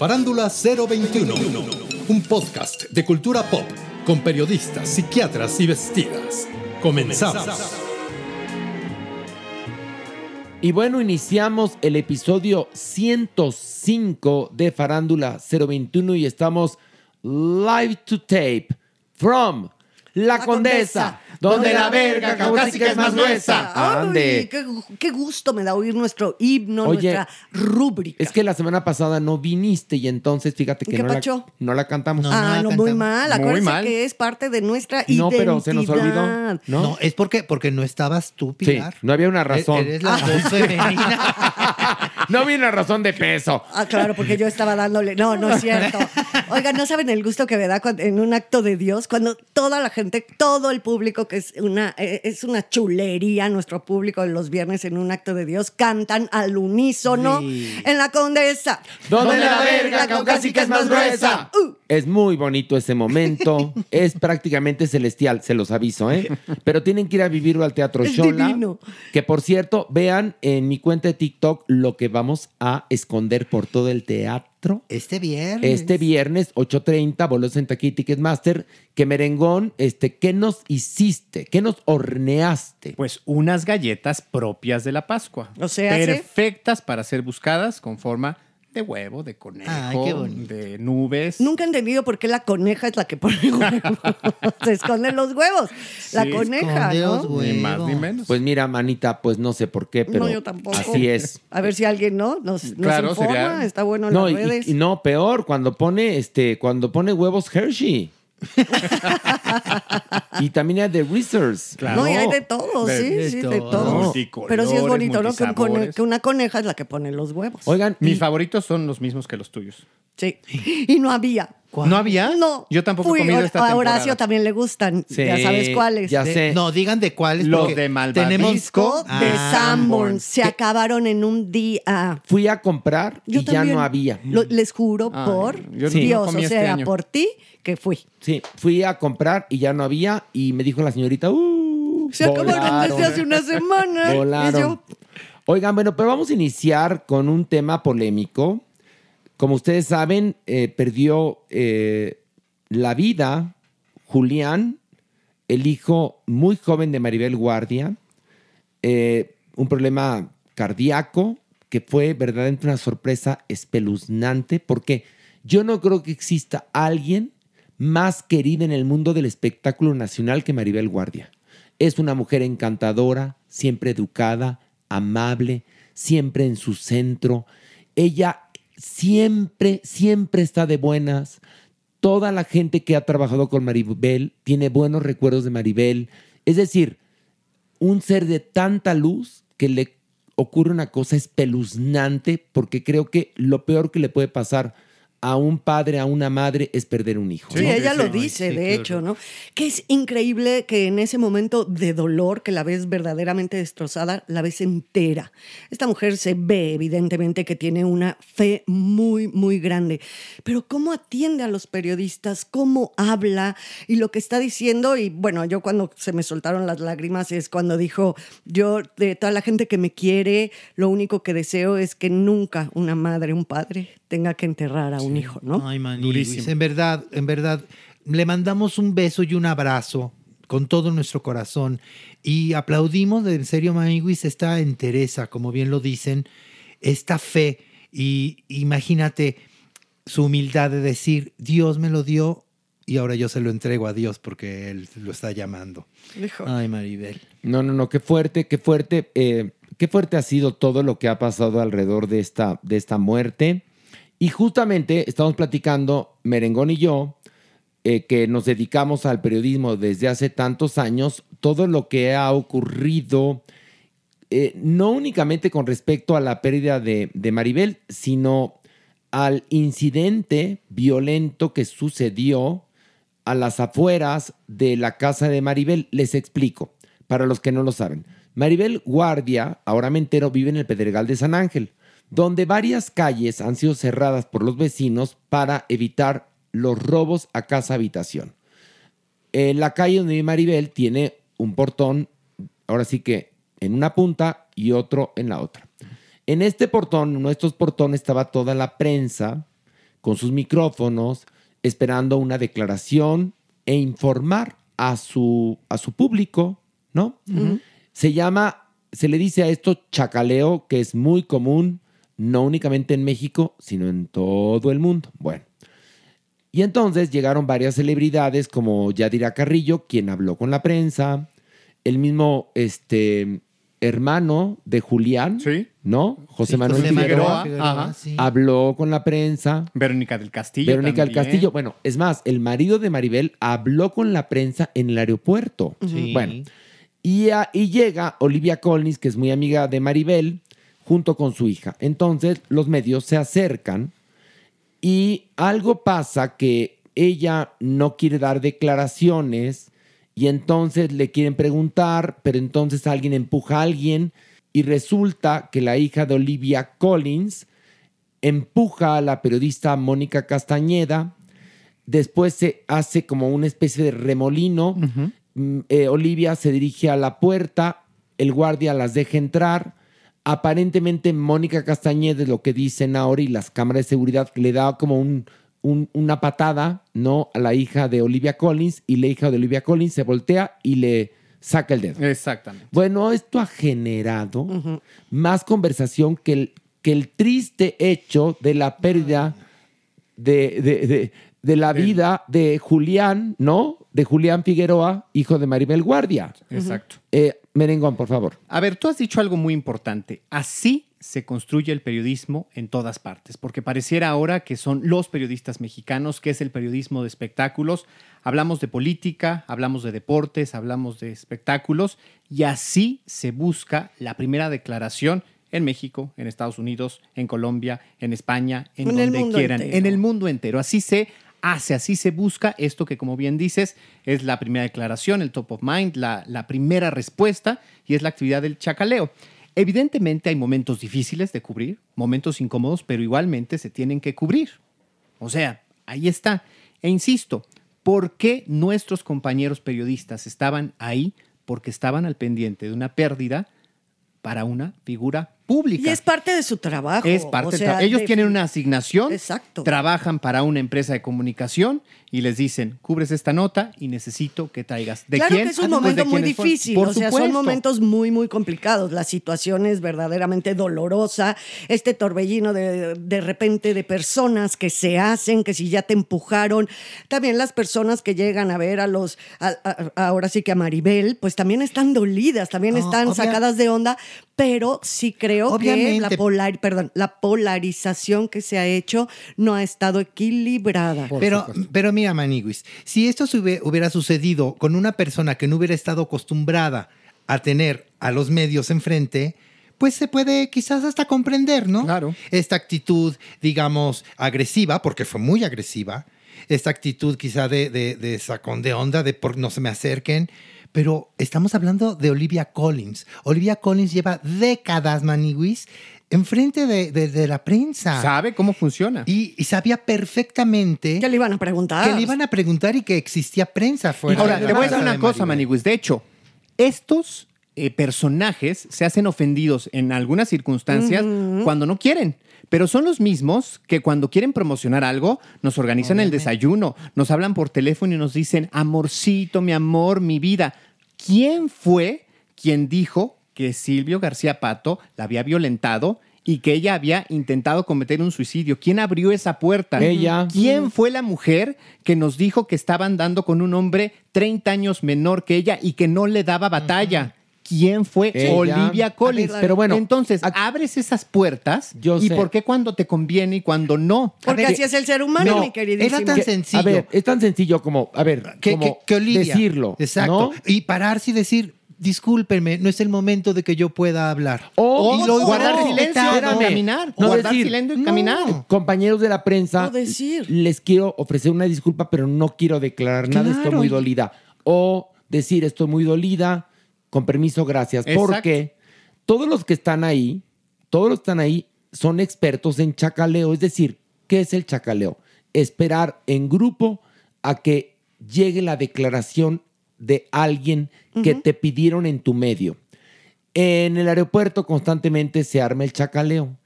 Farándula 021, un podcast de cultura pop con periodistas, psiquiatras y vestidas. Comenzamos. Y bueno, iniciamos el episodio 105 de Farándula 021 y estamos live to tape from La, Condesa, donde la verga caucásica es más gruesa. Ay, Ande. qué, qué gusto me da oír nuestro himno, Oye, nuestra rúbrica. Es que la semana pasada no viniste y entonces fíjate que ¿Qué no la, pacho? no la cantamos. ah, no, muy mal. Muy Acuérdense mal. que es parte de nuestra No, identidad. pero se nos olvidó. ¿no? No, es porque, porque no estabas tú, sí, Pilar. no había una E- razón. Eres la voz femenina. No había una razón de peso. Ah, claro, porque yo estaba dándole. No, no es cierto. Oigan, no saben el gusto que me da cuando- en un acto de Dios, cuando toda la gente, todo el público, que es una, eh, es una chulería, nuestro público de los viernes en un acto de Dios, cantan al unísono en la condesa. Donde la verga caucásica es más gruesa. Uh. Es muy bonito ese momento. es prácticamente celestial, se los aviso, ¿eh? Pero tienen que ir a vivirlo al Teatro Shola. Que por cierto, vean en mi cuenta de TikTok lo que vamos a esconder por todo el teatro. Este viernes. Este viernes, 8.30, bolos en Taquí Ticketmaster. Que merengón, este, ¿qué nos hiciste? ¿Qué nos horneaste? Pues unas galletas propias de la Pascua. O sea, ¿sí? perfectas para ser buscadas con forma de huevo, de conejo, Ay, qué bonito. de nubes. Nunca he entendido por qué la coneja es la que pone huevos. Se esconden los huevos. La Sí, coneja, ¿no? los Ni más ni menos. Pues mira, manita, pues no sé por qué, pero no, yo tampoco. así es. A ver si alguien, ¿no? Nos, nos Claro, informa. sería- Está bueno en No, las y, redes. y no, peor, cuando pone este, cuando pone huevos Hershey. Y también hay de Reese's. Claro. No, y hay de todo, De- sí, de sí, de todo. Pero sí es bonito, ¿no? Que, un cone- multisabores. que una coneja es la que pone los huevos. Oigan, Mis y- favoritos son los mismos que los tuyos. Sí. Y no había. ¿No había? No. Yo tampoco Fui, he comido esta A temporada. Horacio también le gustan. Sí, ya sabes cuáles. ya De- sé. no, digan de cuáles. Los de Malvavisco. Tenemos Disco de Ah, Sanborn. Se ¿Qué? acabaron en un día. fui a comprar Yo y ya no había. Lo- les juro Ay, por no Dios, o este sea, año. por ti que fui. Sí, fui a comprar y ya no había y me dijo la señorita, uh, Se acabaron volaron, desde hace una semana. Y volaron. yo, Oigan, bueno, pero vamos a iniciar con un tema polémico. Como ustedes saben, eh, perdió eh, la vida Julián, el hijo muy joven de Maribel Guardia, eh, un problema cardíaco que fue verdaderamente una sorpresa espeluznante porque yo no creo que exista alguien más querida en el mundo del espectáculo nacional que Maribel Guardia. Es una mujer encantadora, siempre educada, amable, siempre en su centro. Ella siempre, siempre está de buenas. Toda la gente que ha trabajado con Maribel tiene buenos recuerdos de Maribel. Es decir, un ser de tanta luz que le ocurre una cosa espeluznante porque creo que lo peor que le puede pasar a un padre, a una madre, es perder un hijo. Sí, ¿no? ella lo dice, sí, de claro. hecho, ¿no? Que es increíble que en ese momento de dolor, que la ves verdaderamente destrozada, la ves entera. Esta mujer se ve evidentemente que tiene una fe muy, muy grande. Pero cómo atiende a los periodistas, cómo habla y lo que está diciendo. Y bueno, yo cuando se me soltaron las lágrimas es cuando dijo, yo de toda la gente que me quiere, lo único que deseo es que nunca una madre, un padre tenga que enterrar a un hijo, ¿no? Ay, Maniguis, Durísimo. En verdad, en verdad, le mandamos un beso y un abrazo con todo nuestro corazón y aplaudimos, en serio, Maniguis, esta entereza, como bien lo dicen, esta fe y imagínate su humildad de decir, Dios me lo dio y ahora yo se lo entrego a Dios porque Él lo está llamando. Ay, Maribel. No, no, no, qué fuerte, qué fuerte, eh, qué fuerte ha sido todo lo que ha pasado alrededor de esta, de esta muerte. Y justamente estamos platicando, Merengón y yo, eh, que nos dedicamos al periodismo desde hace tantos años, todo lo que ha ocurrido, eh, no únicamente con respecto a la pérdida de, de Maribel, sino al incidente violento que sucedió a las afueras de la casa de Maribel. Les explico, para los que no lo saben. Maribel Guardia, ahora me entero, vive en el Pedregal de San Ángel, donde varias calles han sido cerradas por los vecinos para evitar los robos a casa habitación. Eh, la calle donde vive Maribel tiene un portón, ahora sí que en una punta y otro en la otra. En este portón, en uno de estos portones, estaba toda la prensa con sus micrófonos, esperando una declaración e informar a su, a su público, ¿no? Se llama, se le dice a esto chacaleo, que es muy común, no únicamente en México, sino en todo el mundo. Bueno. Y entonces llegaron varias celebridades como Yadira Carrillo, quien habló con la prensa, el mismo este, hermano de Julián, Sí. ¿no? José Sí, Manuel José Figueroa, Ajá. sí. habló con la prensa. Verónica del Castillo. Verónica del. Castillo. Bueno, es más, el marido de Maribel habló con la prensa en el aeropuerto. Sí. Bueno, y, a- y llega Olivia Collins, que es muy amiga de Maribel, junto con su hija. Entonces los medios se acercan y algo pasa que ella no quiere dar declaraciones y entonces le quieren preguntar, pero entonces alguien empuja a alguien y resulta que la hija de Olivia Collins empuja a la periodista Mónica Castañeda, después se hace como una especie de remolino, Mm, eh, Olivia se dirige a la puerta, el guardia las deja entrar, aparentemente Mónica Castañeda es lo que dicen ahora y las cámaras de seguridad le da como un, un- una patada, ¿no? A la hija de Olivia Collins y la hija de Olivia Collins se voltea y le saca el dedo. Exactamente. Bueno, esto ha generado más conversación que el, que el triste hecho de la pérdida de, de- de- de la vida de Julián, ¿no? De Julián Figueroa, hijo de Maribel Guardia. Exacto. Eh, Merengón, por favor. A ver, tú has dicho algo muy importante. Así se construye el periodismo en todas partes, porque pareciera ahora que son los periodistas mexicanos, que es el periodismo de espectáculos. Hablamos de política, hablamos de deportes, hablamos de espectáculos, y así se busca la primera declaración en México, en Estados Unidos, en Colombia, en España, en, donde quieran, entero. en el mundo entero. Así se hace, así se busca esto que, como bien dices, es la primera declaración, el top of mind, la, la primera respuesta y es la actividad del chacaleo. Evidentemente hay momentos difíciles de cubrir, momentos incómodos, pero igualmente se tienen que cubrir. O sea, ahí está. E insisto, ¿por qué nuestros compañeros periodistas estaban ahí? Porque estaban al pendiente de una pérdida para una figura pública. Y es parte de su trabajo. Es parte o sea. Ellos de- tienen una asignación, Exacto. trabajan para una empresa de comunicación y les dicen, cubres esta nota y necesito que traigas. ¿De claro quién? que es un Ah, momento ¿de muy difícil, Por o sea, son supuesto. momentos muy, muy complicados. La situación es verdaderamente dolorosa. Este torbellino de, de repente de personas que se hacen, que si ya te empujaron. También las personas que llegan a ver a los, a- a- ahora sí que a Maribel, pues también están dolidas, también están obvia- sacadas de onda, pero sí creo que la, Obviamente. polar, perdón, la polarización que se ha hecho no ha estado equilibrada. Pero, pero mira, Maniguis, si esto hubiera sucedido con una persona que no hubiera estado acostumbrada a tener a los medios enfrente, pues se puede quizás hasta comprender, ¿no? Claro. Esta actitud, digamos, agresiva, porque fue muy agresiva, esta actitud quizá de, de, de sacón de onda, de por no se me acerquen, pero estamos hablando de Olivia Collins. Olivia Collins lleva décadas, Maniwis, enfrente de, de, de la prensa. Sabe cómo funciona. Y, y sabía perfectamente ¿Qué le iban a preguntar? que le iban a preguntar y que existía prensa fuera. Ahora, te voy a decir una de cosa. Maniguis. De hecho, estos eh, personajes se hacen ofendidos en algunas circunstancias cuando no quieren. Pero son los mismos que cuando quieren promocionar algo, nos organizan el desayuno, nos hablan por teléfono y nos dicen, amorcito, mi amor, mi vida. ¿Quién fue quien dijo que Silvio García Pato la había violentado y que ella había intentado cometer un suicidio? ¿Quién abrió esa puerta? Ella. ¿Quién fue la mujer que nos dijo que estaba andando con un hombre 30 años menor que ella y que no le daba batalla? ¿Quién fue? Ella. Olivia Collins. Ver, pero bueno, entonces abres esas puertas Yo y sé. por qué cuando te conviene y cuando no. Porque así es el ser humano, No, mi queridísimo. era tan Que- sencillo. A ver, es tan sencillo como, a ver, que, como que- que Olivia. decirlo. Exacto. ¿no? Y pararse y decir, discúlpenme, no es el momento de que yo pueda hablar. O, guardar silencio y caminar. No guardar decir, silencio y no. caminar. Compañeros de la prensa, decir. les quiero ofrecer una disculpa, pero no quiero declarar nada, estoy muy dolida. O decir, estoy muy dolida, con permiso, gracias. Exacto. Porque todos los que están ahí, todos los que están ahí son expertos en chacaleo. Es decir, ¿qué es el chacaleo? Esperar en grupo a que llegue la declaración de alguien que te pidieron en tu medio. En el aeropuerto constantemente se arma el chacaleo.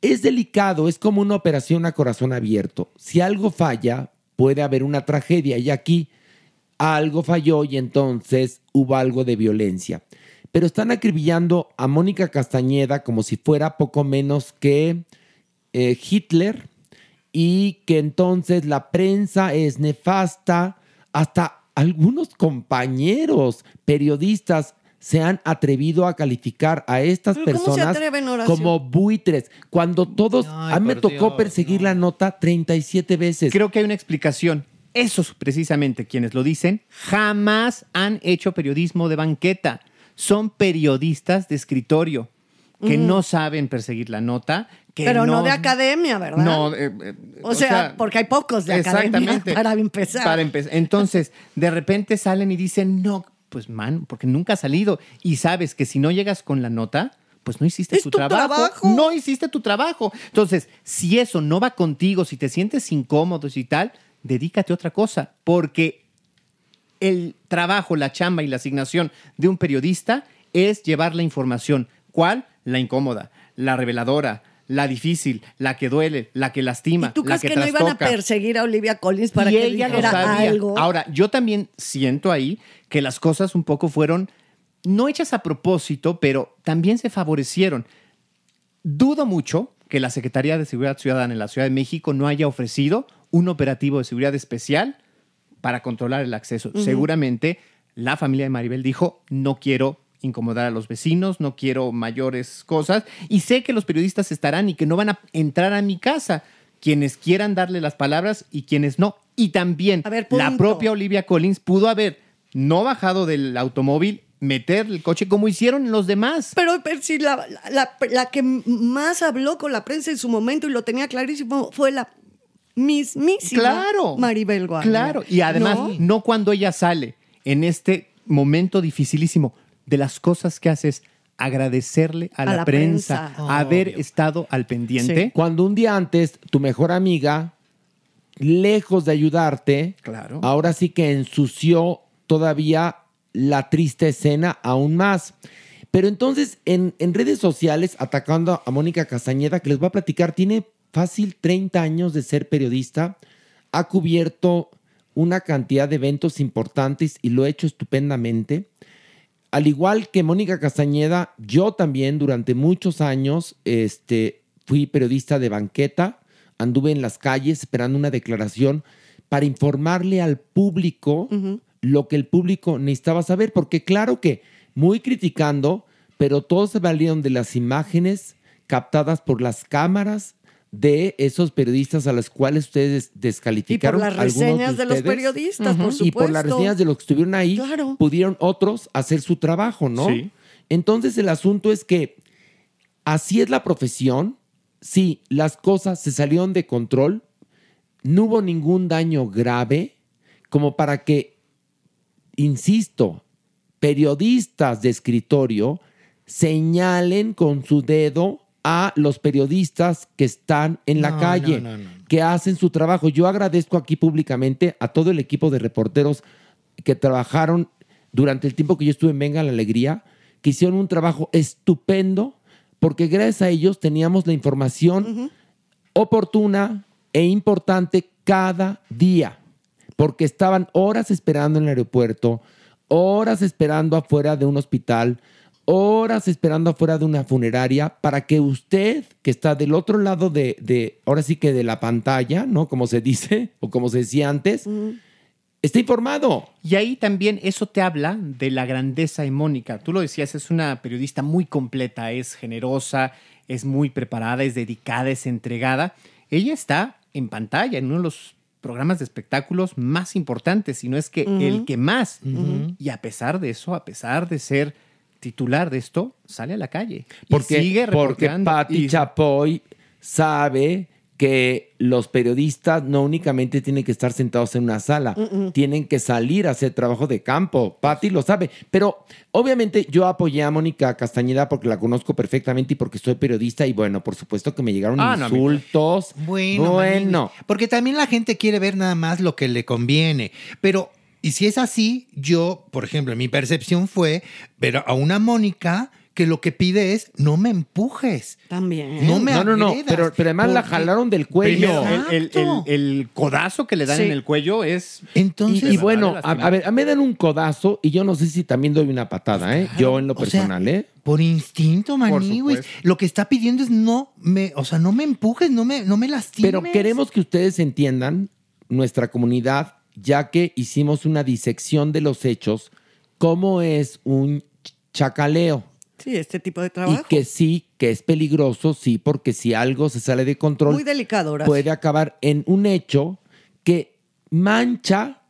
Es delicado, es como una operación a corazón abierto. Si algo falla, puede haber una tragedia y aquí algo falló y entonces hubo algo de violencia. Pero están acribillando a Mónica Castañeda como si fuera poco menos que eh, Hitler y que entonces la prensa es nefasta. Hasta algunos compañeros periodistas se han atrevido a calificar a estas ¿Pero cómo se personas atreven, como buitres, cuando todos, Ay, a mí me tocó Dios, perseguir la nota 37 veces. Creo que hay una explicación. Esos precisamente quienes lo dicen jamás han hecho periodismo de banqueta. Son periodistas de escritorio que no saben perseguir la nota. Que Pero no, de academia, ¿verdad? No, eh, eh, O sea, porque hay pocos de academia, para empezar. Para empezar. Entonces, de repente salen y dicen, no, pues man, porque nunca ha salido. Y sabes que si no llegas con la nota, pues no hiciste Es tu, tu trabajo. trabajo. No hiciste tu trabajo. Entonces, si eso no va contigo, si te sientes incómodo y tal, dedícate a otra cosa. Porque el trabajo, la chamba y la asignación de un periodista es llevar la información. ¿Cuál? La incómoda, la reveladora, la difícil, la que duele, la que lastima, ¿Y tú la crees que, que, no iban a perseguir a Olivia Collins para y que ella dijera sabía. algo? Ahora, yo también siento ahí que las cosas un poco fueron no hechas a propósito, pero también se favorecieron. Dudo mucho que la Secretaría de Seguridad Ciudadana en la Ciudad de México no haya ofrecido un operativo de seguridad especial para controlar el acceso. Seguramente la familia de Maribel dijo, no quiero incomodar a los vecinos, no quiero mayores cosas y sé que los periodistas estarán y que no van a entrar a mi casa quienes quieran darle las palabras y quienes no. Y también ver, la propia Olivia Collins pudo haber no bajado del automóvil, meter el coche como hicieron los demás. Pero, pero si la, la- la que más habló con la prensa en su momento y lo tenía clarísimo fue la mismísima Claro. Maribel Guardia. Claro, y además ¿No? ¿No? cuando ella sale en este momento dificilísimo, de las cosas que hace es agradecerle a, A la, la prensa, prensa. haber estado al pendiente. Sí. Cuando un día antes tu mejor amiga, lejos de ayudarte, Claro. ahora sí que ensució todavía la triste escena aún más. Pero entonces en, en redes sociales, atacando a Mónica Castañeda, que les voy a platicar, tiene fácil 30 años de ser periodista, ha cubierto una cantidad de eventos importantes y lo ha hecho estupendamente. Al igual que Mónica Castañeda, yo también durante muchos años este, fui periodista de banqueta, anduve en las calles esperando una declaración para informarle al público lo que el público necesitaba saber, porque claro que muy criticando, pero todos se valieron de las imágenes captadas por las cámaras de esos periodistas a los cuales ustedes Y por descalificaron. las algunos reseñas de, los periodistas, por supuesto. Y por las reseñas de los que estuvieron ahí, Claro. pudieron otros hacer su trabajo, ¿no? Sí. Entonces el asunto es que así es la profesión. Sí, las cosas se salieron de control. No hubo ningún daño grave como para que, insisto, periodistas de escritorio señalen con su dedo a los periodistas que están en la No, calle, no, no, no. que hacen su trabajo. Yo agradezco aquí públicamente a todo el equipo de reporteros que trabajaron durante el tiempo que yo estuve en Venga la Alegría, que hicieron un trabajo estupendo, porque gracias a ellos teníamos la información oportuna e importante cada día, porque estaban horas esperando en el aeropuerto, horas esperando afuera de un hospital, horas esperando afuera de una funeraria, para que usted, que está del otro lado de, de ahora sí que de la pantalla, ¿no? Como se dice, o como se decía antes, esté informado. Y ahí también eso te habla de la grandeza de Mónica. Tú lo decías, es una periodista muy completa, es generosa, es muy preparada, es dedicada, es entregada. Ella está en pantalla en uno de los programas de espectáculos más importantes, si no es que el que más. Y a pesar de eso, a pesar de ser titular de esto, sale a la calle. Y Porque, sigue porque. Patti Y- Chapoy sabe que los periodistas no únicamente tienen que estar sentados en una sala, tienen que salir a hacer trabajo de campo. Patti lo sabe. Pero obviamente yo apoyé a Mónica Castañeda porque la conozco perfectamente y porque soy periodista y bueno, por supuesto que me llegaron Ah, no, insultos. Bueno, bueno. Manini, porque también la gente quiere ver nada más lo que le conviene. Pero, y si es así, yo, por ejemplo, mi percepción fue ver a una Mónica que lo que pide es no me empujes. También. No me No, no, no, agredas, pero, pero además la jalaron del cuello. El, el- el- el codazo que le dan Sí. en el cuello es. Entonces, y, y bueno, a, a ver, a mí me dan un codazo y yo no sé si también doy una patada, ¿eh? Yo en lo o sea, personal, ¿eh? Por instinto, maní, güey. Lo que está pidiendo es no me, o sea, no me empujes, no me, no me lastimes. Pero queremos que ustedes entiendan nuestra comunidad, ya que hicimos una disección de los hechos, cómo es un ch- chacaleo. Sí, este tipo de Y trabajo. que sí, que es peligroso, sí, porque si algo se sale de control, Muy delicado, puede acabar en un hecho que mancha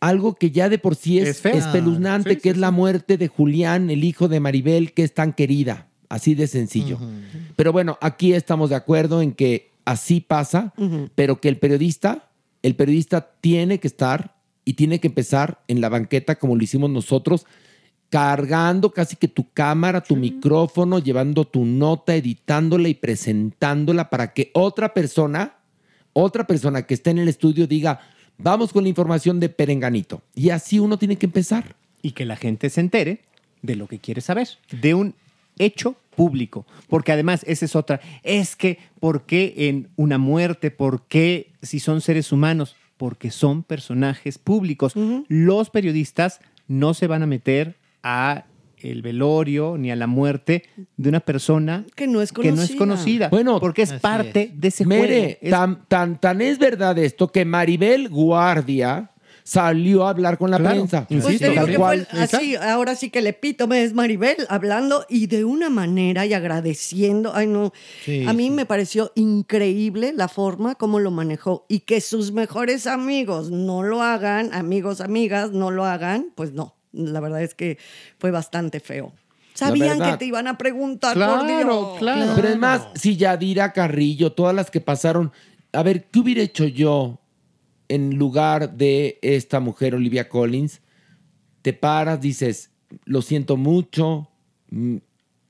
algo que ya de por sí es, espeluznante, Sí, que es la muerte de Julián, el hijo de Maribel, que es tan querida. Así de sencillo. Pero bueno, aquí estamos de acuerdo en que así pasa, pero que el periodista, el periodista tiene que estar y tiene que empezar en la banqueta como lo hicimos nosotros, cargando casi que tu cámara, tu micrófono, llevando tu nota, editándola y presentándola para que otra persona, otra persona que esté en el estudio diga, vamos con la información de Perenganito. Y así uno tiene que empezar. Y que la gente se entere de lo que quiere saber, de un hecho público. Porque además, esa es otra. Es que, ¿por qué en una muerte? ¿Por qué si son seres humanos? Porque son personajes públicos. Los periodistas no se van a meter a el velorio ni a la muerte de una persona que no es que no es conocida. conocida. Bueno, porque es parte de ese Mere, juego. Es- tan, tan, tan es verdad esto que Maribel Guardia salió a hablar con la Claro, prensa. Pues Insisto, te digo tal que cual. fue así, ahora sí que el epítome es Maribel hablando y de una manera y agradeciendo. Ay, no. Sí, a mí sí. me pareció increíble la forma como lo manejó y que sus mejores amigos no lo hagan, amigos, amigas, no lo hagan, pues no. La verdad es que fue bastante feo. Sabían que te iban a preguntar, Claro, por Dios. claro. Pero además, si Yadira Carrillo, todas las que pasaron, a ver, ¿qué hubiera hecho yo en lugar de esta mujer, Olivia Collins? Te paras, dices, lo siento mucho, mm,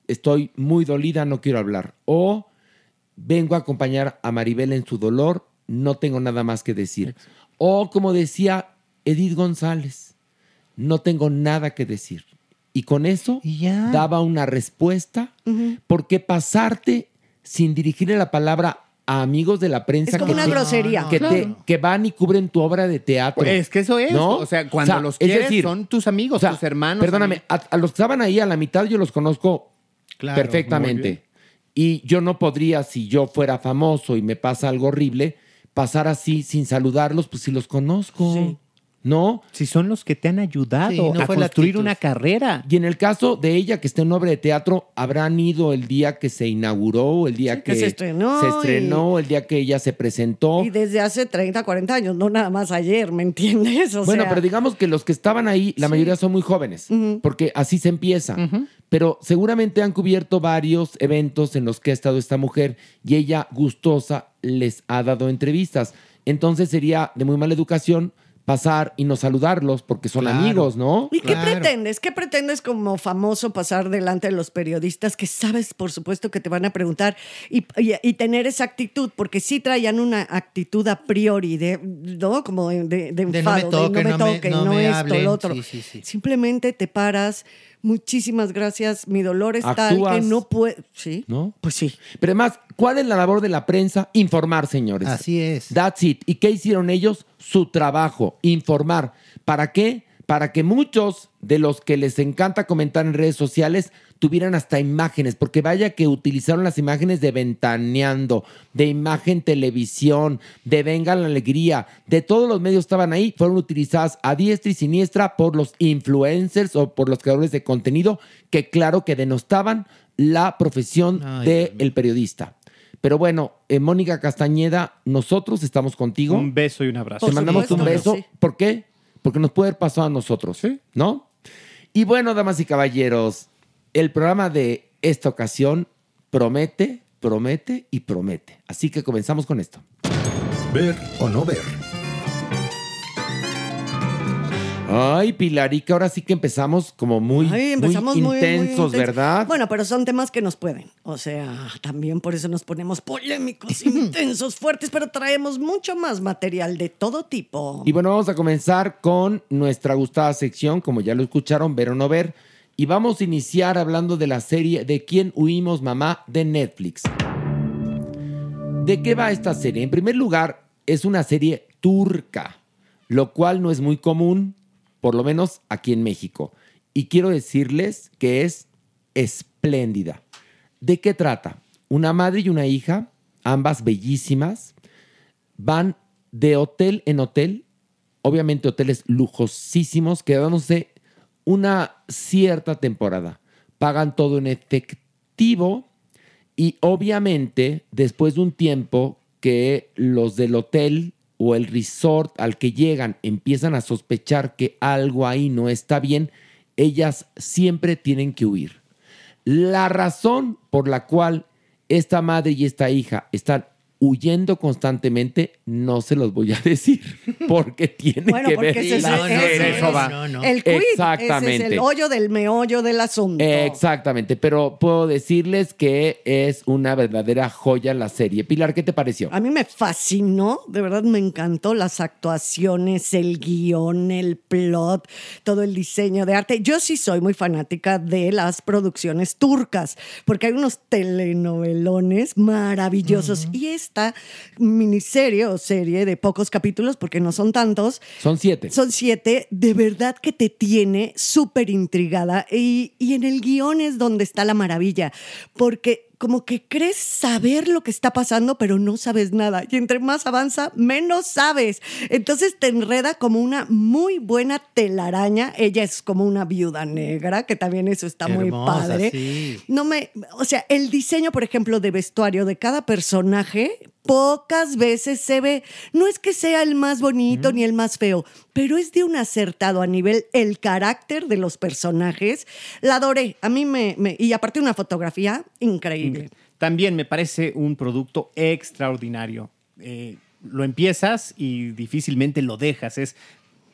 estoy muy dolida, no quiero hablar. O vengo a acompañar a Maribel en su dolor, no tengo nada más que decir. O como decía Edith González, no tengo nada que decir. Y con eso daba una respuesta, porque pasarte sin dirigirle la palabra a amigos de la prensa Es como que, una te- grosería. que, te- que van y cubren tu obra de teatro. Pues es que eso es. ¿no? O sea, cuando los es quieres decir, son tus amigos, o sea, tus hermanos. Perdóname, a, a los que estaban ahí a la mitad yo los conozco Claro, perfectamente. Y yo no podría, si yo fuera famoso y me pasa algo horrible, pasar así sin saludarlos, pues si los conozco. ¿No? Si son los que te han ayudado Sí, no a construir una carrera. Y en el caso de ella, que está en obra de teatro, habrán ido el día que se inauguró, el día que que, se estrenó se estrenó, el día que ella se presentó. Y desde hace 30, 40 años, no nada más ayer, ¿me entiendes? O bueno, sea, pero digamos que los que estaban ahí, la mayoría son muy jóvenes, porque así se empieza. Pero seguramente han cubierto varios eventos en los que ha estado esta mujer y ella gustosa les ha dado entrevistas. Entonces sería de muy mala educación pasar y no saludarlos porque son Claro. amigos, ¿no? ¿Y qué pretendes? ¿Qué pretendes como famoso pasar delante de los periodistas que sabes, por supuesto, que te van a preguntar y, y- y tener esa actitud? Porque sí traían una actitud a priori de, ¿no? Como de, de, de no me enfado, de toque, no me- toque, no no, me esto, hablen. lo otro. Sí, sí, sí. Simplemente te paras. Muchísimas gracias. Mi dolor es tal que no puedo. Sí. ¿No? Pues sí. Pero además, ¿cuál es la labor de la prensa? Informar, señores. Así es. That's it. ¿Y qué hicieron ellos? Su trabajo, informar. ¿Para qué? Para que muchos de los que les encanta comentar en redes sociales tuvieran hasta imágenes, porque vaya que utilizaron las imágenes de Ventaneando, de Imagen Televisión, de Venga la Alegría, de todos los medios estaban ahí, fueron utilizadas a diestra y siniestra por los influencers o por los creadores de contenido, que claro que denostaban la profesión del periodista. Pero bueno, eh, Mónica Castañeda, nosotros estamos contigo. Un beso y un abrazo. Te mandamos un beso. ¿Por qué? Porque nos puede haber pasado a nosotros, ¿no? Y bueno, damas y caballeros, el programa de esta ocasión promete, promete y promete. Así que comenzamos con esto. Ver o no ver. Ay, Pilarica, ahora sí que empezamos como muy, Ay, empezamos muy muy, muy intensos, intensos. ¿verdad? Bueno, pero son temas que nos pueden. O sea, también por eso nos ponemos polémicos, intensos, fuertes, pero traemos mucho más material de todo tipo. Y bueno, vamos a comenzar con nuestra gustada sección, como ya lo escucharon, ver o no ver. Y vamos a iniciar hablando de la serie De quién huimos, mamá, de Netflix. ¿De qué va esta serie? En primer lugar, es una serie turca, lo cual no es muy común, por lo menos aquí en México. Y quiero decirles que es espléndida. ¿De qué trata? Una madre y una hija, ambas bellísimas, van de hotel en hotel, obviamente hoteles lujosísimos, quedándose una cierta temporada. Pagan todo en efectivo y obviamente después de un tiempo que los del hotel o el resort al que llegan empiezan a sospechar que algo ahí no está bien, ellas siempre tienen que huir. La razón por la cual esta madre y esta hija están huyendo constantemente, no se los voy a decir, porque tienen Bueno, que porque ver ese es, la ese serie. es no. el quid. Exactamente. Ese es el hoyo del meollo del asunto. Exactamente, pero puedo decirles que es una verdadera joya la serie. Pilar, ¿qué te pareció? A mí me fascinó, de verdad me encantó las actuaciones, el guion, el plot, todo el diseño de arte. Yo sí soy muy fanática de las producciones turcas, porque hay unos telenovelones maravillosos. Y esta miniserie o serie de pocos capítulos, porque no son tantos, Son siete. son siete, de verdad que te tiene súper intrigada y, y en el guion es donde está la maravilla, porque como que crees saber lo que está pasando, pero no sabes nada. Y entre más avanza, menos sabes. Entonces te enreda como una muy buena telaraña. Ella es como una viuda negra, que también eso está muy padre. sí. No me, o sea, el diseño, por ejemplo, de vestuario de cada personaje, pocas veces se ve. No es que sea el más bonito ni el más feo, pero es de un acertado a nivel el carácter de los personajes. La adoré. A mí me, me- y aparte una fotografía increíble. También me parece un producto extraordinario. Eh, lo empiezas y difícilmente lo dejas. Es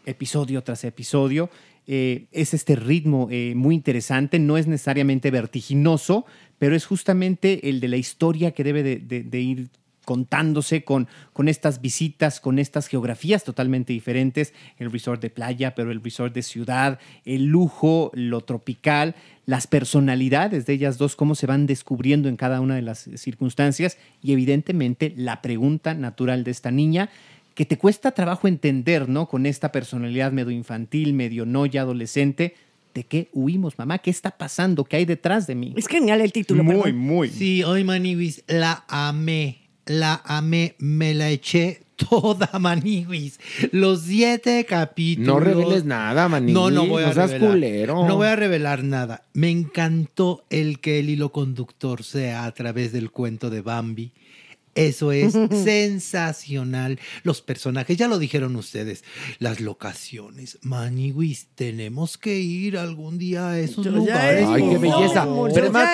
episodio tras episodio. Eh, es este ritmo eh, muy interesante. No es necesariamente vertiginoso, pero es justamente el de la historia que debe de, ir contándose con, con estas visitas, con estas geografías totalmente diferentes, el resort de playa, pero el resort de ciudad, el lujo, lo tropical, las personalidades de ellas dos, cómo se van descubriendo en cada una de las circunstancias y evidentemente la pregunta natural de esta niña que te cuesta trabajo entender, ¿no? Con esta personalidad medio infantil, medio no ya adolescente. ¿De qué huimos, mamá? ¿Qué está pasando? ¿Qué hay detrás de mí? Es genial el título. Muy, perdón. muy. Sí, hoy Maniwis, la amé, la amé, me la eché toda, Maniguis. Los siete capítulos. No reveles nada, Maniguis. No, no voy a No seas revelar. culero. No voy a revelar nada. Me encantó el que el hilo conductor sea a través del cuento de Bambi. Eso es sensacional. Los personajes, ya lo dijeron ustedes. Las locaciones. Maniwis, tenemos que ir algún día a esos Yo lugares. Ay, qué belleza. Pero además,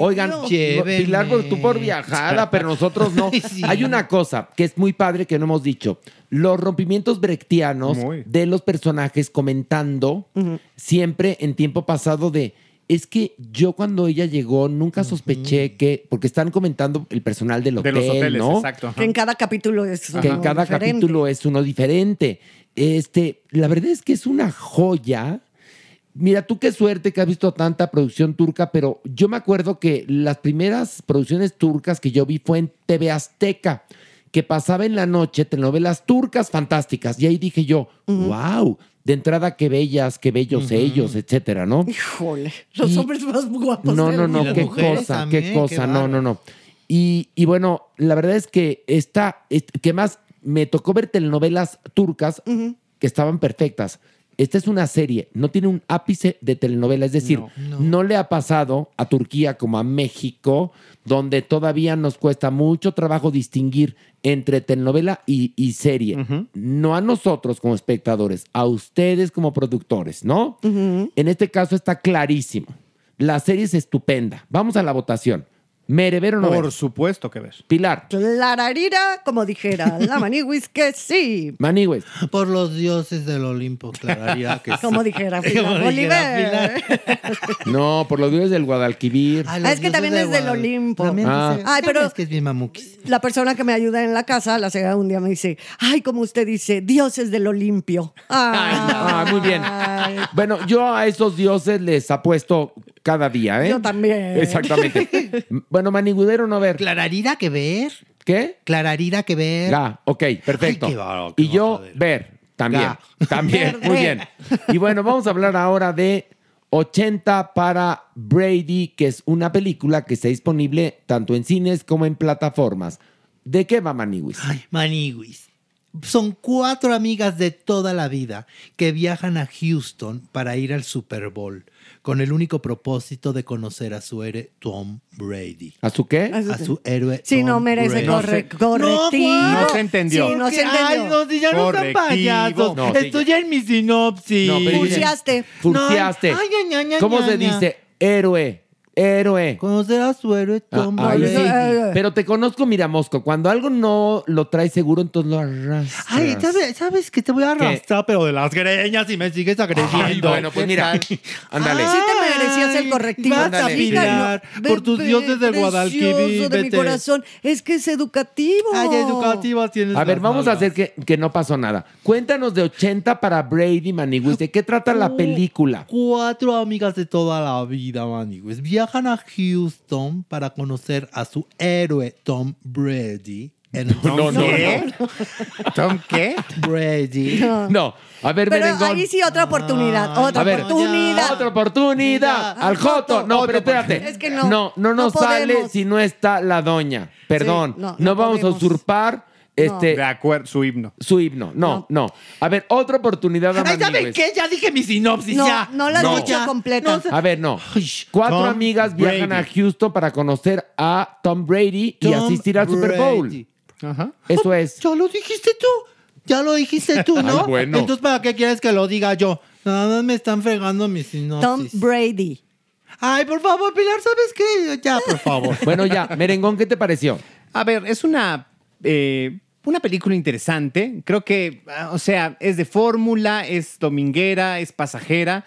oigan. Pilar, por- tú por viajada, pero nosotros no. Sí. Hay una cosa que es muy padre que no hemos dicho. Los rompimientos brechtianos Muy. de los personajes comentando siempre en tiempo pasado de es que yo cuando ella llegó nunca sospeché que porque están comentando el personal del De hotel, los hoteles, ¿no? exacto. ajá. Que en cada capítulo es que en uno cada diferente. capítulo es uno diferente. Este, la verdad es que es una joya. Mira, tú qué suerte que has visto tanta producción turca, pero yo me acuerdo que las primeras producciones turcas que yo vi fue en TV Azteca, que pasaba en la noche telenovelas turcas fantásticas. Y ahí dije yo, wow, de entrada qué bellas, qué bellos ellos, etcétera, ¿no? Híjole, los Y- hombres más guapos. No, no, no, las qué cosa, también, qué qué cosa, no, no, bárbaro. no. Y, y bueno, la verdad es que esta, est- que más me tocó ver telenovelas turcas que estaban perfectas. Esta es una serie, no tiene un ápice de telenovela, es decir, no, le ha pasado a Turquía como a México, donde todavía nos cuesta mucho trabajo distinguir entre telenovela y, y serie. No a nosotros como espectadores, a ustedes como productores, ¿no? En este caso está clarísimo. La serie es estupenda. Vamos a la votación. ¿Mere ver o no ver? Por supuesto que ves. Pilar, Clararira, como dijera la maniwis, que sí. Manigües. Por los dioses del Olimpo, clararía que sí. Como dijera Pilar Bolívar. No, por los dioses del Guadalquivir. Ay, Ah, los es que también de es del Olimpo. También Ah. dice- Ay, pero- Es que es bien mamuquis. La persona que me ayuda en la casa, la señora un día me dice, ay, como usted dice, dioses del Olimpio. Ah, muy bien. Ay, Bueno, yo a esos dioses les apuesto cada día, ¿eh? Yo también. Exactamente. bueno, manigüero no ver. Clararira que ver. ¿Qué? Clararira que ver. Ga, ok, perfecto. Ay, qué bárbaro, qué y yo ver, también. También, muy bien. Y bueno, vamos a hablar ahora de 80 para Brady, que es una película que está disponible tanto en cines como en plataformas. ¿De qué va Maniwis? Ay, Maniwis. Son cuatro amigas de toda la vida que viajan a Houston para ir al Super Bowl con el único propósito de conocer a su héroe Tom Brady. ¿A su qué? A su héroe Sí, Tom no merece corre- No se- correctivo. No, No se entendió. Sí, no se Que- Ay, entendió. no, si ya no están payasos. No, Estoy ya en mi sinopsis. No, Furciaste. Furciaste. No, ay, ay, ay, ay, ¿Cómo ay, se ay. dice? Héroe. Héroe. Conocer a su héroe Tom Ah, ahí sí. Brady. Pero te conozco, mira, Mosco. Cuando algo no lo traes seguro, entonces lo arrastras. Ay, ¿sabes, ¿sabes que te voy a ¿Qué? arrastrar, pero de las greñas y me sigues agrediendo? Ay, bueno, pues ¿Qué mira. Ándale. Sí te merecías el correctivo. Vas Ándale. a por tus dioses de Guadalquivir. de mi corazón. Es que es educativo. Ay, educativa tienes A ver, vamos a hacer que, que no pasó nada. Cuéntanos de 80 para Brady Maniguis. ¿De qué trata la película? Cuatro amigas de toda la vida, manigues, viajan a Houston para conocer a su héroe Tom Brady. En el No, no, ¿Qué? ¿Tom qué? Brady. No, a ver, Pero Merengón. ahí sí otra oportunidad. Otra A ver, oportunidad. Otra oportunidad. Al Joto. No, pero espérate. Es que no. No, no nos No sale si no está la doña. Perdón. Sí, no, no, no vamos a usurpar este, De acuerdo, su himno. su himno. No, no, A ver, otra oportunidad a Ay, ¿saben qué? Ya dije mi sinopsis, No, ya. no la has No. completa. No, A ver, no. Cuatro Tom amigas viajan Brady. a Houston para conocer a Tom Brady y asistir al Super Bowl. Ajá. Eso es. Ya lo dijiste tú. Ya lo dijiste tú, ¿no? Ay, bueno. Entonces, ¿para qué quieres que lo diga yo? Nada más me están fregando mi sinopsis. Tom Brady. Ay, por favor, Pilar, ¿sabes qué? Ya, por favor. Bueno, ya, Merengón, ¿qué te pareció? A ver, es una, eh, una película interesante. Creo que, ah, o sea, es de fórmula, es dominguera, es pasajera.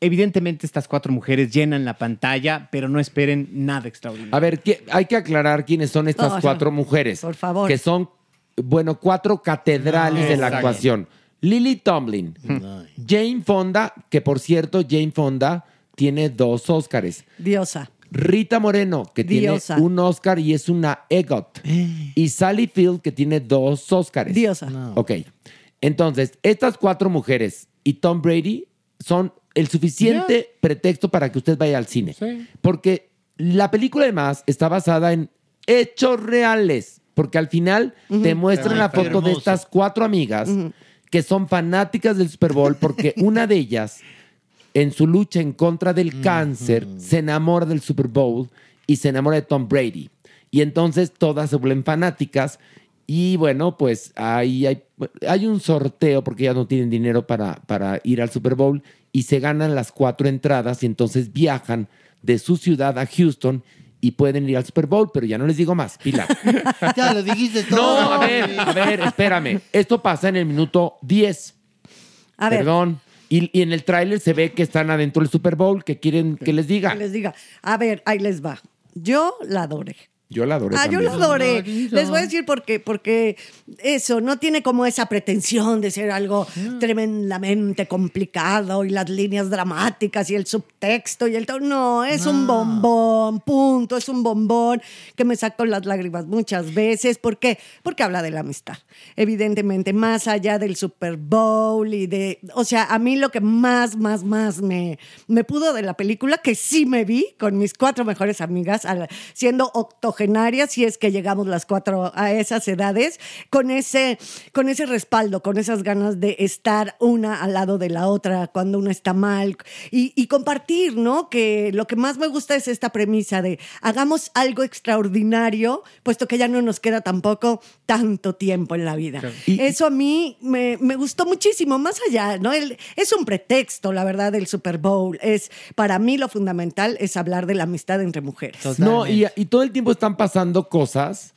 Evidentemente estas cuatro mujeres llenan la pantalla, pero no esperen nada extraordinario. A ver, ¿qué- hay que aclarar quiénes son estas No, no. cuatro mujeres. Por favor. Que son, bueno, cuatro catedrales de la actuación. Lily Tomlin, Jane Fonda, que por cierto, Jane Fonda tiene dos Óscares. Diosa. Rita Moreno, que Diosa. tiene un Oscar y es una EGOT. Y Sally Field, que tiene dos Óscares. Diosa. Ok. Entonces, estas cuatro mujeres y Tom Brady son el suficiente pretexto para que usted vaya al cine. Sí. Porque la película además está basada en hechos reales. porque al final te muestran la foto de estas cuatro amigas que son fanáticas del Super Bowl porque una de ellas, en su lucha en contra del cáncer, se enamora del Super Bowl y se enamora de Tom Brady. Y entonces todas se vuelven fanáticas. Y bueno, pues ahí hay, hay un sorteo porque ya no tienen dinero para, para ir al Super Bowl y se ganan las cuatro entradas y entonces viajan de su ciudad a Houston y pueden ir al Super Bowl, pero ya no les digo más, Pilar. Ya lo dijiste todo. No, a ver, a ver, espérame. Esto pasa en el minuto 10. A ver. Perdón. Y, y en el tráiler se ve que están adentro del Super Bowl, que quieren que les diga. Que les diga. A ver, ahí les va. Yo la adoré. Yo la adoré Ah, yo lo adoré. Les voy a decir por qué. Porque eso no tiene como esa pretensión de ser algo tremendamente complicado y las líneas dramáticas y el subtexto y el todo. No, es un bombón, punto. Es un bombón que me sacó las lágrimas muchas veces. ¿Por qué? Porque habla de la amistad. Evidentemente, más allá del Super Bowl y de. O sea, a mí lo que más, más, más me, me pudo de la película, que sí me vi con mis cuatro mejores amigas, siendo octogenarias, si es que llegamos las cuatro a esas edades, con ese, con ese respaldo, con esas ganas de estar una al lado de la otra cuando una está mal y, y compartir, ¿no? Que lo que más me gusta es esta premisa de hagamos algo extraordinario, puesto que ya no nos queda tampoco tanto tiempo en la vida. Eso a mí me, me gustó muchísimo, más allá, ¿no? El- es un pretexto, la verdad, del Super Bowl. Es, para mí lo fundamental es hablar de la amistad entre mujeres. No, y, y todo el tiempo están pasando cosas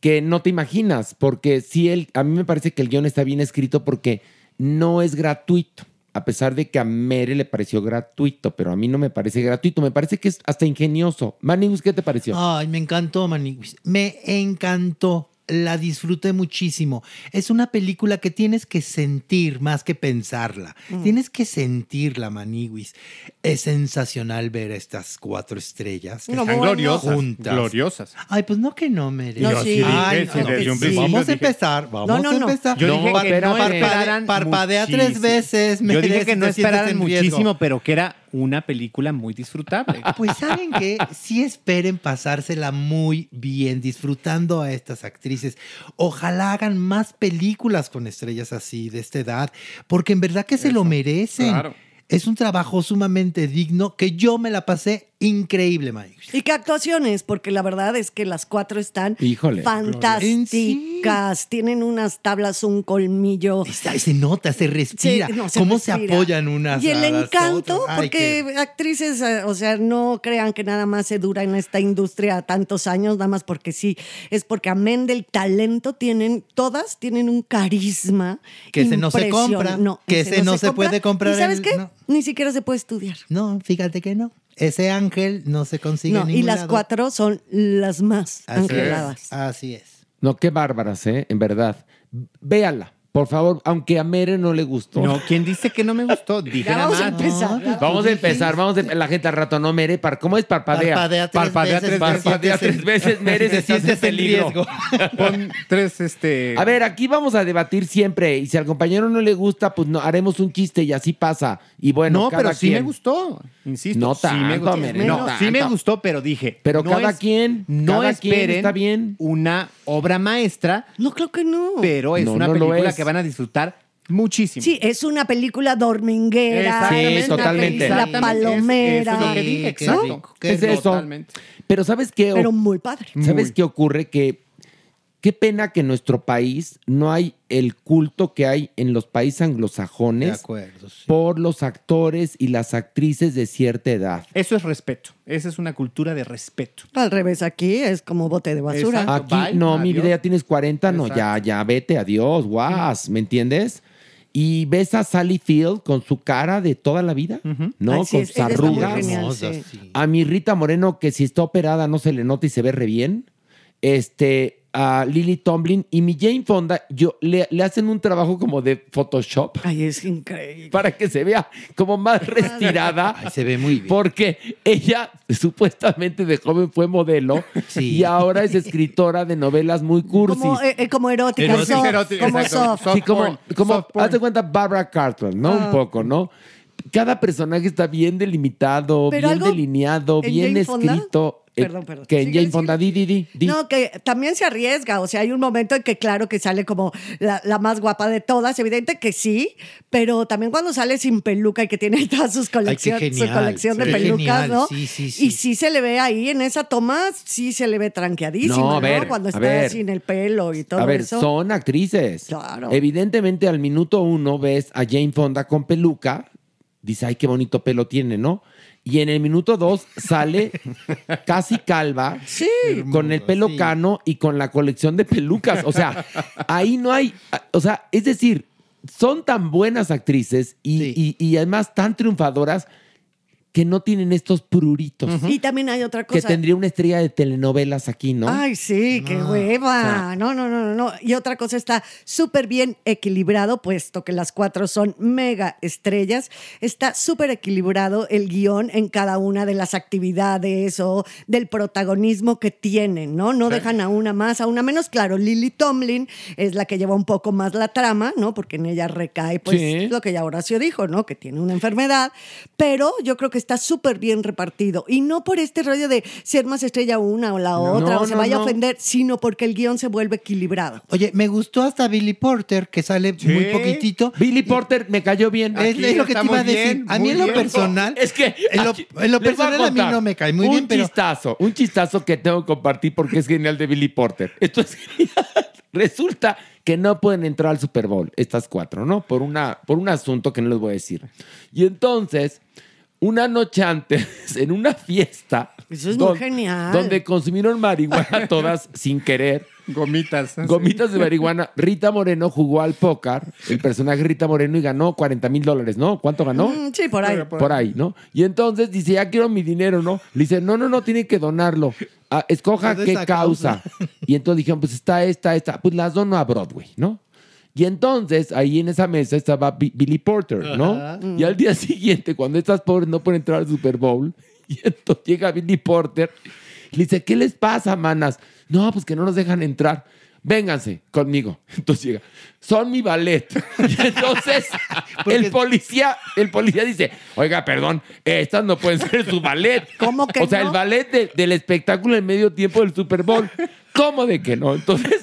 que no te imaginas, porque sí, el, a mí me parece que el guion está bien escrito porque no es gratuito, a pesar de que a Mere le pareció gratuito, pero a mí no me parece gratuito, me parece que es hasta ingenioso. Manningus, ¿qué te pareció? Ay, me encantó, Maniguis. Me encantó. La disfruté muchísimo. Es una película que tienes que sentir más que pensarla. Mm. Tienes que sentirla, Maniguis. Es sensacional ver a estas cuatro estrellas. No, Están bueno. gloriosas, Juntas. gloriosas. Ay, pues no que no, Mere. No, sí. Ay, sí, no, sí. principio Vamos a empezar. Vamos No, no, a no. empezar. Yo dije que no parpade- esperaran Parpadea tres veces. Yo Mere, dije que no esperaran muchísimo, pero que era una película muy disfrutable. Pues saben que sí esperen pasársela muy bien, disfrutando a estas actrices. Ojalá hagan más películas con estrellas así, de esta edad, porque en verdad que se lo merecen. claro. Es un trabajo sumamente digno que yo me la pasé increíble, Mike. Y qué actuaciones, porque la verdad es que las cuatro están Híjole. fantásticas. Tienen unas tablas, un colmillo. Está- se nota, se respira. Sí, no, ¿Cómo se apoyan unas Y el a las encanto, otras? Ay, porque qué- actrices, eh, o sea, no crean que nada más se dura en esta industria tantos años, nada más porque sí. Es porque amén del talento tienen, todas tienen un carisma. Que ese no se compra, No, que ese no se puede comprar ¿Y sabes el- qué? no. Ni siquiera se puede estudiar. No, fíjate que no. Ese ángel no se consigue No, en y ningún las lado. cuatro son las más Así es. angeladas. Así es. No, qué bárbaras, ¿eh? En verdad. Véala, por favor, aunque a Mere no le gustó. No, ¿quién dice que no me gustó? Dije Ya nada vamos a empezar. Vamos a empezar, vamos a la gente al rato no mere, par- ¿cómo es parpadea? Parpadea tres Parpadea veces. tres. Parpadea tres veces, Mere, te estás en peligro. riesgo. Pon tres, este. A ver, aquí vamos a debatir siempre y si al compañero no le gusta, pues no haremos un chiste y así pasa. Y bueno, no, cada pero sí quien. me gustó. Insisto. No sí me tanto, gustó. Mere, no, no sí me tanto. gustó, pero dije. Pero no cada es- quien, No cada quien esperen está bien. una obra maestra, No, creo que no. pero es No, una película que van a disfrutar muchísimo. Sí, es una película dorminguera. Una totalmente. Exactamente. palomera. Es lo que Sí, dije, exacto. qué Es eso. Totalmente. Pero ¿sabes qué? Pero muy padre. ¿Sabes Muy. qué ocurre? Que qué pena que en nuestro país no hay el culto que hay en los países De anglosajones acuerdo. sí. por los actores y las actrices de cierta edad. Eso es respeto. Esa es una cultura de respeto. Al revés, aquí es como bote de basura. Exacto. Aquí, Bye, no, mi vida ya tienes 40, no, ya, Exacto. ya vete, adiós, guas, ¿me entiendes? Y ves a Sally Field con su cara de toda la vida, ¿no? Con sus arrugas. genial, sí. A mi Rita Moreno, que si está operada no se le nota y se ve re bien. Este, a Lily Tomlin y mi Jane Fonda, yo, le, le hacen un trabajo como de Photoshop Ay, es increíble. para que se vea como más retirada. Ay, se ve muy bien. Porque ella supuestamente de joven fue modelo Sí. y ahora es escritora de novelas muy cursis. Como, eh, eh, como erótica, Erótica, soft, erótica, como exacto. soft. Sí, como, porn, como soft porn. haz de cuenta Barbara Cartwell, ¿no? Ah. Un poco, ¿no? cada personaje está bien delimitado, Pero bien algo delineado, en bien Fonda- escrito. Eh, Perdón, perdón. Que en Jane Fonda, di, di, di. No, que también se arriesga. O sea, hay un momento en que, claro, que sale como la, la más guapa de todas. Evidente que sí, pero también cuando sale sin peluca y que tiene todas sus colecciones, su genial, colección de sí. Pelucas, genial, ¿no? sí, sí, sí. Y sí se le ve ahí en esa toma, sí se le ve tranqueadísima, No, ¿no? a ver, cuando está ver. sin el pelo y todo A ver, eso. son actrices. Claro. Evidentemente, al minuto uno ves a Jane Fonda con peluca. Dice, ay, qué bonito pelo tiene, ¿no? Y en el minuto dos sale casi calva, con el pelo cano y con la colección de pelucas. O sea, ahí no hay. O sea, es decir, son tan buenas actrices y, y- y además tan triunfadoras que no tienen estos pruritos. Y también hay otra Que cosa. tendría una estrella de telenovelas aquí, ¿no? Ay, sí, qué hueva. No, no, no, no, no. Y otra cosa está súper bien equilibrado, puesto que las cuatro son mega estrellas. Está súper equilibrado el guion en cada una de las actividades o del protagonismo que tienen, ¿no? No dejan a una más, a una menos. Claro, Lily Tomlin es la que lleva un poco más la trama, ¿no? Porque en ella recae, pues, Sí. lo que ya Horacio dijo, ¿no? Que tiene una enfermedad. Pero yo creo que está súper bien repartido. Y no por este rollo de ser más estrella una o la otra, No, o se no, vaya a ofender, sino porque el guion se vuelve equilibrado. Oye, me gustó hasta Billy Porter, que sale muy poquitito. Billy Porter me cayó bien. Es, es lo que te iba a decir. a mí en lo personal. Es que En lo, en a personal a, mí no me cae muy un bien, pero. chistazo, un chistazo que tengo que compartir porque es genial de Billy Porter. Esto es genial. Resulta que no pueden entrar al Super Bowl, estas cuatro, ¿no? Por, una, por un asunto que no les voy a decir. Y entonces, una noche antes, en una fiesta. Eso es muy genial. Donde consumieron marihuana todas sin querer. Gomitas. Gomitas de marihuana. Rita Moreno jugó al póker, el personaje Rita Moreno, y ganó 40 mil dólares, ¿no? ¿Cuánto ganó? Mm, sí, por ahí. Por ahí, ¿no? Y entonces dice, ya quiero mi dinero, ¿no? Le dice, no, no, no, tiene que donarlo. Ah, escoja qué causa. causa. Y entonces dijeron, pues está esta, esta. Pues las dono a Broadway, ¿no? Y entonces ahí en esa mesa estaba Bi- Billy Porter, ¿no? Y al día siguiente, cuando estas pobres no pueden entrar al Super Bowl, y entonces llega Billy Porter y le dice, ¿qué les pasa, manas? No, pues que no nos dejan entrar. Vénganse conmigo. Entonces llega, son mi ballet. Y entonces el policía, el policía dice, oiga, perdón, estas no pueden ser su ballet. ¿Cómo que O sea, no? el ballet de- del espectáculo en medio tiempo del Super Bowl. ¿Cómo de que no? Entonces,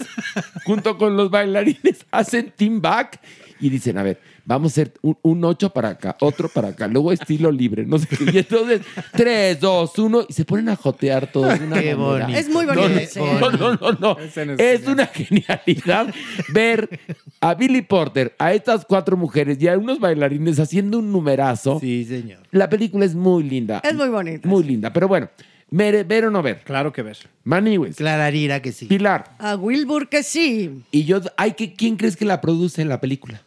junto con los bailarines, hacen team back y dicen, a ver, vamos a hacer un, un ocho para acá, otro para acá, luego estilo libre, no sé qué. Y entonces, tres, dos, uno, y se ponen a jotear todos. de una Qué bonito. Es muy bonito. no, sí. no, no, no, no. Es Es una genialidad ver a Billy Porter, a estas cuatro mujeres y a unos bailarines haciendo un numerazo. Sí, señor. La película es muy linda. Es muy bonita. Muy linda. Pero bueno, mere- ver o no ver. Claro que ver. Maniwis. Clararira que sí. Pilar. A Wilbur que sí. Y yo, hay que, ¿quién crees que la produce en la película?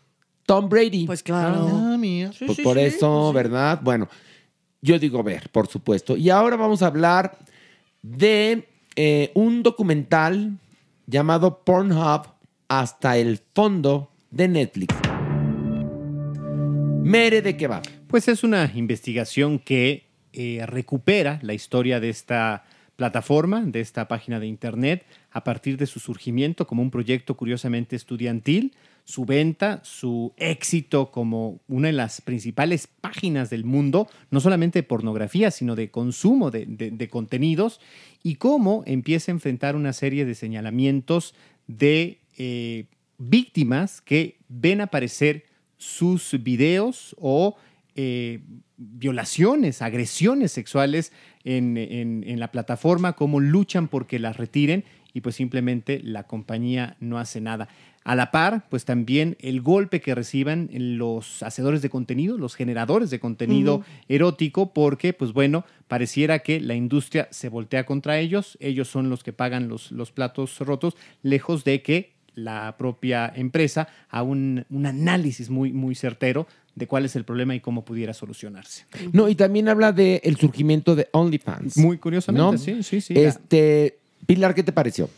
Tom Brady. Pues claro. Ah, mía. Pues por eso, ¿verdad? Bueno, yo digo ver, por supuesto. Y ahora vamos a hablar de eh, un documental llamado Pornhub hasta el fondo de Netflix. Mere de qué va. Pues es una investigación que eh, recupera la historia de esta plataforma, de esta página de internet, a partir de su surgimiento como un proyecto curiosamente estudiantil, su venta, su éxito como una de las principales páginas del mundo, no solamente de pornografía, sino de consumo de, contenidos, y cómo empieza a enfrentar una serie de señalamientos de eh, víctimas que ven aparecer sus videos o eh, violaciones, agresiones sexuales en, en- en la plataforma, cómo luchan porque las retiren y pues simplemente la compañía no hace nada. A la par, pues también el golpe que reciban los hacedores de contenido, los generadores de contenido erótico, porque pues bueno, pareciera que la industria se voltea contra ellos, ellos son los que pagan los, los platos rotos, lejos de que la propia empresa a un, un análisis muy, muy certero de cuál es el problema y cómo pudiera solucionarse. No, y también habla del el surgimiento de OnlyFans. Muy curiosamente, ¿no? sí, sí, sí. Este, Pilar, ¿qué te pareció?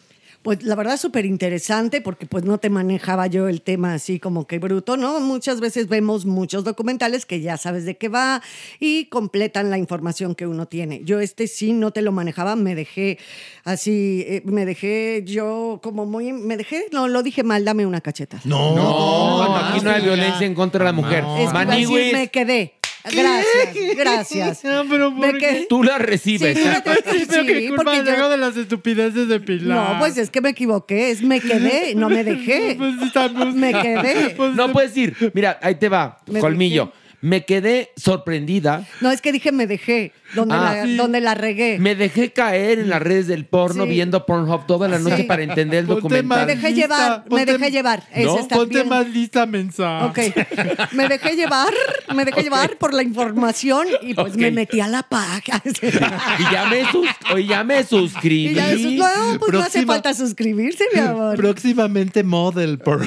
Pues la verdad súper interesante porque pues no te manejaba yo el tema así como que bruto, ¿no? Muchas veces vemos muchos documentales que ya sabes de qué va y completan la información que uno tiene. Yo este sí no te lo manejaba, me dejé así, eh, me dejé yo como muy, me dejé, no, lo dije mal, dame una cacheta. No, No, no, aquí no hay violencia en contra de la mujer. Es que decir, me quedé. Gracias, gracias. No, pero ¿De qué? Tú la recibes. Sí, Sí, pero culpa porque yo- de las estupideces de Pilar. No, pues es que me equivoqué, es me quedé, no me dejé. Pues estamos- Me quedé. Pues, No puedes ir. Mira, ahí te va, Me colmillo. Me quedé sorprendida. No, es que dije me dejé, donde, Ah, la, sí. donde la regué. Me dejé caer en las redes del porno Sí. viendo Pornhub toda la noche Sí. para entender el Ponte Me documental. dejé llevar, me dejé llevar. Ese ¿No? está Ponte bien. más lista, mensaje. Ok, me dejé llevar, me dejé llevar por la información y pues me metí a la paja. Y ya me, sus- oye, ya me suscribí. Y ya eso, no, pues no hace falta suscribirse, mi amor. Próximamente model por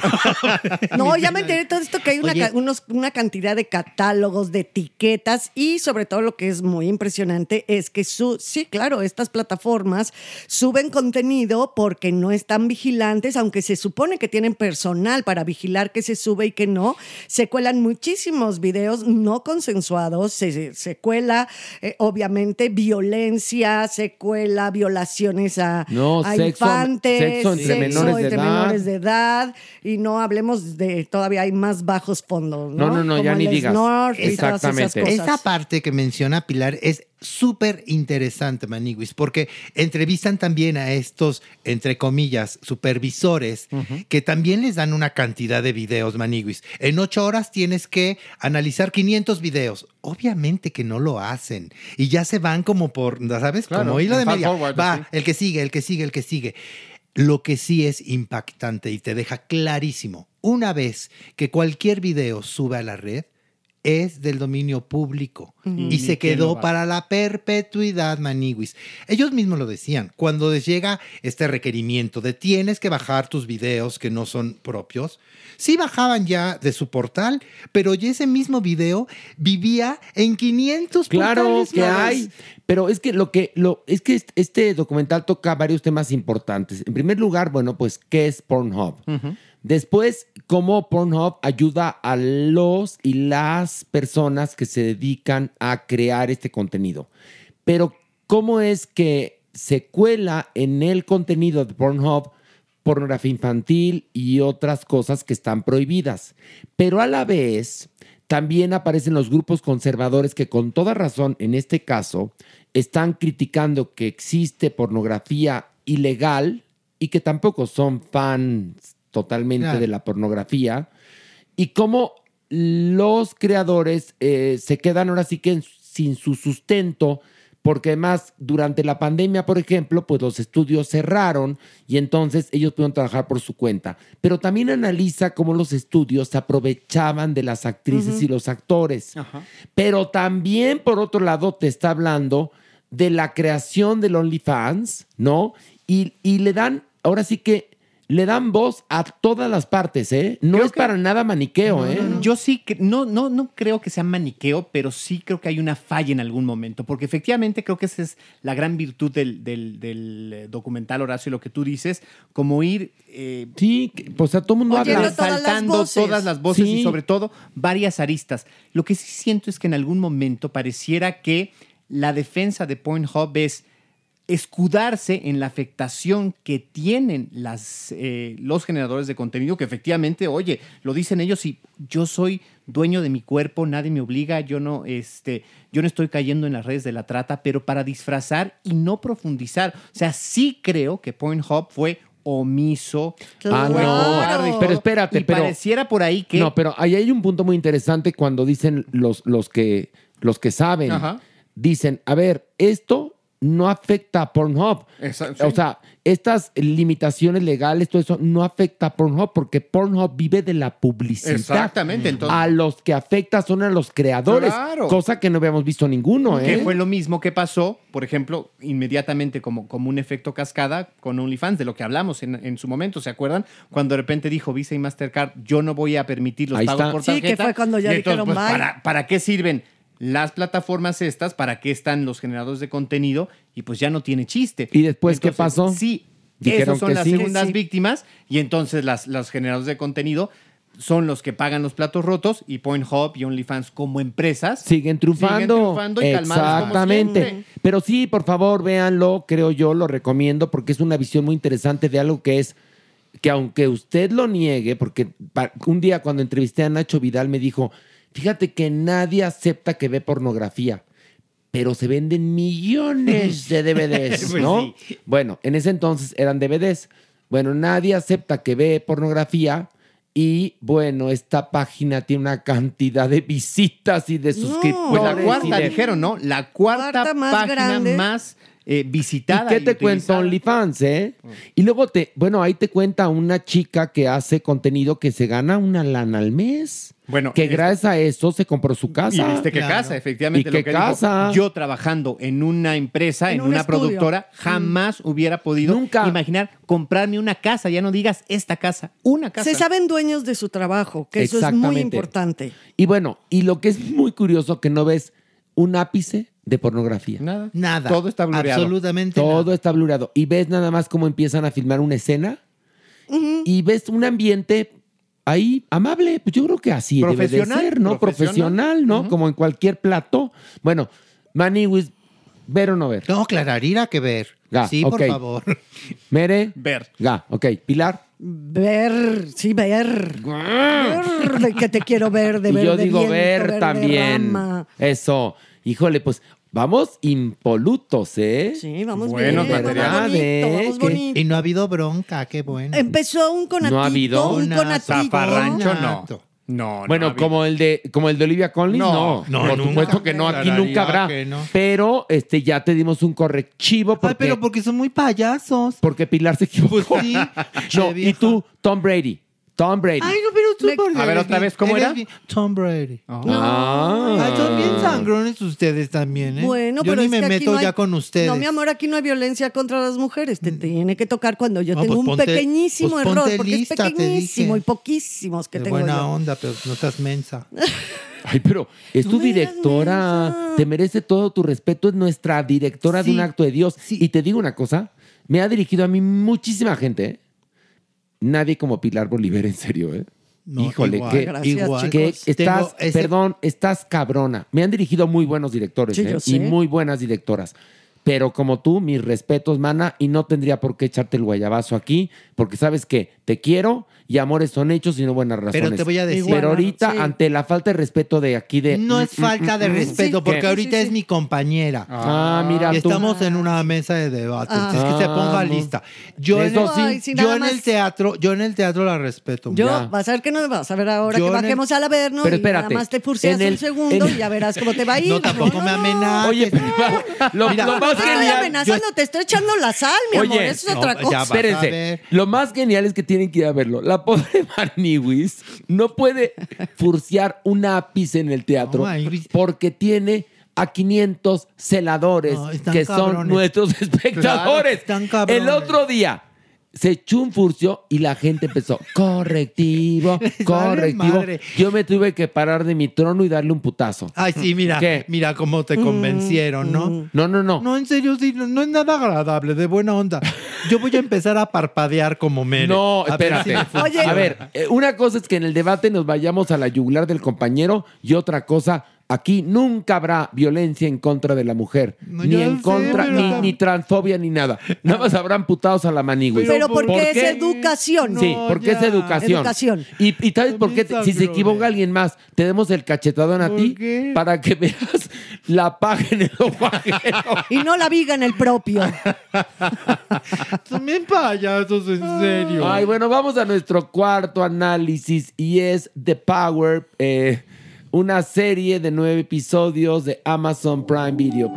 No, ya me enteré de todo esto que hay una, Oye. ca- unos- una cantidad de catálogos, de etiquetas y sobre todo lo que es muy impresionante es que su, sí, claro, estas plataformas suben contenido porque no están vigilantes, aunque se supone que tienen personal para vigilar que se sube y que no, se cuelan muchísimos videos no consensuados, se, se cuela eh, obviamente violencia, se cuela violaciones a, No, a sexo- infantes, sexo entre menores de entre menores de edad y no hablemos de todavía hay más bajos fondos, ¿no? No, no, no, ya ni digas. Y todas esas Exactamente. cosas. Esta parte que menciona Pilar es súper interesante, Maniguis, porque entrevistan también a estos, entre comillas, supervisores, que también les dan una cantidad de videos, Maniguis. En ocho horas tienes que analizar 500 videos. Obviamente que no lo hacen. Y ya se van como por, ¿sabes? Claro, como hilo de media. forward, Va, así. el que sigue, el que sigue, el que sigue. Lo que sí es impactante y te deja clarísimo, una vez que cualquier video sube a la red, es del dominio público Y se quedó para la perpetuidad, Maniguis. Ellos mismos lo decían, cuando les llega este requerimiento de tienes que bajar tus videos que no son propios, sí bajaban ya de su portal, pero ya ese mismo video vivía en 500 Claro portales que más. hay, pero es que lo que lo es que est- este documental toca varios temas importantes. En primer lugar, bueno, pues qué es Pornhub. Después, cómo Pornhub ayuda a los y las personas que se dedican a crear este contenido. Pero cómo es que se cuela en el contenido de Pornhub pornografía infantil y otras cosas que están prohibidas. Pero a la vez, también aparecen los grupos conservadores que con toda razón, en este caso, están criticando que existe pornografía ilegal y que tampoco son fans totalmente Claro. de la pornografía. Y cómo los creadores eh, se quedan ahora sí que en- sin su sustento porque además durante la pandemia, por ejemplo, pues los estudios cerraron y entonces ellos pudieron trabajar por su cuenta. Pero también analiza cómo los estudios se aprovechaban de las actrices y los actores. Pero también, por otro lado, te está hablando de la creación del OnlyFans, ¿no? Y, y le dan, ahora sí que le dan voz a todas las partes, ¿eh? No Creo es que- para nada maniqueo, ¿eh? Yo sí, que, no, no, no creo que sea maniqueo, pero sí creo que hay una falla en algún momento, porque efectivamente creo que esa es la gran virtud del, del- del, eh, documental, Horacio, lo que tú dices, como ir eh, Sí, pues a todo mundo Oyendo habla. todas las resaltando voces. todas las voces Sí. y sobre todo varias aristas. Lo que sí siento es que en algún momento pareciera que la defensa de Pornhub es escudarse en la afectación que tienen las, eh, los generadores de contenido, que efectivamente, oye, lo dicen ellos y yo soy dueño de mi cuerpo, nadie me obliga, yo no, este, yo no estoy cayendo en las redes de la trata, pero para disfrazar y no profundizar. O sea, sí creo que Pornhub fue omiso. Ah, fue no. Pero espérate, y pero- pareciera por ahí que... No, pero ahí hay un punto muy interesante cuando dicen los, los, que, los que saben. Ajá. Dicen, a ver, esto no afecta a Pornhub. Exacto, sí. O sea, estas limitaciones legales, todo eso, no afecta a Pornhub porque Pornhub vive de la publicidad. Exactamente, entonces- A los que afecta son a los creadores, Claro. cosa que no habíamos visto ninguno, ¿eh? Que fue lo mismo que pasó, por ejemplo, inmediatamente como, como un efecto cascada con OnlyFans, de lo que hablamos en, en su momento, ¿se acuerdan? Cuando de repente dijo Visa y Mastercard, yo no voy a permitir los Ahí pagos está. por Sí, tarjeta. que fue cuando ya entonces, dijeron, pues, bye. ¿para, ¿para qué sirven las plataformas estas? ¿Para qué están los generadores de contenido? Y pues ya no tiene chiste. ¿Y después qué pasó? Sí, Dijeron esos son las sí. segundas Sí. víctimas y entonces las, los generadores de contenido son los que pagan los platos rotos y Pornhub y OnlyFans como empresas Siguen triunfando. Siguen triunfando y calmados como Exactamente. siempre. Pero sí, por favor, véanlo, creo yo, lo recomiendo porque es una visión muy interesante de algo que es que aunque usted lo niegue, porque un día cuando entrevisté a Nacho Vidal me dijo, fíjate que nadie acepta que ve pornografía, pero se venden millones de DVDs, Pues ¿no? Bueno, en ese entonces eran DVDs. Bueno, nadie acepta que ve pornografía y bueno, esta página tiene una cantidad de visitas y de suscriptores. Pues la cuarta, de- dijeron, ¿no? La cuarta, Cuarta más página grande. más eh, visitada. ¿Y qué te y cuenta. OnlyFans, eh? Y luego te, bueno, ahí te cuenta una chica que hace contenido que se gana una lana al mes. Bueno, que este- gracias a eso se compró su casa. Y viste que Claro. casa, efectivamente. ¿Y lo qué que dijo. casa? yo trabajando en una empresa, En en, un una estudio. productora, jamás hubiera podido Nunca. imaginar comprarme una casa. Ya no digas esta casa, una casa. Se saben dueños de su trabajo, que eso es muy importante. Y bueno, y lo que es muy curioso que no ves un ápice de pornografía. Nada. Nada. Todo está blureado. Absolutamente Todo nada. está blureado. Y ves nada más cómo empiezan a filmar una escena y ves un ambiente ahí amable. Pues yo creo que así debe de Profesional, ser, ¿no? profesional. Profesional, ¿no? Como en cualquier plato. Bueno, Maniwis, ver o no ver. No, Clararira que ver. Ga, sí, por favor. Mere. Ver. Ga, ok. Pilar. Ver, sí, ver. Ver de que te quiero ver, de y ver yo de digo viento, ver, también. Eso. Híjole, pues vamos impolutos, ¿eh? Sí, vamos Buenos bien, vamos materiales, bonito, ¿eh? vamos Que- bonito. Y no ha habido bronca, qué bueno. Empezó un conatito, ¿No ha habido? un conatito. Zafarrancho, no. No, no Bueno, como el de como el de Olivia Collins, no. No, no, por nunca. supuesto que no, aquí nunca habrá. Pero este ya te dimos un correctivo porque, Ay, pero porque son muy payasos. porque Pilar se equivocó. Pues sí. no, y tú, Tom Brady. Tom Brady. Ay, no, pero tú por- A ver, otra vez, ¿cómo era? Tom Brady. Ah. Ay, son bien sangrones ustedes también, ¿eh? Bueno, Yo pero ni es me que aquí meto no hay- ya con ustedes. No, mi amor, aquí no hay violencia contra las mujeres. Te tiene que tocar cuando yo No, tengo pues un ponte- pequeñísimo pues error, ponte porque lista, es pequeñísimo y poquísimos que De tengo buena yo. onda, pero no seas mensa. Ay, pero es No tu me directora. mensa. Te merece todo tu respeto. Es nuestra directora de Sí, un acto de Dios. sí. Y te digo una cosa. Me ha dirigido a mí muchísima gente. ¿eh? Nadie como Pilar Bolívar, en serio, ¿eh? No, Híjole, igual, que, Gracias, igual. que chicos. estás, ese- perdón, estás cabrona. Me han dirigido muy buenos directores Sí, ¿eh? y muy buenas directoras. Pero como tú, mis respetos, mana, y no tendría por qué echarte el guayabazo aquí, porque sabes que te quiero y amores son hechos y no buenas razones. te voy a decir- Pero ahorita, Sí. ante la falta de respeto de aquí de... No es Mm, falta mm, de mm, respeto, sí, porque ¿qué? ahorita Sí, sí, es mi compañera. Ah, mira y tú. estamos en una mesa de debate. entonces que se ponga Ah, lista. Yo, en eso el, sí. Ay, yo en el teatro, yo en el teatro la respeto. Yo, Ya. vas a ver que no me vas a ver ahora Yo que en el- bajemos al Averno Pero y nada espérate, más te furceas en el- un segundo en- y ya verás cómo te va a ir. No, tampoco me amenaces. Oye, pero lo, Mira, lo No más te estoy genial... amenazando, te estoy echando la sal, mi amor. Eso es otra cosa. Espérense. Lo más genial es que tienen que ir a verlo. La pobre no puede furciar un ápice en el teatro porque tiene a 500 celadores No, que son nuestros espectadores. el otro día se echó un furcio y la gente empezó, correctivo, correctivo. madre. Yo me tuve que parar de mi trono y darle un putazo. Ay, sí, mira, ¿Qué? mira cómo te convencieron, ¿no? No, no, no. No, en serio, sí, no, no es nada agradable, de buena onda. Yo voy a empezar a parpadear como Mere. No, A ver espérate. si me funciona. Oye. A ver, eh, una cosa es que en el debate nos vayamos a la yugular del compañero y otra cosa, aquí nunca habrá violencia en contra de la mujer. No, ni en contra, ni, transfobia, ni nada. Nada más habrán putados a la manigüey. Pero ¿por porque qué? es educación. Sí, No, porque es educación. Educación. Y, y ¿sabes por qué? Son Si se equivoca alguien más, te demos el cachetadón a ¿Por ti qué? para que veas la paja en el ojo ajeno. Y no la viga en el propio. Bien payasos, en serio. Ay, bueno, vamos a nuestro cuarto análisis y es The Power, eh, una serie de nueve episodios de Amazon Prime Video.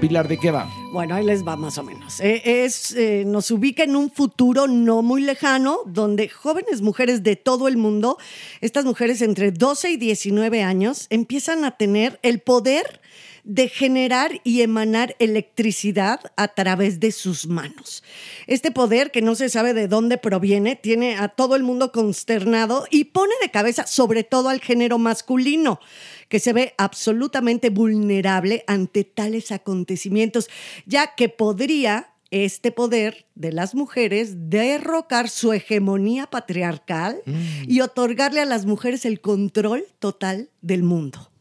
Pilar, ¿de qué va? Bueno, ahí les va más o menos. Eh, es, eh, nos ubica en un futuro no muy lejano, donde jóvenes mujeres de todo el mundo, estas mujeres entre 12 y 19 años, empiezan a tener el poder de generar y emanar electricidad a través de sus manos. Este poder, que no se sabe de dónde proviene, tiene a todo el mundo consternado y pone de cabeza sobre todo al género masculino que se ve absolutamente vulnerable ante tales acontecimientos, ya que podría este poder de las mujeres derrocar su hegemonía patriarcal y otorgarle a las mujeres el control total del mundo.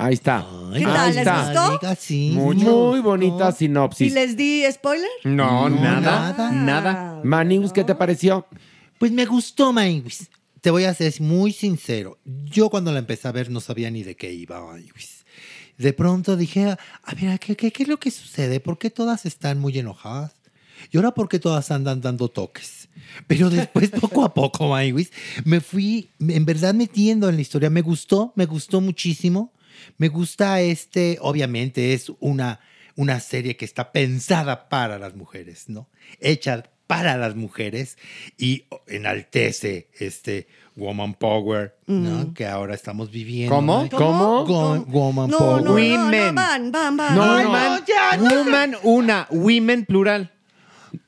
Ahí está. ¿Qué tal? Ahí ¿Les está. gustó? Sí, Muy, bonita ¿Y sinopsis. les di spoiler? No, No, nada, nada. nada. Manix, ¿qué te pareció? Pues me gustó, Maywis. te voy a ser muy sincero. Yo cuando la empecé a ver no sabía ni de qué iba. Ay, pues, De pronto dije, a ver, ¿qué, qué, qué es lo que sucede? ¿Por qué todas están muy enojadas? Y ahora, ¿por qué todas andan dando toques? Pero después, poco a poco, Maywis, me fui en verdad metiendo en la historia. Me gustó, me gustó muchísimo. Me gusta este, obviamente es una, una serie que está pensada para las mujeres, ¿no? Hecha para las mujeres y enaltece este woman power, ¿no? Mm. Que ahora estamos viviendo. ¿Cómo? ¿no? ¿Cómo? Go- woman No, power. no, no, Women. no, van, van, van. No, Ay, woman, ya, no. woman, una, women, plural.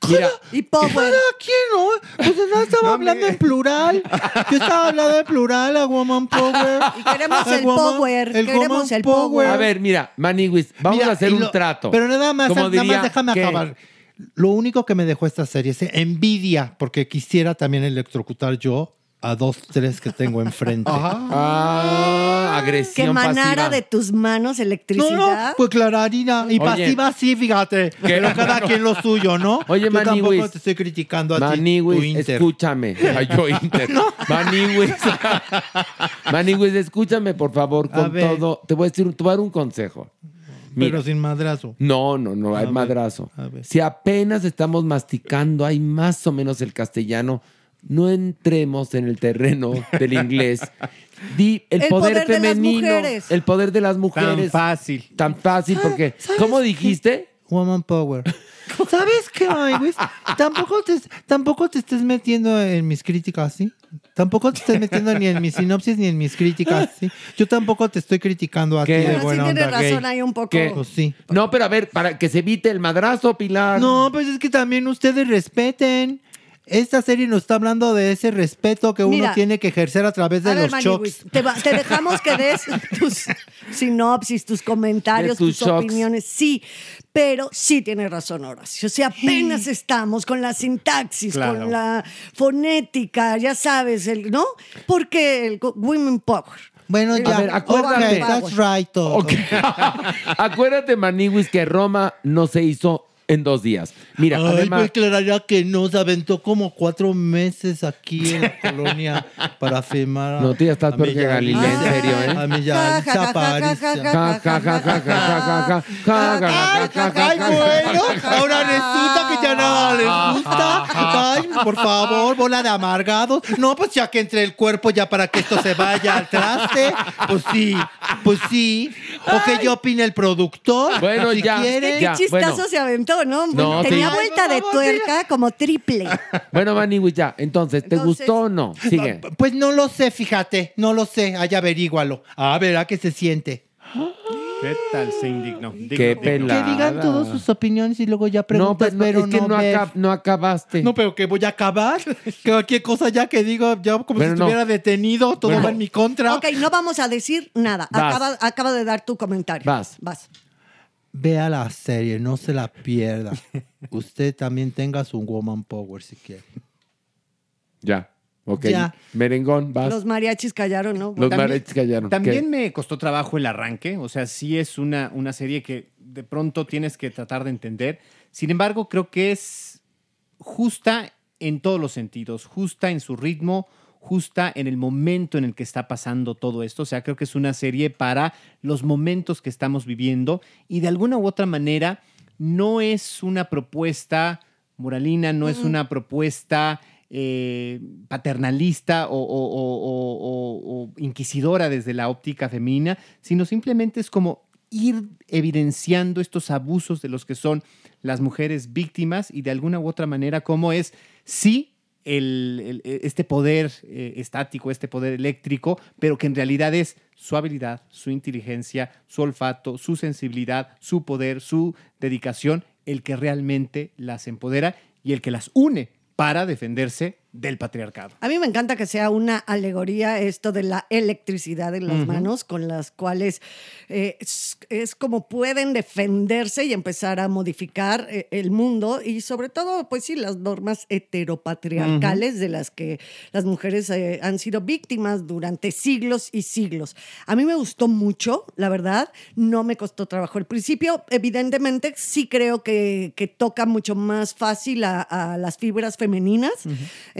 Mira, Y Power. Quien, ¿no? Pues no estaba hablando en plural. Yo estaba hablando en plural, a woman power. Y queremos A el power, queremos woman el power. a ver, mira, Maniwis, vamos Mira, a hacer un trato. Pero nada más, Como nada más déjame que- acabar. Lo único que me dejó esta serie es envidia, porque quisiera también electrocutar yo a dos, tres que tengo enfrente. Ah, Que agresión emanara pasiva. de tus manos No, electricidad. no, pues clararina. Y Oye. pasiva sí, fíjate. Pero cada quien lo suyo, ¿no? Oye, Yo tampoco Maniwis. te estoy criticando a ti. Maniwis, Inter. escúchame. Ay, yo Inter. Maniwis. Maniwis, escúchame, por favor, A con todo. Te voy a decir, te voy a dar un consejo. Mira, Pero sin madrazo. no, no, no, hay ver, madrazo. a ver. Si apenas estamos masticando, hay más o menos el castellano, no entremos en el terreno del inglés. Di el, El poder, femenino, el poder de las Tan mujeres. fácil. Tan fácil, porque, ¿cómo dijiste? Woman Power. ¿Sabes qué, Maywis? Tampoco te, tampoco te estés metiendo en mis críticas, ¿sí? Tampoco te estés metiendo ni en mis sinopsis ni en mis críticas, ¿sí? Yo tampoco te estoy criticando a ¿Qué? ti de Pero sí buena tienes onda razón gay. ahí un poco. ¿Qué? Pues sí. No, pero a ver, para que se evite el madrazo, Pilar. No, pues es que también ustedes respeten. Esta serie nos está hablando de ese respeto que uno Mira. tiene que ejercer a través de A ver, los shocks. Te, va- te dejamos que des tus sinopsis, tus comentarios, tus opiniones. Sí, pero sí tiene razón, Horacio. O sea, apenas estamos con la sintaxis, Claro. con la fonética, ya sabes, el, ¿no? Porque el Women Power. Bueno, ya. ver, acuérdate. That's right. Acuérdate, Maniwis, que Roma no se hizo en dos días. Mira, Ay, además, me que nos aventó como cuatro meses aquí en la colonia para firmar. No, tú ya estás peor que Galilea, en serio, ¿eh? A mi ya, Ay, bueno, ahora resulta que ya nada les gusta. Ay, por favor, bola de amargados. No, pues ya que entre el cuerpo ya para que esto se vaya al traste. Pues sí, pues sí. O que yo opine el productor. Bueno, si ya. Qué chistazo se aventó, ¿no? No, Tenía sí. vuelta de tuerca como triple. Bueno, Maniwis, ya. Entonces, ¿te Entonces- gustó o no? Sigue. Pues no lo sé, fíjate, no lo sé. Allá averígualo. Ah, verá que se siente. ¿Qué tal se indignó? Digno, Qué digno. pelada. Que digan todas sus opiniones y luego ya No, preguntas, pues no, pero es que no, no, ver. acab- no acabaste. No, pero que voy a acabar. Que cualquier cosa ya que digo, ya como Bueno, si no. estuviera detenido, todo Bueno. va en mi contra. Ok, no vamos a decir nada. Vas. Acaba, acaba de dar tu comentario. Vas. Vas. Vea la serie, no se la pierda. Usted también tenga su woman power si quiere. Ya. Ok. Ya. Merengón, vas. Los mariachis callaron, ¿no? Los También- mariachis callaron. También ¿Qué? me costó trabajo el arranque, o sea, sí es una, una serie que de pronto tienes que tratar de entender. Sin embargo, creo que es justa en todos los sentidos, justa en su ritmo, justa en el momento en el que está pasando todo esto. O sea, creo que es una serie para los momentos que estamos viviendo y de alguna u otra manera no es una propuesta moralina, no es una propuesta eh, paternalista o, o- o- o- o- o inquisidora desde la óptica femenina, sino simplemente es como ir evidenciando estos abusos de los que son las mujeres víctimas y de alguna u otra manera cómo es, sí, el- el- este poder eh, estático, este poder eléctrico, pero que en realidad es su habilidad, su inteligencia, su olfato, su sensibilidad, su poder, su dedicación, el que realmente las empodera y el que las une para defenderse del patriarcado. A mí me encanta que sea una alegoría esto de la electricidad en las manos, con las cuales eh, es, es como pueden defenderse y empezar a modificar eh, el mundo y sobre todo, pues sí, las normas heteropatriarcales de las que las mujeres eh, han sido víctimas durante siglos y siglos. A mí me gustó mucho, la verdad, no me costó trabajo. Al principio, evidentemente, sí creo que, que toca mucho más fácil a, a las fibras femeninas.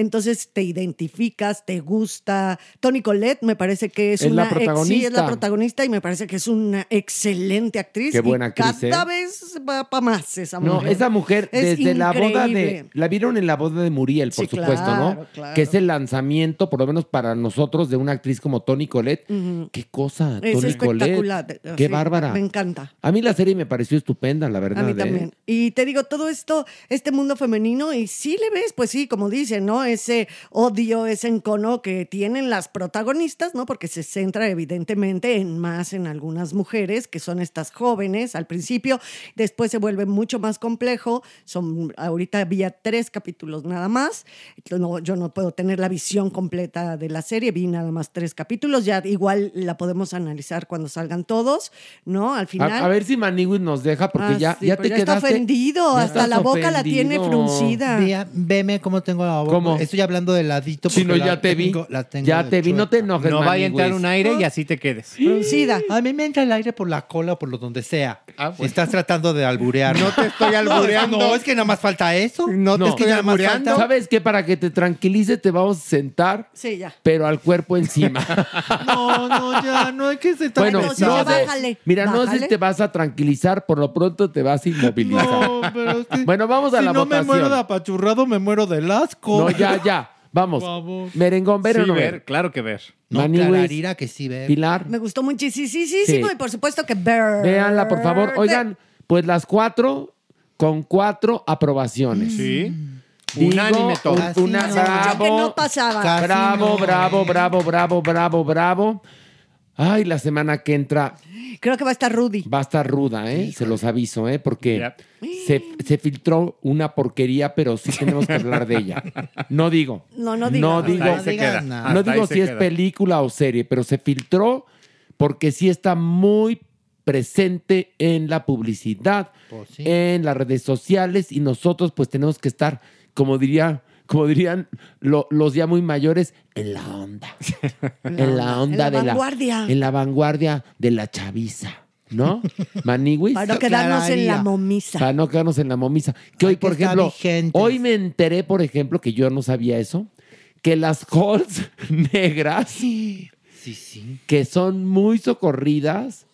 Entonces te identificas, te gusta. Toni Collette me parece que es, Es la una ex- sí, es protagonista. la protagonista y me parece que es una excelente actriz. Qué buena actriz, Cada ¿eh? vez va para más esa No, mujer. esa mujer, Es desde la boda de. La vieron en la boda de Muriel, por Sí, supuesto, claro, ¿no? claro. Que es el lanzamiento, por lo menos para nosotros, de una actriz como Toni Collette. Ujú. Qué cosa, Es Toni espectacular. Collette. Qué Sí, bárbara. Me encanta. A mí la serie me pareció estupenda, la verdad. A mí ¿eh? también. Y te digo, todo esto, este mundo femenino, y sí le ves, pues sí, como dicen, ¿no? Ese odio, ese encono que tienen las protagonistas, ¿no? Porque se centra evidentemente en más en algunas mujeres, que son estas jóvenes al principio, después se vuelve mucho más complejo. Son, ahorita había tres capítulos nada más. Yo no, yo no puedo tener la visión completa de la serie, vi nada más tres capítulos, ya igual la podemos analizar cuando salgan todos, ¿no? Al final. A, a ver si Maniwis nos deja, porque Ah, ya, sí, ya te ya está quedaste. ofendido, ya hasta la boca la tiene ofendido. fruncida. Vea- veme cómo tengo la boca. ¿Cómo? Estoy hablando de ladito. Si no, porque ya la te vi. tengo- la tengo Ya de te vi, no te enojes, No vaya a entrar un aire y así te quedes. Fruncida. A mí me entra el aire por la cola o por lo donde sea. Ah, Si estás tratando de alburear. No te estoy albureando. No, es que nada más falta eso. No te estoy albureando. falta- ¿Sabes qué? Para que te tranquilices, te vamos a sentar, Sí, ya. pero al cuerpo encima. No, no, ya, no hay que ser tan bueno, no, bájale, Mira, no sé si te vas a tranquilizar, por lo pronto te vas a inmovilizar. No, pero es que Bueno, vamos a si la no me votación. muero de apachurrado, me muero del asco. No, ya, ya. Vamos. Favor. Merengón, ver o Sí, no ver, ver. claro que ver. No, clararira que sí, ve. Pilar, Me gustó muchísimo Sí. y por supuesto que Bird. véanla, por favor. Oigan, pues las cuatro con cuatro aprobaciones. Sí. Digo, Unánime todo. un- una, no. Bravo, que no pasaba. Casi bravo, no. bravo, bravo, bravo, bravo, bravo. Ay, la semana que entra Creo que va a estar Rudy. va a estar ruda, ¿eh? Se los aviso, ¿eh? Porque se, se filtró una porquería, pero sí tenemos que hablar de ella. No digo. No, no digas. No Hasta digo, ahí no digo si es queda. película o serie, pero se filtró porque sí está muy presente en la publicidad, Pues sí. en las redes sociales y nosotros pues tenemos que estar, como diría, como dirían lo- los ya muy mayores, en la onda. en la onda En la de vanguardia. la en la vanguardia de la chaviza, ¿no? Maniwis. Para no quedarnos en la momisa. Para no quedarnos en la momisa. Que hoy, Hay por ejemplo, vigentes. hoy me enteré, por ejemplo, que yo no sabía eso, que las halls negras, Sí, sí. que son muy socorridas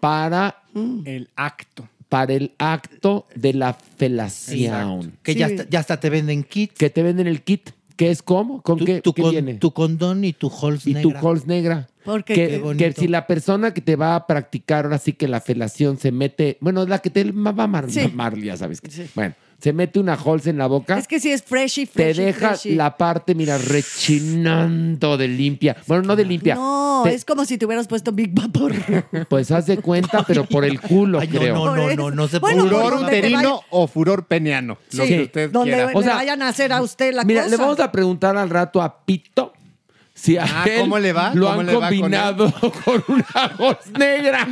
para, El acto. Para el acto de la felación. Que Sí. ya, hasta, ya hasta te venden kit. Que te venden el kit. ¿Qué es cómo? ¿Con Tu, qué, tu qué con- viene? tu condón y tu halls y negra. tu halls negra. Porque que, qué que si la persona que te va a practicar ahora sí que la felación se mete, bueno, la que te va a mamar, Sí. mamar, ya sabes que. Sí. Bueno, se mete una halls en la boca. Es que sí es freshy, te freshy. deja freshy. la parte, mira, rechinando de limpia. Bueno, no de limpia. No, Te- es como si te hubieras puesto Big Vapor. Pues haz de cuenta, pero por el culo, Ay, no, creo. no, no, eso. no, no se puede. Furor te uterino vaya- o furor peneano. Lo Sí, que usted donde quiera. O sea, vayan a hacer a usted la Mira, cosa. le vamos a preguntar al rato a Pito si a Ah, él ¿cómo le va? lo ¿Cómo han le va con combinado con, una voz negra.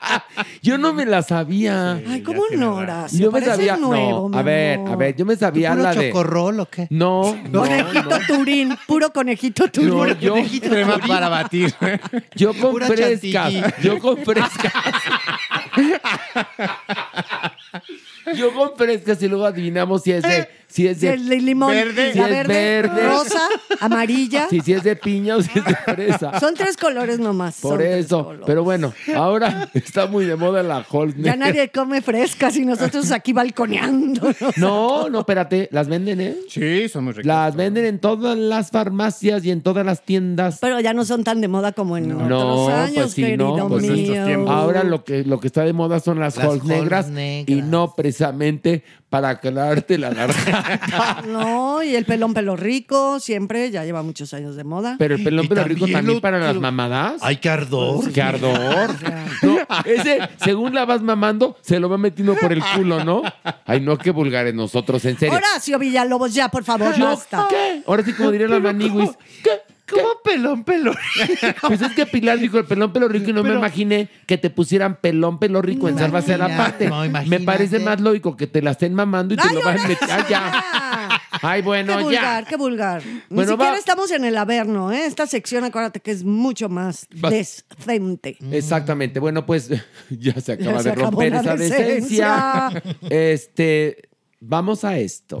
Yo no me la sabía. Ay, ¿cómo no. Horacio? yo me sabía. nuevo, no, mi a ver, amor. a ver, yo me sabía ¿Puro la de. chocorrol o qué? No, no, Conejito no. Turín, puro conejito Turín. No, yo, Crema para batir. yo con frescas. Yo con frescas. Yo con frescas y luego adivinamos si es de, si es de, de limón, Verde. la Sí, es verde, verde. rosa, amarilla. si, si es de piña o si es de fresa. Son tres colores nomás. Por eso. Pero bueno, ahora está muy de moda la Halls Ya nadie come frescas y nosotros aquí balconeando. No, no, espérate. Las venden, ¿eh? Sí, son muy ricos. Las venden en todas las farmacias y en todas las tiendas. Pero ya no son tan de moda como en otros No, años, pues sí, querido no, pues estos mío. Ahora lo que, lo que está de moda son las, Las negras. y no precisamente para aclararte la garganta. No, y el pelón pelo rico siempre ya lleva muchos años de moda. Pero el pelón pelo rico también lo- para las mamadas. Ay, qué ardor. ¡Qué ardor! No, ese, según la vas mamando, se lo va metiendo por el culo, ¿no? Ay, no, qué vulgares nosotros, en serio. Horacio Villalobos, ya, por favor, ¿Yo basta. qué? Ahora sí, como diría la maniguis. ¿Qué? ¿Cómo pelón, pelón? Pues es que Pilar dijo el pelón pelo rico y no me imaginé que te pusieran pelón pelo rico en salvarse la Imagina- parte. no, me parece más lógico que te la estén mamando y te Ay, lo vas a meter. Ya. ya. Ay, bueno, qué vulgar, ya. qué vulgar. Ni Bueno, siquiera va. estamos en el Averno, ¿eh? Esta sección, acuérdate que es mucho más Va. decente. Exactamente. Bueno, pues ya se acaba Ya de romper la esa decencia. decencia. Este, vamos a esto.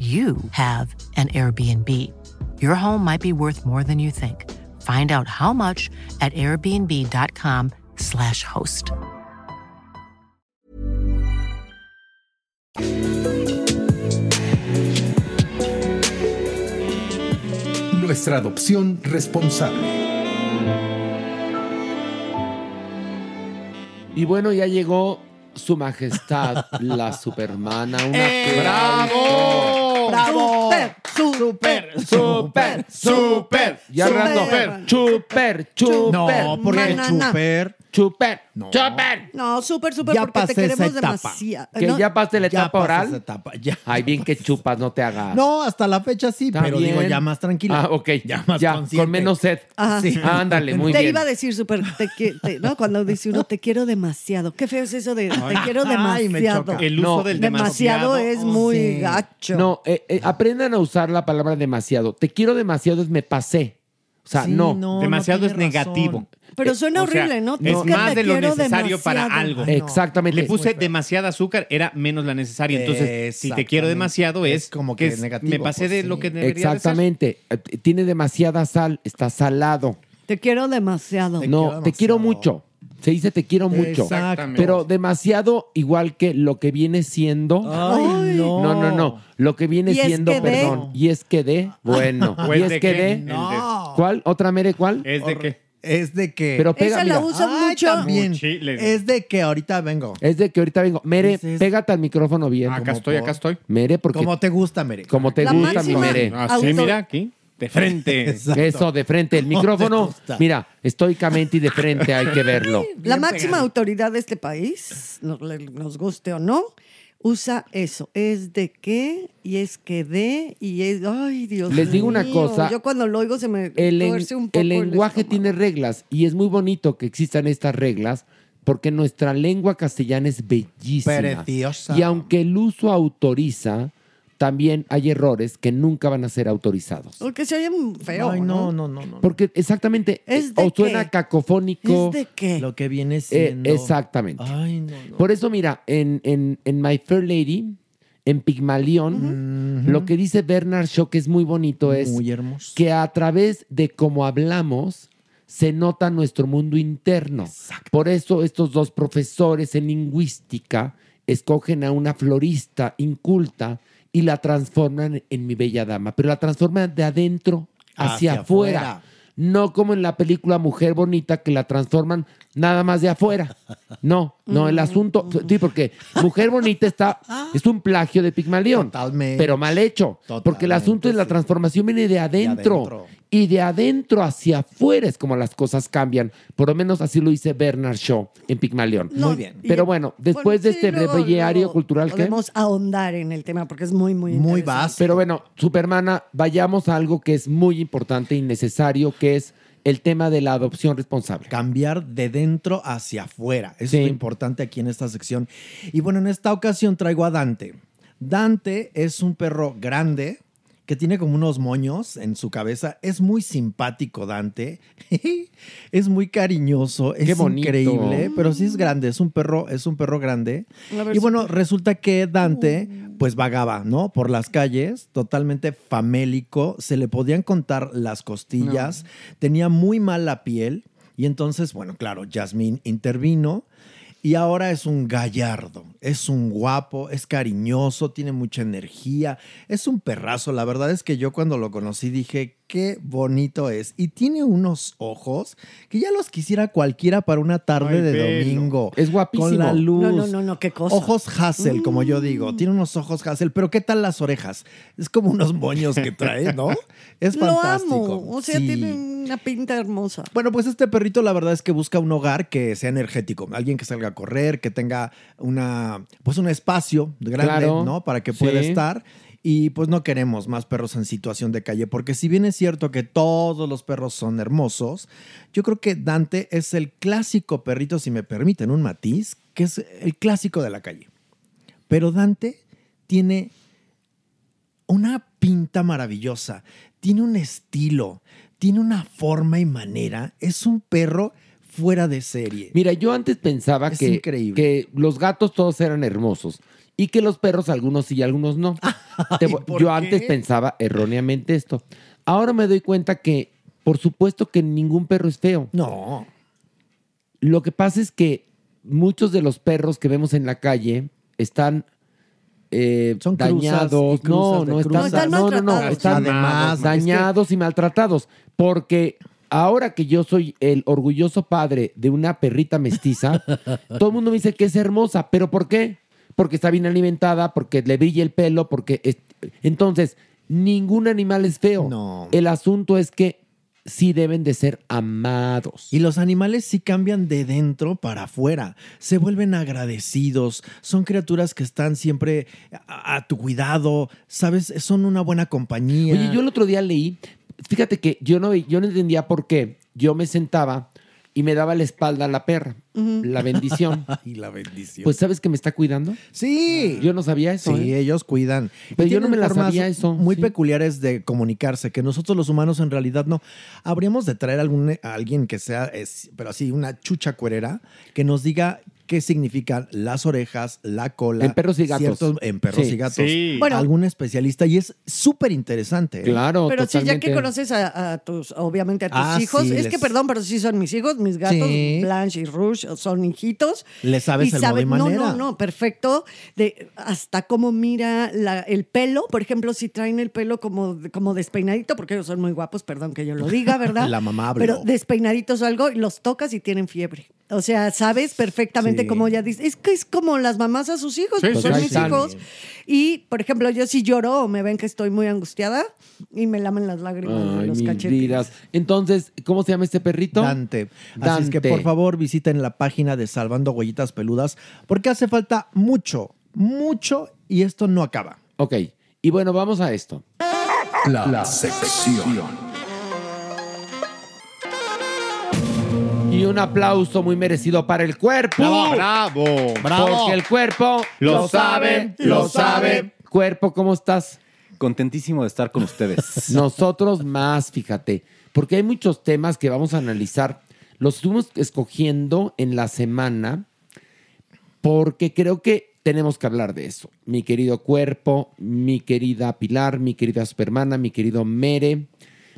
you have an Airbnb. Your home might be worth more than you think. Find out how much at airbnb.com/slash host. Nuestra adopción responsable. Y bueno, ya llegó su majestad, la supermana. Un ¡Eh, aplauso. ¡Bravo! Super, super, super, super. Ya Rando. Chuper, chuper. No, porque Manana. Chuper. Chuper, chuper. No, súper, súper, Ya porque pasé te esa queremos etapa. demasiado. Que No, ya pasaste la Ya etapa pasé esa oral. etapa, ya. Ay, bien que chupas, no te hagas. No, hasta la fecha sí, Está pero digo ya más tranquila. Ah, ok. Ya más ya, consciente. con menos sed. Ajá. Sí. Ándale, muy te bien. iba a decir súper, te qui- te- ¿no? Cuando dice uno, te quiero demasiado. Qué feo es eso de te quiero Ay, me demasiado. choca. El uso No. del demasiado, demasiado. es muy sí. gacho. No, eh, eh, aprendan a usar la palabra demasiado. Te quiero demasiado es me pasé. O sea, Sí, no. no, demasiado no es negativo. razón. Pero suena O sea, horrible, ¿no? Es que más de lo necesario para algo. Ay, no. Exactamente. Le puse demasiada azúcar, era menos la necesaria. Entonces, si te Exactamente. quiero demasiado, es, Es como que es- negativo, Me pasé pues, de sí. lo que debería de ser. Exactamente. Eh, Tiene demasiada sal, está salado. Te quiero demasiado. Te no, quiero te quiero mucho. Se dice te quiero mucho. Exacto. Pero demasiado igual que lo que viene siendo. Ay, no. No, no, no. Lo que viene siendo, que de- perdón. Y es que de. Bueno. ¿O y es de que de. De- ¿Cuál? ¿Otra mere cuál? ¿Es de qué? Es de que. Pero pega, Esa la Ay, mucho. también. Es de que ahorita vengo. Es de que ahorita vengo. Mere, es- pégate al micrófono bien. Acá estoy, por- acá estoy. Mere, porque Como te gusta, Mere. como te La gusta mi máxima- mere. Así, mira, aquí. De frente. Exacto. Eso, de frente. El micrófono, mira, estoicamente y de frente hay que verlo. La Bien máxima pegado. autoridad de este país, nos, guste o no, usa eso. Es de qué y es que de y es. Ay, Dios Les digo una cosa, Yo cuando lo oigo se me El, un poco. el lenguaje tiene reglas y es muy bonito que existan estas reglas porque nuestra lengua castellana es bellísima. Preciosa. Y aunque el uso autoriza, también hay errores que nunca van a ser autorizados. Porque se oye feo. Ay, no, no, no, no. Porque exactamente, ¿Es de o suena qué? cacofónico. ¿Es de qué? Lo que viene eh, siendo. exactamente. Ay, no, no. Por eso, mira, en, en, en My Fair Lady, en Pigmalión, lo que dice Bernard Shaw, que es muy bonito, es Muy hermoso. que a través de cómo hablamos se nota nuestro mundo interno. Por eso estos dos profesores en lingüística escogen a una florista inculta y la transforman en mi bella dama, pero la transforman de adentro hacia, Hacia afuera. afuera. No como en la película Mujer Bonita que la transforman nada más de afuera. No, no, el asunto, sí, porque Mujer Bonita está, es un plagio de Pigmalión, Totalmente. pero mal hecho, porque el asunto de la transformación viene de adentro, adentro. y de adentro hacia afuera es como las cosas cambian. Por lo menos así lo dice Bernard Shaw en Pigmalión. No, Muy bien. Pero bueno, después bueno, de sí, este luego- breviario luego cultural que... Podemos ahondar en el tema porque es muy, muy Muy básico. Pero bueno, Supermana, vayamos a algo que es muy importante y necesario, que es el tema de la adopción responsable. Cambiar de dentro hacia afuera. Eso Sí. es lo importante aquí en esta sección. Y bueno, en esta ocasión traigo a Dante. Dante es un perro grande que tiene como unos moños en su cabeza. Es muy simpático Dante. es muy cariñoso, es Qué bonito. increíble, pero sí es grande, es un perro, es un perro grande. Y bueno, resulta que Dante pues vagaba, ¿no? Por las calles, totalmente famélico, se le podían contar las costillas, tenía muy mala piel y entonces, bueno, claro, Jasmine intervino y ahora es un gallardo, es un guapo, es cariñoso, tiene mucha energía, es un perrazo. La verdad es que yo cuando lo conocí dije, qué bonito es. Y tiene unos ojos que ya los quisiera cualquiera para una tarde Ay, de domingo. Es guapísimo. Con la luz. No, no, no, no, qué cosa. Ojos Hassel, como yo digo. Tiene unos ojos Hassel, pero ¿qué tal las orejas? Es como unos moños que trae, ¿no? Es Lo fantástico. amo. O sea, Sí. tiene una pinta hermosa. Bueno, pues este perrito la verdad es que busca un hogar que sea energético, alguien que salga a correr, que tenga una, pues un espacio grande, Claro, ¿no? Para que pueda sí. estar. Y pues no queremos más perros en situación de calle, porque si bien es cierto que todos los perros son hermosos, yo creo que Dante es el clásico perrito, si me permiten un matiz, que es el clásico de la calle. Pero Dante tiene una pinta maravillosa, tiene un estilo, tiene una forma y manera, es un perro fuera de serie. Mira, yo antes pensaba Es que, increíble. que los gatos todos eran hermosos y que los perros algunos sí y algunos no. Te voy- ¿por yo qué? antes pensaba erróneamente esto. Ahora me doy cuenta que, por supuesto que ningún perro es feo. No. Lo que pasa es que muchos de los perros que vemos en la calle están eh, Son dañados. cruzas no, no están, No, están no, no, no, están Además, dañados y maltratados. Porque ahora que yo soy el orgulloso padre de una perrita mestiza, todo el mundo me dice que es hermosa. ¿Pero por qué? Porque está bien alimentada, porque le brilla el pelo, porque... es- Entonces, ningún animal es feo. No. El asunto es que sí deben de ser amados. Y los animales sí cambian de dentro para afuera, se vuelven agradecidos, son criaturas que están siempre a, a tu cuidado, ¿sabes? Son una buena compañía. Oye, yo el otro día leí, fíjate que yo no, yo no entendía por qué. Yo me sentaba y me daba la espalda a la perra, la bendición. Ay, la bendición. Pues ¿sabes que me está cuidando? Sí. Yo no sabía eso. Sí, ¿eh? ellos cuidan. Pero Y yo no me la sabía eso, Muy sí. peculiares de comunicarse, que nosotros los humanos en realidad no. Habríamos de traer algún, a alguien que sea, es- pero así, una chucha cuerera, que nos diga qué significan las orejas, la cola. En perros y gatos. ciertos- en perros Sí. y gatos. Sí. Bueno. algún especialista. Y es súper interesante. ¿eh? Claro, Pero sí, ya que totalmente. conoces a, a tus, obviamente a tus Ah, hijos, sí, es les- que perdón, pero sí son mis hijos, mis gatos, Sí. Blanche y Rouge, son hijitos. Le sabes Y el modo y no, manera. no, no, perfecto. De, hasta cómo mira la- el pelo, por ejemplo, si traen el pelo como, como despeinadito, porque ellos son muy guapos, perdón que yo lo diga, ¿verdad? La mamá habló. Pero despeinaditos o algo, y los tocas y tienen fiebre. O sea, sabes perfectamente Sí. cómo ella dice. Es que es como las mamás a sus hijos, Sí, pues son mis hijos. Y, por ejemplo, yo si lloro o me ven que estoy muy angustiada y me lamen las lágrimas de Ay, los mis cachetes. vidas. Entonces, ¿cómo se llama este perrito? Dante. Así es que por favor visiten la página de Salvando Huellitas Peludas porque hace falta mucho, mucho y esto no acaba. Ok, y bueno, vamos a esto. La, la sección. Y un aplauso muy merecido para el cuerpo. Bravo, bravo. Porque el cuerpo Lo sabe, lo sabe. Cuerpo, ¿cómo estás? Contentísimo de estar con ustedes. Nosotros más, fíjate, porque hay muchos temas que vamos a analizar. Los estuvimos escogiendo en la semana porque creo que tenemos que hablar de eso. Mi querido cuerpo, mi querida Pilar, mi querida Supermana, mi querido Mere.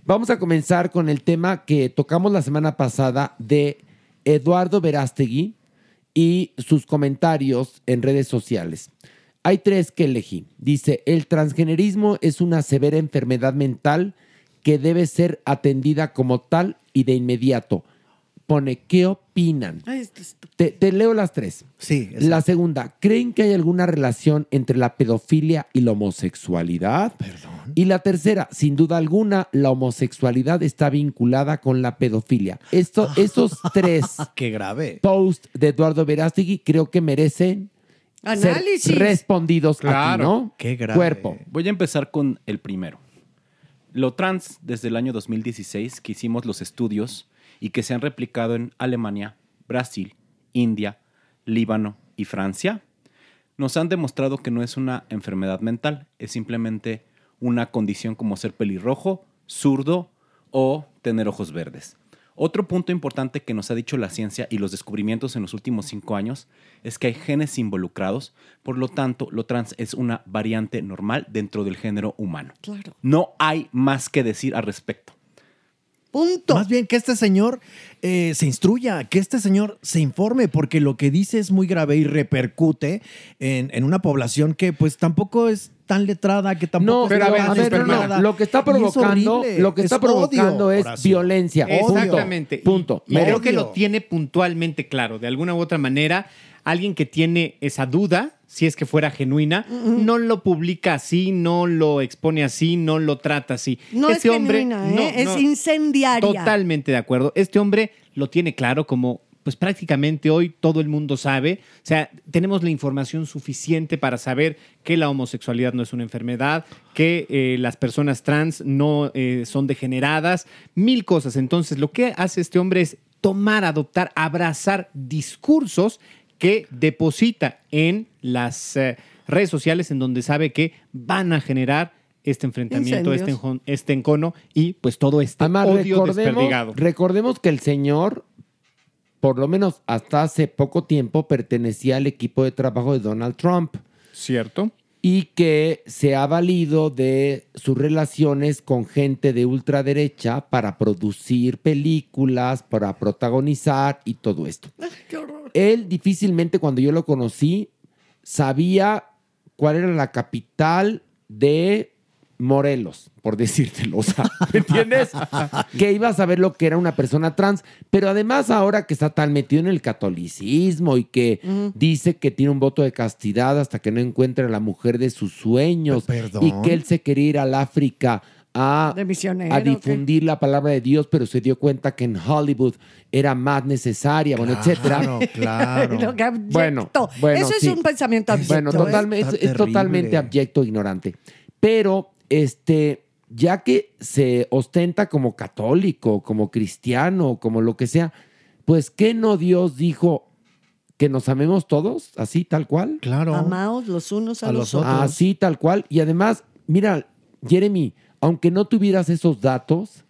Vamos a comenzar con el tema que tocamos la semana pasada de Eduardo Verástegui y sus comentarios en redes sociales. Hay tres que elegí. Dice, el transgenerismo es una severa enfermedad mental que debe ser atendida como tal y de inmediato. Pone, ¿qué opinan? Ay, Te, te leo las tres. Sí. La segunda, ¿creen que hay alguna relación entre la pedofilia y la homosexualidad? Perdón. Y la tercera, sin duda alguna, la homosexualidad está vinculada con la pedofilia. Esto, esos tres Qué grave. posts de Eduardo Verástegui creo que merecen ser Análisis. respondidos aquí, Claro. ¿no? Qué grave. Cuerpo. Voy a empezar con el primero. Lo trans desde el año 2016 que hicimos los estudios y que se han replicado en Alemania, Brasil, India, Líbano y Francia, nos han demostrado que no es una enfermedad mental, es simplemente una condición como ser pelirrojo, zurdo o tener ojos verdes. Otro punto importante que nos ha dicho la ciencia y los descubrimientos en los últimos cinco años es que hay genes involucrados, por lo tanto, lo trans es una variante normal dentro del género humano. Claro. No hay más que decir al respecto. Punto. Más bien que este señor eh, se instruya, que este señor se informe, porque lo que dice es muy grave y repercute en, en una población que pues tampoco es tan letrada, que tampoco No, pero a ver, tan a ver, no, no. esperada. Lo que está es provocando, horrible, lo que está es odio, provocando es Horacio. violencia. Exactamente. Punto. Y creo que lo tiene puntualmente claro. De alguna u otra manera, alguien que tiene esa duda, si es que fuera genuina, no lo publica así, no lo expone así, no lo trata así. No es genuina, ¿eh? Es incendiaria. Totalmente de acuerdo. Este hombre lo tiene claro como pues prácticamente hoy todo el mundo sabe, o sea, tenemos la información suficiente para saber que la homosexualidad no es una enfermedad, que eh, las personas trans no eh, son degeneradas, mil cosas. Entonces, lo que hace este hombre es tomar, adoptar, abrazar discursos que deposita en las eh, redes sociales en donde sabe que van a generar este enfrentamiento, este, enjon- este encono y pues todo este Además, odio recordemos, desperdigado. recordemos que el señor, por lo menos hasta hace poco tiempo, pertenecía al equipo de trabajo de Donald Trump. Cierto. Y que se ha valido de sus relaciones con gente de ultraderecha para producir películas, para protagonizar y todo esto. Él difícilmente cuando yo lo conocí sabía cuál era la capital de Morelos, por decírtelo. O sea, ¿me entiendes? que iba a saber lo que era una persona trans, pero además ahora que está tan metido en el catolicismo y que dice que tiene un voto de castidad hasta que no encuentre a la mujer de sus sueños Perdón. y que él se quería ir al África a, a ¿qué? difundir la palabra de Dios, pero se dio cuenta que en Hollywood era más necesaria, bueno, etcétera. Que abyecto. Bueno, bueno, Eso sí. es un pensamiento abyecto. Bueno, ¿eh? totalmente, es, es totalmente abyecto, ignorante. Pero, este, ya que se ostenta como católico, como cristiano, como lo que sea, pues, ¿qué no Dios dijo? ¿Que nos amemos todos? Así, tal cual. Claro. Amaos los unos a, los, otros. Así, tal cual. Y además, mira, Jeremy, aunque no tuvieras esos datos,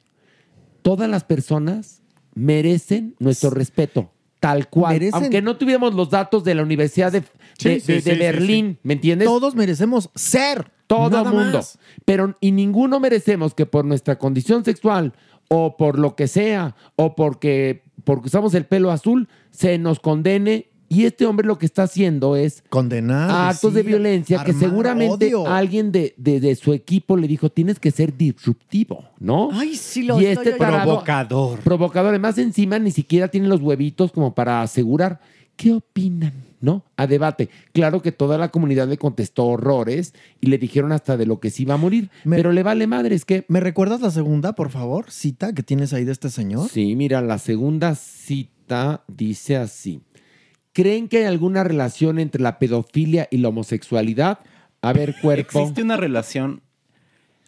todas las personas merecen nuestro respeto. Tal cual. Merecen- Aunque no tuviéramos los datos de la Universidad de, Sí, de- sí, de- sí, de sí, Berlín, ¿me entiendes? Todos merecemos ser. Todo Nada mundo. más. Pero, y ninguno merecemos que por nuestra condición sexual o por lo que sea, o porque, porque usamos el pelo azul, se nos condene. Y este hombre lo que está haciendo es condenar a actos de sí, violencia que seguramente odio. alguien de, de- de su equipo le dijo, tienes que ser disruptivo, ¿no? Ay, sí lo y estoy este tarado- Provocador. Provocador. Además, encima ni siquiera tiene los huevitos como para asegurar. ¿Qué opinan? ¿No? A debate. Claro que toda la comunidad le contestó horrores y le dijeron hasta de lo que se iba a morir. pero le vale madre, es que. ¿Me recuerdas la segunda, por favor? Cita que tienes ahí de este señor. Sí, mira, la segunda cita dice así. ¿Creen que hay alguna relación entre la pedofilia y la homosexualidad? A ver, cuerpo. Existe una relación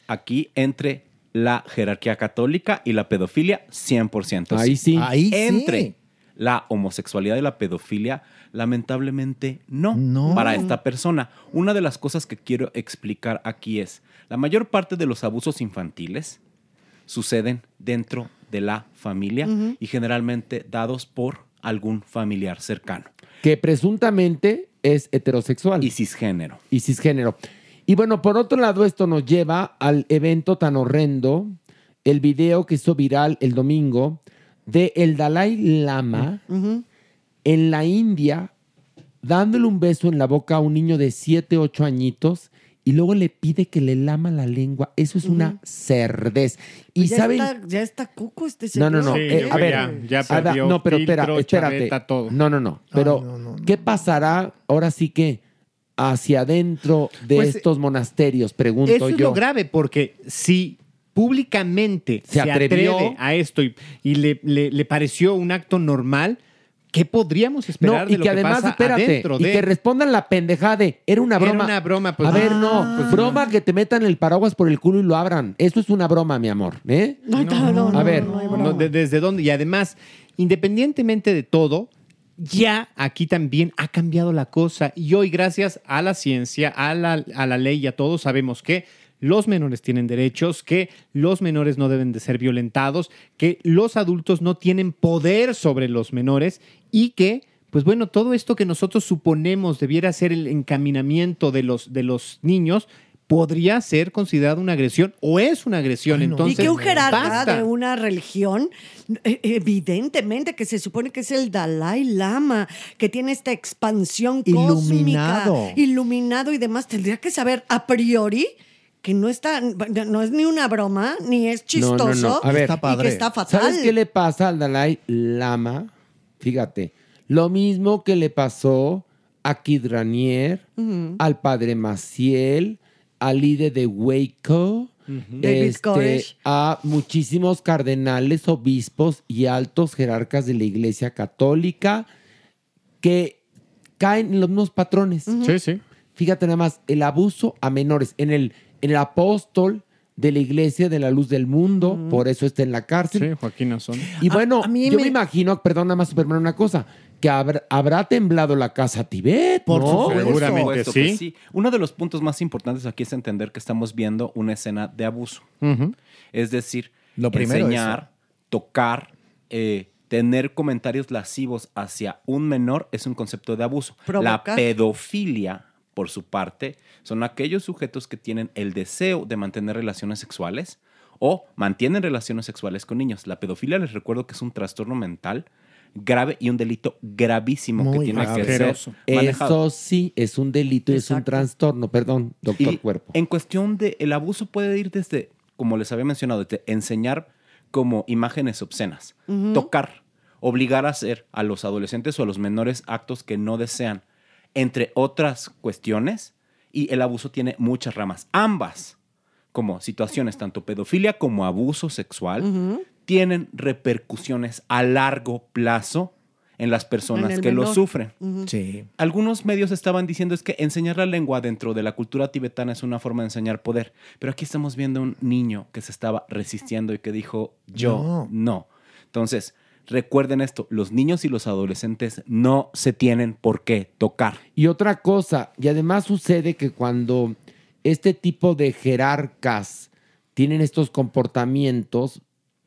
aquí entre la jerarquía católica y la pedofilia 100%. Ahí sí. Ahí sí. entre la homosexualidad y la pedofilia, lamentablemente no, No. para esta persona. Una de las cosas que quiero explicar aquí es, la mayor parte de los abusos infantiles suceden dentro de la familia y generalmente dados por algún familiar cercano. Que presuntamente es heterosexual. Y cisgénero. Y cisgénero. Y bueno, por otro lado, esto nos lleva al evento tan horrendo, el video que hizo viral el domingo de el Dalai Lama en la India dándole un beso en la boca a un niño de 7, 8 añitos y luego le pide que le lama la lengua. Eso es una cerdez. Y ya saben... Está, ya está cuco este No, señor. no, no. Sí, eh, a ver, ya- ya a ver, perdió no, pero espera, filtro, espérate. chaveta, todo. No, no, no. Pero, ¿qué pasará ahora sí que hacia adentro de Pues, estos monasterios? Pregunto Eso es yo. lo grave, porque si públicamente Se se, atrevió. atreve a esto y, y le, le- le pareció un acto normal, ¿qué podríamos esperar No, de y lo que que, además, pasa espérate, adentro y de? que respondan la pendejada de, era una Era broma. una broma, pues, a ver, ah, no, pues, broma que te metan el paraguas por el culo y lo abran. Eso es una broma, mi amor, ¿eh? No, no, no, a ver, No, de- ¿Desde dónde? Y además, independientemente de todo, ya aquí también ha cambiado la cosa y hoy gracias a la ciencia, a la, a la ley y a todos sabemos que los menores tienen derechos, que los menores no deben de ser violentados, que los adultos no tienen poder sobre los menores y que, pues bueno, todo esto que nosotros suponemos debiera ser el encaminamiento de los, de los niños, podría ser considerado una agresión o es una agresión. Entonces, y que un jerarca basta. de una religión, eh, evidentemente que se supone que es el Dalai Lama, que tiene esta expansión Iluminado. cósmica, iluminado y demás, tendría que saber a priori que no está, no es ni una broma, ni es No, no, chistoso, no. A ver, y que está fatal. ¿Sabes qué le pasa al Dalai Lama? Fíjate, lo mismo que le pasó a Kid Ranier, al padre Maciel, al líder de Waco, David este, a muchísimos cardenales, obispos y altos jerarcas de la Iglesia Católica que caen en los mismos patrones. Sí, sí. Fíjate nada más, el abuso a menores. En el, en el apóstol de la Iglesia de la Luz del Mundo, por eso está en la cárcel. Sí, Joaquín Azón. Y bueno, a mí yo me- me... imagino, perdón, nada más Superman, una cosa, que habrá, habrá temblado la casa Tibet, Por ¿no? supuesto. Seguramente Supuesto que sí. sí. Uno de los puntos más importantes aquí es entender que estamos viendo una escena de abuso. Es decir, Lo primero, enseñar, tocar, eh, tener comentarios lascivos hacia un menor es un concepto de abuso. La pedofilia, por su parte, son aquellos sujetos que tienen el deseo de mantener relaciones sexuales o mantienen relaciones sexuales con niños. La pedofilia, les recuerdo que es un trastorno mental grave y un delito gravísimo que Muy tiene grave. que ser manejado. Eso sí, es un delito y es un trastorno. Perdón, doctor Y Cuerpo. En cuestión de el abuso puede ir desde, como les había mencionado, desde enseñar como imágenes obscenas, tocar, obligar a hacer a los adolescentes o a los menores actos que no desean, entre otras cuestiones, y el abuso tiene muchas ramas. Ambas, como situaciones, tanto pedofilia como abuso sexual, tienen repercusiones a largo plazo en las personas En que lo sufren. Sí. Algunos medios estaban diciendo es que enseñar la lengua dentro de la cultura tibetana es una forma de enseñar poder, pero aquí estamos viendo un niño que se estaba resistiendo y que dijo yo No. no. Entonces, recuerden esto, los niños y los adolescentes no se tienen por qué tocar. Y otra cosa, y además sucede que cuando este tipo de jerarcas tienen estos comportamientos,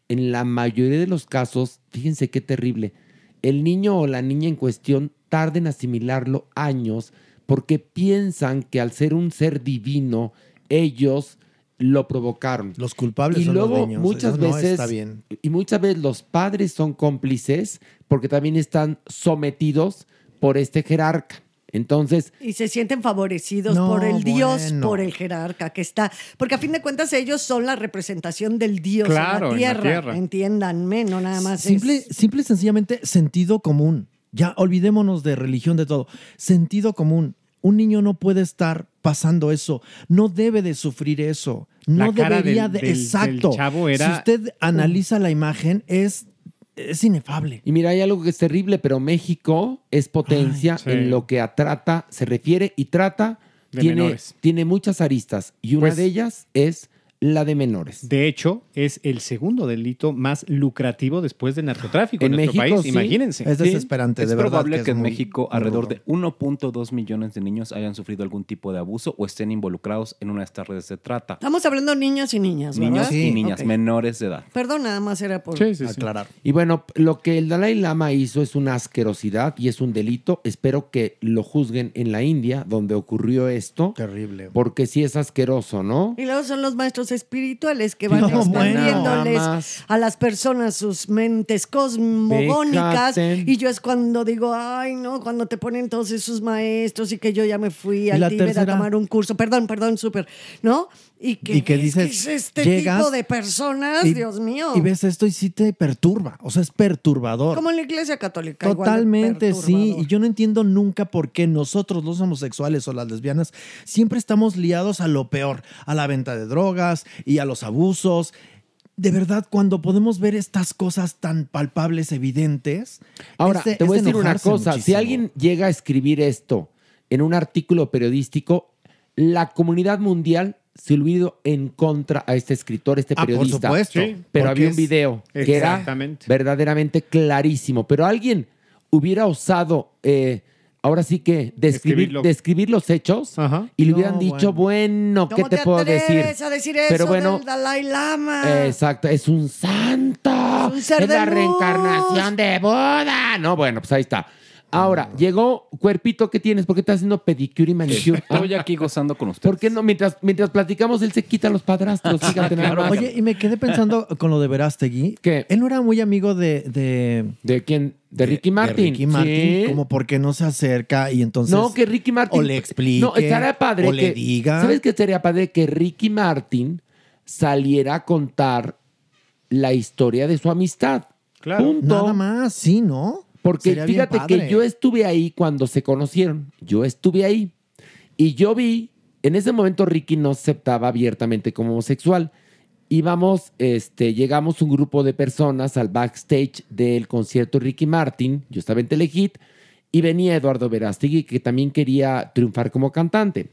en la mayoría de los casos, fíjense qué terrible, el niño o la niña en cuestión tarda en asimilarlo años porque piensan que al ser un ser divino, ellos lo provocaron. Los culpables y son luego los niños. muchas no veces está bien. y muchas veces los padres son cómplices porque también están sometidos por este jerarca. Entonces, Y se sienten favorecidos No, por el Dios, por el jerarca que está. Porque a fin de cuentas ellos son la representación del Dios Claro, en, en la la tierra. tierra. Entiéndanme, no nada más Simple, es- simple y sencillamente sentido común. Ya olvidémonos de religión, de todo. Sentido común. Un niño no puede estar pasando eso. No debe de sufrir eso. No La cara debería del- de. del- del exacto. chavo era- Si usted analiza la imagen, es, es inefable. y mira, hay algo que es terrible, pero México es potencia Ay, sí. en lo que a trata se refiere y trata De tiene, menores. tiene muchas aristas y una Pues- de ellas es la de menores. De hecho, es el segundo delito más lucrativo después del narcotráfico en, En nuestro México, país. sí. Imagínense. Es Sí. desesperante, Es de verdad. probable es que, en México alrededor de 1.2 millones de niños hayan sufrido algún tipo de abuso o estén involucrados en una de estas redes de trata. Estamos hablando de niños y niñas, ¿verdad? Niños Sí, y niñas menores de edad. Perdón, nada más era por... Sí, sí, sí. Aclarar. Y bueno, lo que el Dalai Lama hizo es una asquerosidad y es un delito. Espero que lo juzguen en la India, donde ocurrió esto, Terrible. porque sí es asqueroso, ¿no? Y luego son los maestros espirituales que van No, expandiéndoles a las personas sus mentes cosmogónicas. Fíjate. Y yo es cuando digo, ay, no, cuando te ponen todos esos maestros y que yo ya me fui al la Tíbet a tomar un curso. Perdón, perdón, súper, ¿no? Y que, Y que es dices, es este llegas tipo de personas, y- Dios mío. Y ves esto y sí te perturba. O sea, es perturbador. Como en la iglesia católica. igual Totalmente, sí. Y yo no entiendo nunca por qué nosotros, los homosexuales o las lesbianas, siempre estamos liados a lo peor, a la venta de drogas y a los abusos. De verdad, cuando podemos ver estas cosas tan palpables, evidentes. Ahora, es de- te voy a decir una cosa. Si alguien llega a escribir esto en un artículo periodístico, la comunidad mundial se olvidó en contra a este escritor, este Ah, por periodista. supuesto. Sí, Pero había un es- video que era verdaderamente clarísimo. Pero alguien, hubiera osado, eh, ahora sí que, describir, describir los hechos y le hubieran No, dicho, bueno, ¿qué ¿Cómo te, puedo decir? a decir eso Pero bueno, del Dalai Lama? Exacto, es un santo. Es un ser es de la luz. reencarnación de Buda. No, bueno, pues ahí está. Ahora, llegó cuerpito, ¿qué tienes? ¿Por qué estás haciendo pedicure y manicure? Estoy aquí gozando con ustedes. ¿Por qué no? Mientras, mientras platicamos, él se quita los padrastros. Fíjate nada más. Oye, y me quedé pensando con lo de Verástegui. ¿Qué? Él no era muy amigo de... ¿De, ¿De quién? De Ricky Martin. Ricky Martin. Sí. Como porque no se acerca y entonces... no, que Ricky Martin. O le explique. No, estaría padre. O le que- diga. ¿Sabes qué estaría padre? Que Ricky Martin saliera a contar la historia de su amistad. Claro. Punto. Nada más, sí, ¿no? Porque Sería fíjate que yo estuve ahí cuando se conocieron. Yo estuve ahí. Y yo vi, en ese momento Ricky no aceptaba abiertamente como homosexual. Íbamos, este, llegamos un grupo de personas al backstage del concierto Ricky Martin. Yo estaba en Telehit. Y venía Eduardo Verástegui, que también quería triunfar como cantante.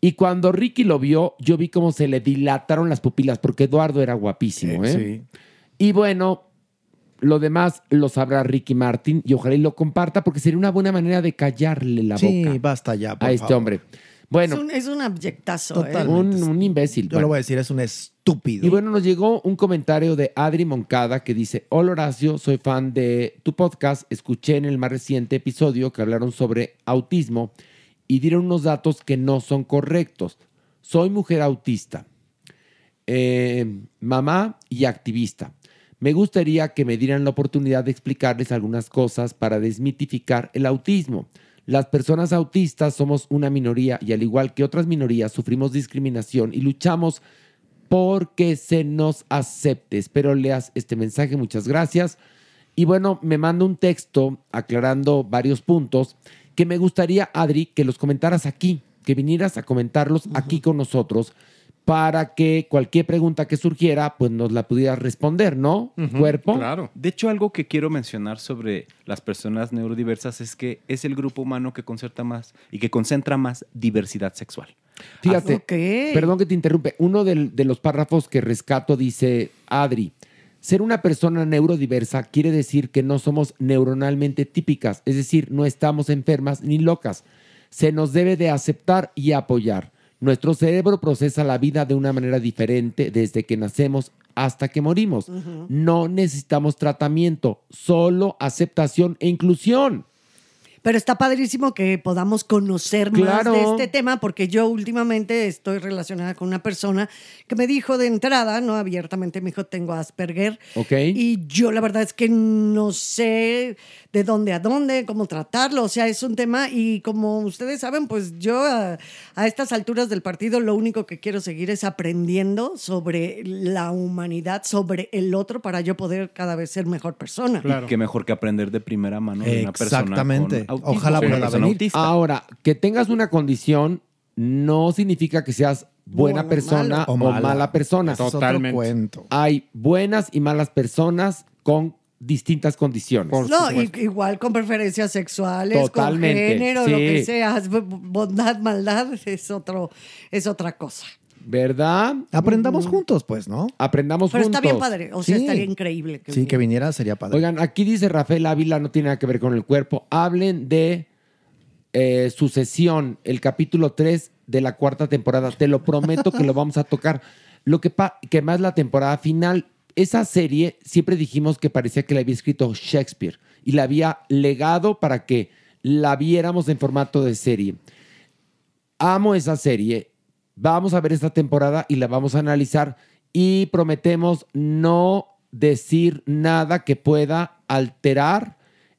Y cuando Ricky lo vio, yo vi cómo se le dilataron las pupilas, porque Eduardo era guapísimo, ¿eh? Y bueno, lo demás lo sabrá Ricky Martin y ojalá y lo comparta porque sería una buena manera de callarle la Sí, boca basta ya, por a este favor. hombre. Bueno, es, un, es un abyectazo. ¿eh? Totalmente. un, un imbécil. Yo lo Bueno. voy a decir, es un estúpido. Y bueno, nos llegó un comentario de Adri Moncada que dice, hola Horacio, soy fan de tu podcast, escuché en el más reciente episodio que hablaron sobre autismo y dieron unos datos que no son correctos. Soy mujer autista, eh, mamá y activista. Me gustaría que me dieran la oportunidad de explicarles algunas cosas para desmitificar el autismo. Las personas autistas somos una minoría y al igual que otras minorías sufrimos discriminación y luchamos porque se nos acepte. Espero leas este mensaje, muchas gracias. Y bueno, me manda un texto aclarando varios puntos que me gustaría, Adri, que los comentaras aquí, que vinieras a comentarlos aquí con nosotros para que cualquier pregunta que surgiera, pues nos la pudieras responder, ¿no? Cuerpo. De hecho, algo que quiero mencionar sobre las personas neurodiversas es que es el grupo humano que concerta más y que concentra más diversidad sexual. Fíjate, Ok. perdón que te interrumpe. Uno del- de, los párrafos que rescato dice, Adri, ser una persona neurodiversa quiere decir que no somos neuronalmente típicas, es decir, no estamos enfermas ni locas. Se nos debe de aceptar y apoyar. Nuestro cerebro procesa la vida de una manera diferente desde que nacemos hasta que morimos. No necesitamos tratamiento, solo aceptación e inclusión. Pero está padrísimo que podamos conocer Claro. más de este tema, porque yo últimamente estoy relacionada con una persona que me dijo de entrada, no abiertamente, me dijo, tengo Asperger. ¿Ok? Y yo la verdad es que no sé de dónde a dónde, cómo tratarlo. O sea, es un tema y como ustedes saben, pues yo a, a estas alturas del partido lo único que quiero seguir es aprendiendo sobre la humanidad, sobre el otro, para yo poder cada vez ser mejor persona. Y qué mejor que aprender de primera mano de una persona Exactamente. Ojalá una pueda venir. autista. Ahora, que tengas una condición no significa que seas buena Bueno, persona malo. o O mala, mala. persona. Totalmente. Hay buenas y malas personas con distintas condiciones. No, igual con preferencias sexuales, Totalmente, con género, lo que sea, bondad, maldad, es otro, es otra cosa. ¿Verdad? Aprendamos juntos, pues, ¿no? Aprendamos Pero juntos. está bien padre, o sea, Sí. estaría increíble. que Sí, que viniera sería padre. Oigan, aquí dice Rafael Ávila, no tiene nada que ver con el cuerpo. Hablen de eh, Sucesión, el capítulo 3 de la cuarta temporada. Te lo prometo que lo vamos a tocar. Lo que, pa- que más la temporada final, esa serie siempre dijimos que parecía que la había escrito Shakespeare y la había legado para que la viéramos en formato de serie. Amo esa serie. Vamos a ver esta temporada y la vamos a analizar y prometemos no decir nada que pueda alterar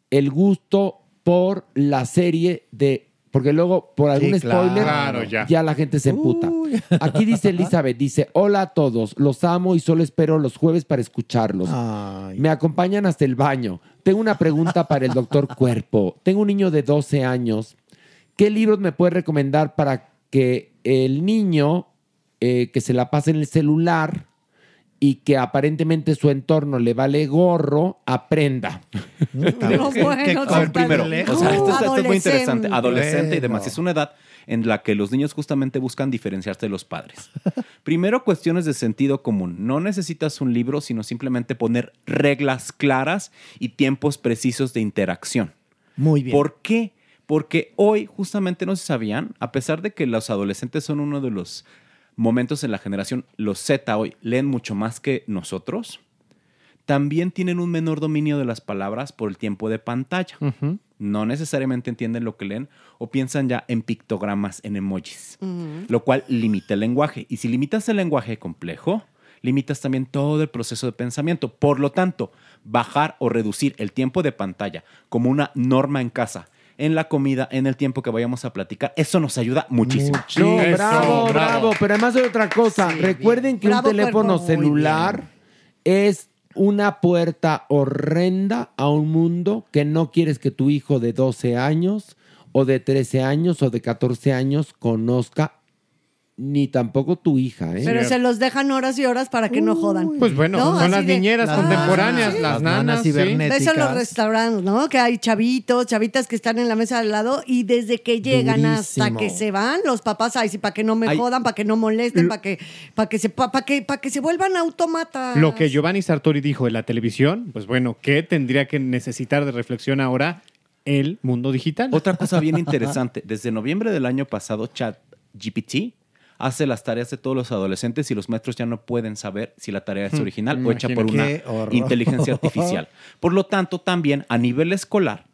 el gusto por la serie de porque luego por algún Sí, claro. spoiler Claro, ya. la gente se emputa. Aquí dice Elizabeth, dice, hola a todos, los amo y solo espero los jueves para escucharlos. Me acompañan hasta el baño. Tengo una pregunta para el doctor Cuerpo. Tengo un niño de 12 años. ¿Qué libros me puede recomendar para que el niño eh, que se la pase en el celular y que aparentemente su entorno le vale gorro, aprenda. No, bueno, A ver, primero, lejos. o sea, esto, esto es muy interesante. Adolescente. Adolescente y demás. Es una edad en la que los niños justamente buscan diferenciarse de los padres. Primero, cuestiones de sentido común. No necesitas un libro, sino simplemente poner reglas claras y tiempos precisos de interacción. Muy bien. ¿Por qué? Porque hoy, justamente, no se sabían, a pesar de que los adolescentes son uno de los momentos en la generación, los Z hoy leen mucho más que nosotros, también tienen un menor dominio de las palabras por el tiempo de pantalla. No necesariamente entienden lo que leen o piensan ya en pictogramas, en emojis, lo cual limita el lenguaje. Y si limitas el lenguaje complejo, limitas también todo el proceso de pensamiento. Por lo tanto, bajar o reducir el tiempo de pantalla como una norma en casa, en la comida, en el tiempo que vayamos a platicar, eso nos ayuda muchísimo. No, bravo, bravo. Pero además de otra cosa, recuerden que Bravo, un teléfono celular es una puerta horrenda a un mundo que no quieres que tu hijo de 12 años o de 13 años o de 14 años conozca, ni tampoco tu hija. ¿eh? Pero se los dejan horas y horas para que no jodan. Pues bueno, ¿No? son Así las de- niñeras Ah, contemporáneas, sí. las nanas. sí. Ves en los restaurantes, ¿no? Que hay chavitos, chavitas que están en la mesa al lado y desde que llegan hasta Durísimo. que se van, los papás, ay, sí, para que no me Ay. jodan, para que no molesten, para que, para que se, para que, para que se vuelvan autómatas. Lo que Giovanni Sartori dijo en la televisión, pues bueno, ¿qué tendría que necesitar de reflexión ahora el mundo digital? Otra cosa bien interesante, desde noviembre del año pasado, ChatGPT hace las tareas de todos los adolescentes y los maestros ya no pueden saber si la tarea es Hmm, original o hecha por una horror. inteligencia artificial. Por lo tanto, también a nivel escolar,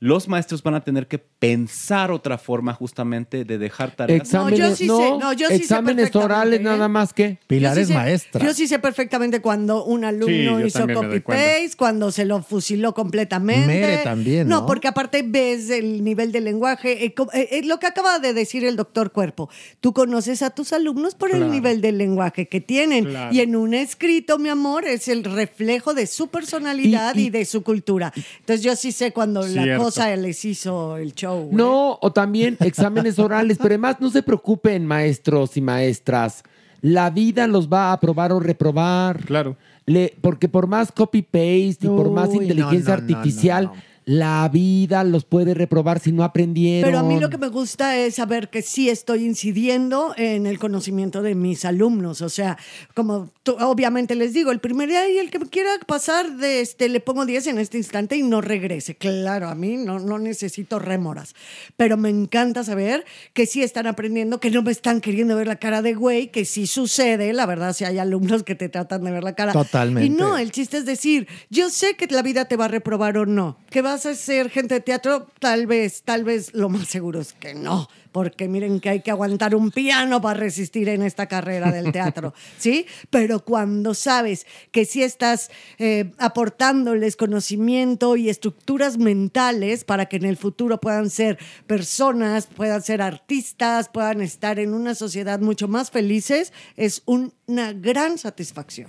los maestros van a tener que pensar otra forma justamente de dejar tareas. Exámenes, No, yo sí no, sé, no, yo sí sé exámenes perfectamente, orales ¿eh? nada más que. Pilar Yo es sí sé- maestra. Yo sí sé perfectamente cuando un alumno hizo copy-paste, cuando se lo fusiló completamente. Mere también, ¿no? porque aparte ves el nivel de lenguaje. eh, eh, eh, lo que acaba de decir el doctor Cuerpo. Tú conoces a tus alumnos por el Claro. nivel del lenguaje que tienen. Claro. Y en un escrito, mi amor, es el reflejo de su personalidad y, Y- y- de su cultura. Entonces yo sí sé cuando la Cierto. Les hizo el show. ¿eh? No, o también exámenes orales, pero además no se preocupen, maestros y maestras. La vida los va a aprobar o reprobar. Claro. Le- porque por más copy-paste y por más Uy, no, inteligencia no, no, artificial, no, no. La vida los puede reprobar si no aprendieron. Pero a mí lo que me gusta es saber que sí estoy incidiendo en el conocimiento de mis alumnos. O sea, como tú- obviamente les digo, el primer día y el que quiera pasar, de este, le pongo 10 en este instante y no regrese. Claro, a mí no, no necesito rémoras. Pero me encanta saber que sí están aprendiendo, que no me están queriendo ver la cara de güey, que sí sucede. La verdad, si hay alumnos que te tratan de ver la cara. Totalmente. Y no, el chiste es decir, yo sé que la vida te va a reprobar o no. Que vas a ser gente de teatro, tal vez, tal vez lo más seguro es que no. Porque miren que hay que aguantar un piano para resistir en esta carrera del teatro, ¿sí? Pero cuando sabes que sí estás eh, aportándoles conocimiento y estructuras mentales para que en el futuro puedan ser personas, puedan ser artistas, puedan estar en una sociedad mucho más felices, es un- una gran satisfacción.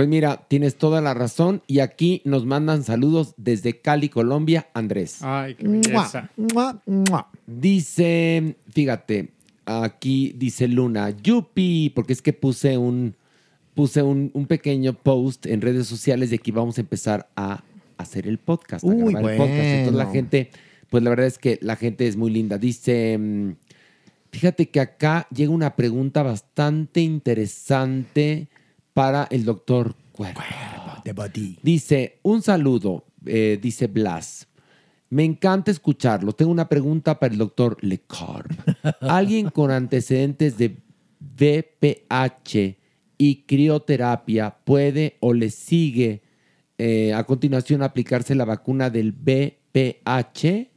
Pues mira, tienes toda la razón. Y aquí nos mandan saludos desde Cali, Colombia, Andrés. Ay, qué belleza. mua, mua. Dice, fíjate, aquí dice Luna, yupi, porque es que puse un puse un, un pequeño post en redes sociales de que íbamos a empezar a hacer el podcast, a Uy, grabar el podcast. Entonces la bueno. gente, pues la verdad es que la gente es muy linda. Dice, mm, fíjate que acá llega una pregunta bastante interesante para el doctor Cuervo. De body. Dice, un saludo, eh, dice Blas. Me encanta escucharlo. Tengo una pregunta para el doctor Lecorb. ¿Alguien con antecedentes de VPH y crioterapia puede o le sigue eh, a continuación aplicarse la vacuna del VPH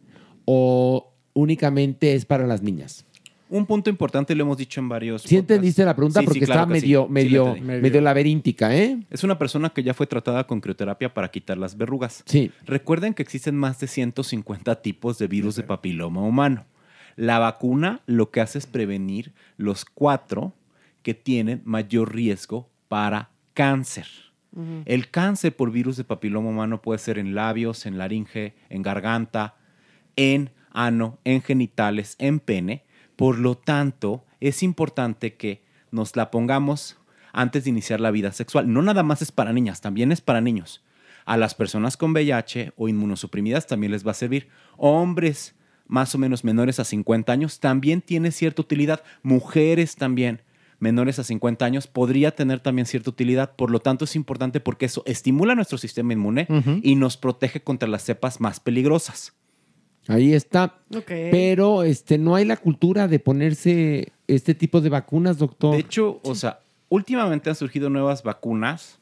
o únicamente es para las niñas? Un punto importante, lo hemos dicho en varios. ¿Sí podcasts. entendiste la pregunta? Sí, sí, Porque claro está sí. medio, Sí medio, medio laberíntica, ¿eh? Es una persona que ya fue tratada con crioterapia para quitar las verrugas. Sí. Recuerden que existen más de 150 tipos de virus de papiloma humano. La vacuna lo que hace es prevenir los cuatro que tienen mayor riesgo para cáncer. El cáncer por virus de papiloma humano puede ser en labios, en laringe, en garganta, en ano, en genitales, en pene. Por lo tanto, es importante que nos la pongamos antes de iniciar la vida sexual. No nada más es para niñas, también es para niños. A las personas con VIH o inmunosuprimidas también les va a servir. Hombres más o menos menores a 50 años también tiene cierta utilidad. Mujeres también menores a 50 años podría tener también cierta utilidad. Por lo tanto, es importante porque eso estimula nuestro sistema inmune y nos protege contra las cepas más peligrosas. Ahí está. Pero este, no hay la cultura de ponerse este tipo de vacunas, doctor. De hecho, o sea, últimamente han surgido nuevas vacunas.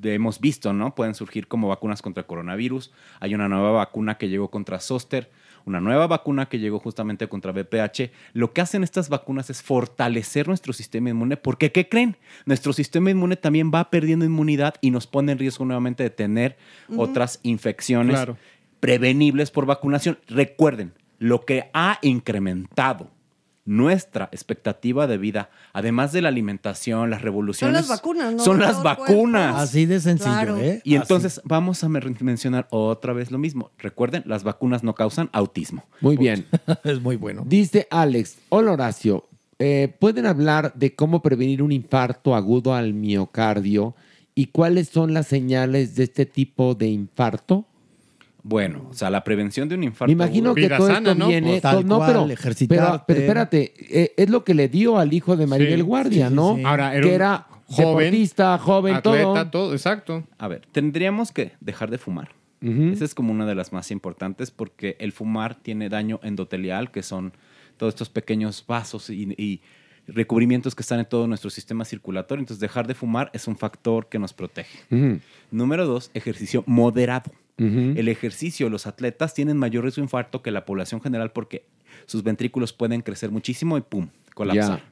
De- hemos visto, ¿no? Pueden surgir como vacunas contra coronavirus. Hay una nueva vacuna que llegó contra Zoster, una nueva vacuna que llegó justamente contra VPH. Lo que hacen estas vacunas es fortalecer nuestro sistema inmune, porque ¿qué creen? Nuestro sistema inmune también va perdiendo inmunidad y nos pone en riesgo nuevamente de tener otras infecciones Claro. Prevenibles por vacunación. Recuerden, lo que ha incrementado nuestra expectativa de vida, además de la alimentación, las revoluciones, las vacunas, ¿no, Son las vacunas. Así de sencillo, Claro. ¿eh? Y Así. entonces vamos a mencionar otra vez lo mismo. Recuerden, las vacunas no causan autismo. Muy bien. es muy bueno. Dice Alex, hola Horacio, eh, ¿pueden hablar de cómo prevenir un infarto agudo al miocardio y cuáles son las señales de este tipo de infarto? Bueno, o sea, la prevención de un infarto. Me imagino que todo esto viene, to- no, pero, pero, pero espérate, eh, es lo que le dio al hijo de Maribel Sí, Guardia, sí, ¿no? sí. Ahora, era que era joven, deportista, joven, atleta, todo. exacto. A ver, tendríamos que dejar de fumar. Esa es como una de las más importantes porque el fumar tiene daño endotelial, que son todos estos pequeños vasos y, y recubrimientos que están en todo nuestro sistema circulatorio. Entonces, dejar de fumar es un factor que nos protege. Número dos, ejercicio moderado. El ejercicio, los atletas tienen mayor riesgo de infarto que la población general porque sus ventrículos pueden crecer muchísimo y pum, colapsar.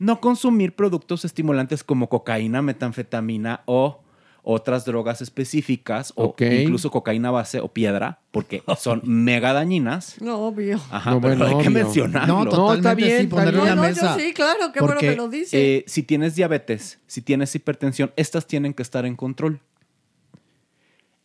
No consumir productos estimulantes como cocaína, metanfetamina o otras drogas específicas o incluso cocaína base o piedra porque son mega dañinas. No, obvio. Ajá, No, pero bueno, hay que mencionarlo. No, totalmente está bien, sí, ponerlo No, en la no, mesa. yo sí, claro, qué bueno que lo dice. eh, si tienes diabetes, si tienes hipertensión, estas tienen que estar en control.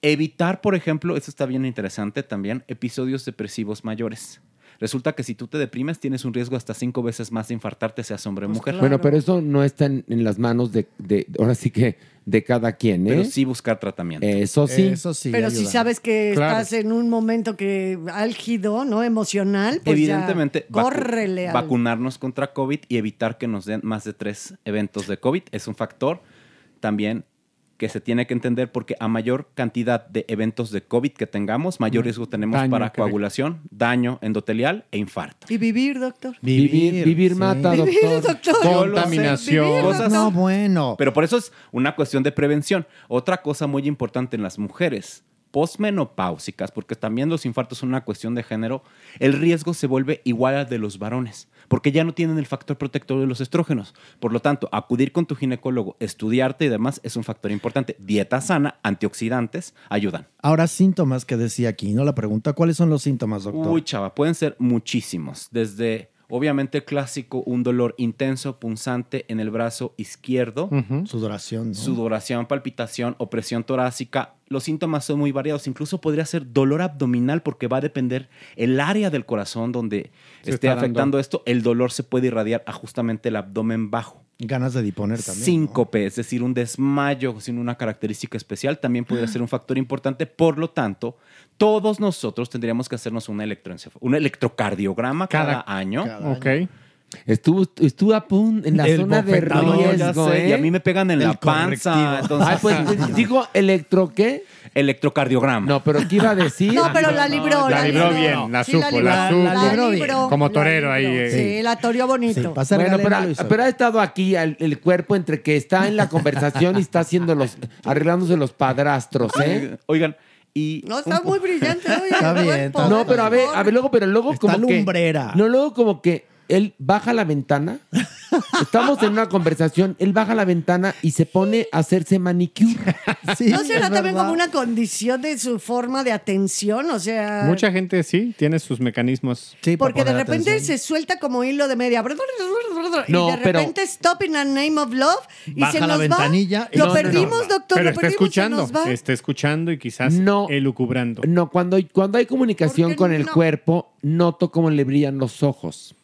Evitar, por ejemplo, esto está bien interesante también, episodios depresivos mayores. Resulta que si tú te deprimes, tienes un riesgo hasta cinco veces más de infartarte, seas hombre o mujer. Bueno, pero eso no está en, en las manos de, de- ahora sí que de cada quien, ¿eh? Pero sí buscar tratamiento. Eso sí. Pero si sabes que Claro. estás en un momento que álgido, ¿no? Emocional, pues Evidentemente, ya, vacu- córrele al- vacunarnos contra COVID y evitar que nos den más de tres eventos de COVID es un factor también que se tiene que entender porque a mayor cantidad de eventos de COVID que tengamos, mayor riesgo tenemos Daño, para coagulación, daño endotelial e infarto. Y vivir, doctor. Vivir, vivir mata, Vivir, doctor. doctor. Lo sé. Contaminación. Vivir, Cosas- doctor. bueno. Pero por eso es una cuestión de prevención. Otra cosa muy importante en las mujeres posmenopáusicas, porque también los infartos son una cuestión de género, el riesgo se vuelve igual al de los varones, porque ya no tienen el factor protector de los estrógenos. Por lo tanto, acudir con tu ginecólogo, estudiarte y demás es un factor importante. Dieta sana, antioxidantes, ayudan. Ahora, síntomas que decía aquí, ¿no? La pregunta, ¿cuáles son los síntomas, doctor? Uy, chava, pueden ser muchísimos. Desde, obviamente, clásico, un dolor intenso, punzante en el brazo izquierdo. Sudoración, ¿no? Sudoración, palpitación, opresión torácica. Los síntomas son muy variados. Incluso podría ser dolor abdominal porque va a depender el área del corazón donde Se esté dando. afectando esto. El dolor se puede irradiar a justamente el abdomen bajo. Ganas de disponer también. Síncope, es decir, un desmayo sin una característica especial, también podría ser un factor importante. Por lo tanto, todos nosotros tendríamos que hacernos una electroencef- un electrocardiograma cada, Cada- año. Ok. Estuvo, estuvo a punto en la El zona de riesgo, ya sé, ¿eh? y a mí me pegan en El la panza. correctivo. Ay, pues, digo, ¿electro qué? Electrocardiograma. No, pero ¿qué iba a decir? No, pero la libró, La la libró libró. bien, la Sí, supo, la supo. la libró, Como la torero ahí. eh. Sí, la toreó bonito. Bueno, pero, pero ha estado aquí el, el cuerpo entre que está en la conversación y está haciendo los, arreglándose los padrastros, ¿eh? Oigan, y No, está muy brillante. oye, Está bien, está No, pero a ver, a ver, luego, pero luego Está como que. lumbrera. No, luego como que él baja la ventana. Estamos en una conversación, él baja la ventana y se pone a hacerse manicure. ¿No será también como una condición de su forma de atención? O sea, Mucha gente sí tiene sus mecanismos. porque de repente se suelta como hilo de media. Y No, de pero- repente stop in the name of love y Baja se la nos ventanilla y- va. Lo no, perdimos, no. doctor. Pero lo está perdimos, se escuchando, nos va. está escuchando y quizás No. elucubrando. No, cuando, cuando hay comunicación con el no? cuerpo, noto cómo le brillan los ojos.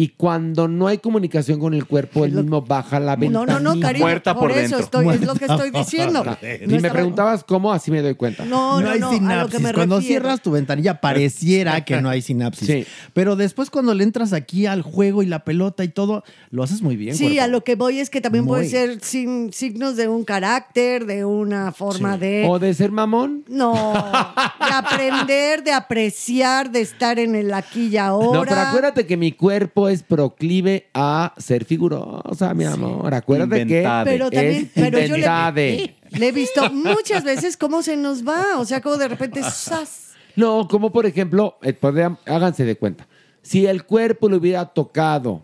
Y cuando no hay comunicación con el cuerpo, él mismo baja la No, ventanilla. no, no, cariño. por, eso estoy, es lo que estoy diciendo. Y me preguntabas cómo, así me doy cuenta. No, no, hay no, a lo que sinapsis. me Cuando refiero. cierras tu ventanilla pareciera que no hay sinapsis. Sí. Pero después cuando le entras aquí al juego y la pelota y todo, lo haces muy bien. Sí, cuerpo. a lo que voy es que también puede Muy. ser sin, signos de un carácter, de una forma de... ¿O de ser mamón? No, de aprender, de apreciar, de estar en el aquí y ahora. No, pero acuérdate que mi cuerpo es proclive a ser figurosa, mi amor. Acuérdate Inventade. que Pero también, es pero yo le, le he visto muchas veces cómo se nos va. O sea, como de repente, ¡zas! No, como por ejemplo, eh, podrían- háganse de cuenta. Si el cuerpo le hubiera tocado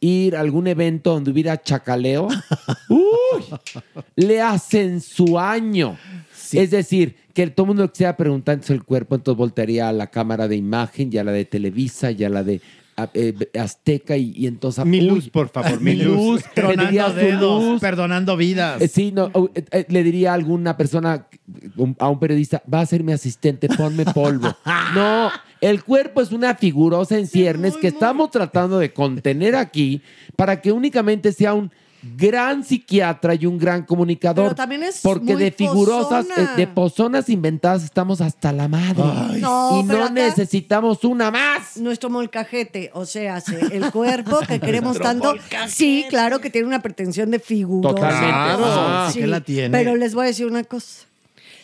ir a algún evento donde hubiera chacaleo, ¡uy! le hacen su año. Es decir, que todo el mundo que sea preguntando el cuerpo, entonces voltearía a la cámara de imagen y a la de Televisa y a la de Azteca y, y entonces... Mi uy, luz, por favor, mi luz. pediría Tronando su dedos, luz. perdonando vidas. Eh, Sí, no, eh, eh, le diría a alguna persona, un- a un periodista, va a ser mi asistente, ponme polvo. No, el cuerpo es una figurosa en ciernes que estamos tratando de contener aquí para que únicamente sea un gran psiquiatra y un gran comunicador. Pero también es porque muy de figurosas, pozona. eh, de pozonas inventadas estamos hasta la madre. No, y pero no acá- necesitamos una más. Nuestro molcajete, o sea, se- el cuerpo que queremos tanto. molcajete. Sí, claro que tiene una pretensión de figurosa. Totalmente. Ah, sí que la tiene. Pero les voy a decir una cosa.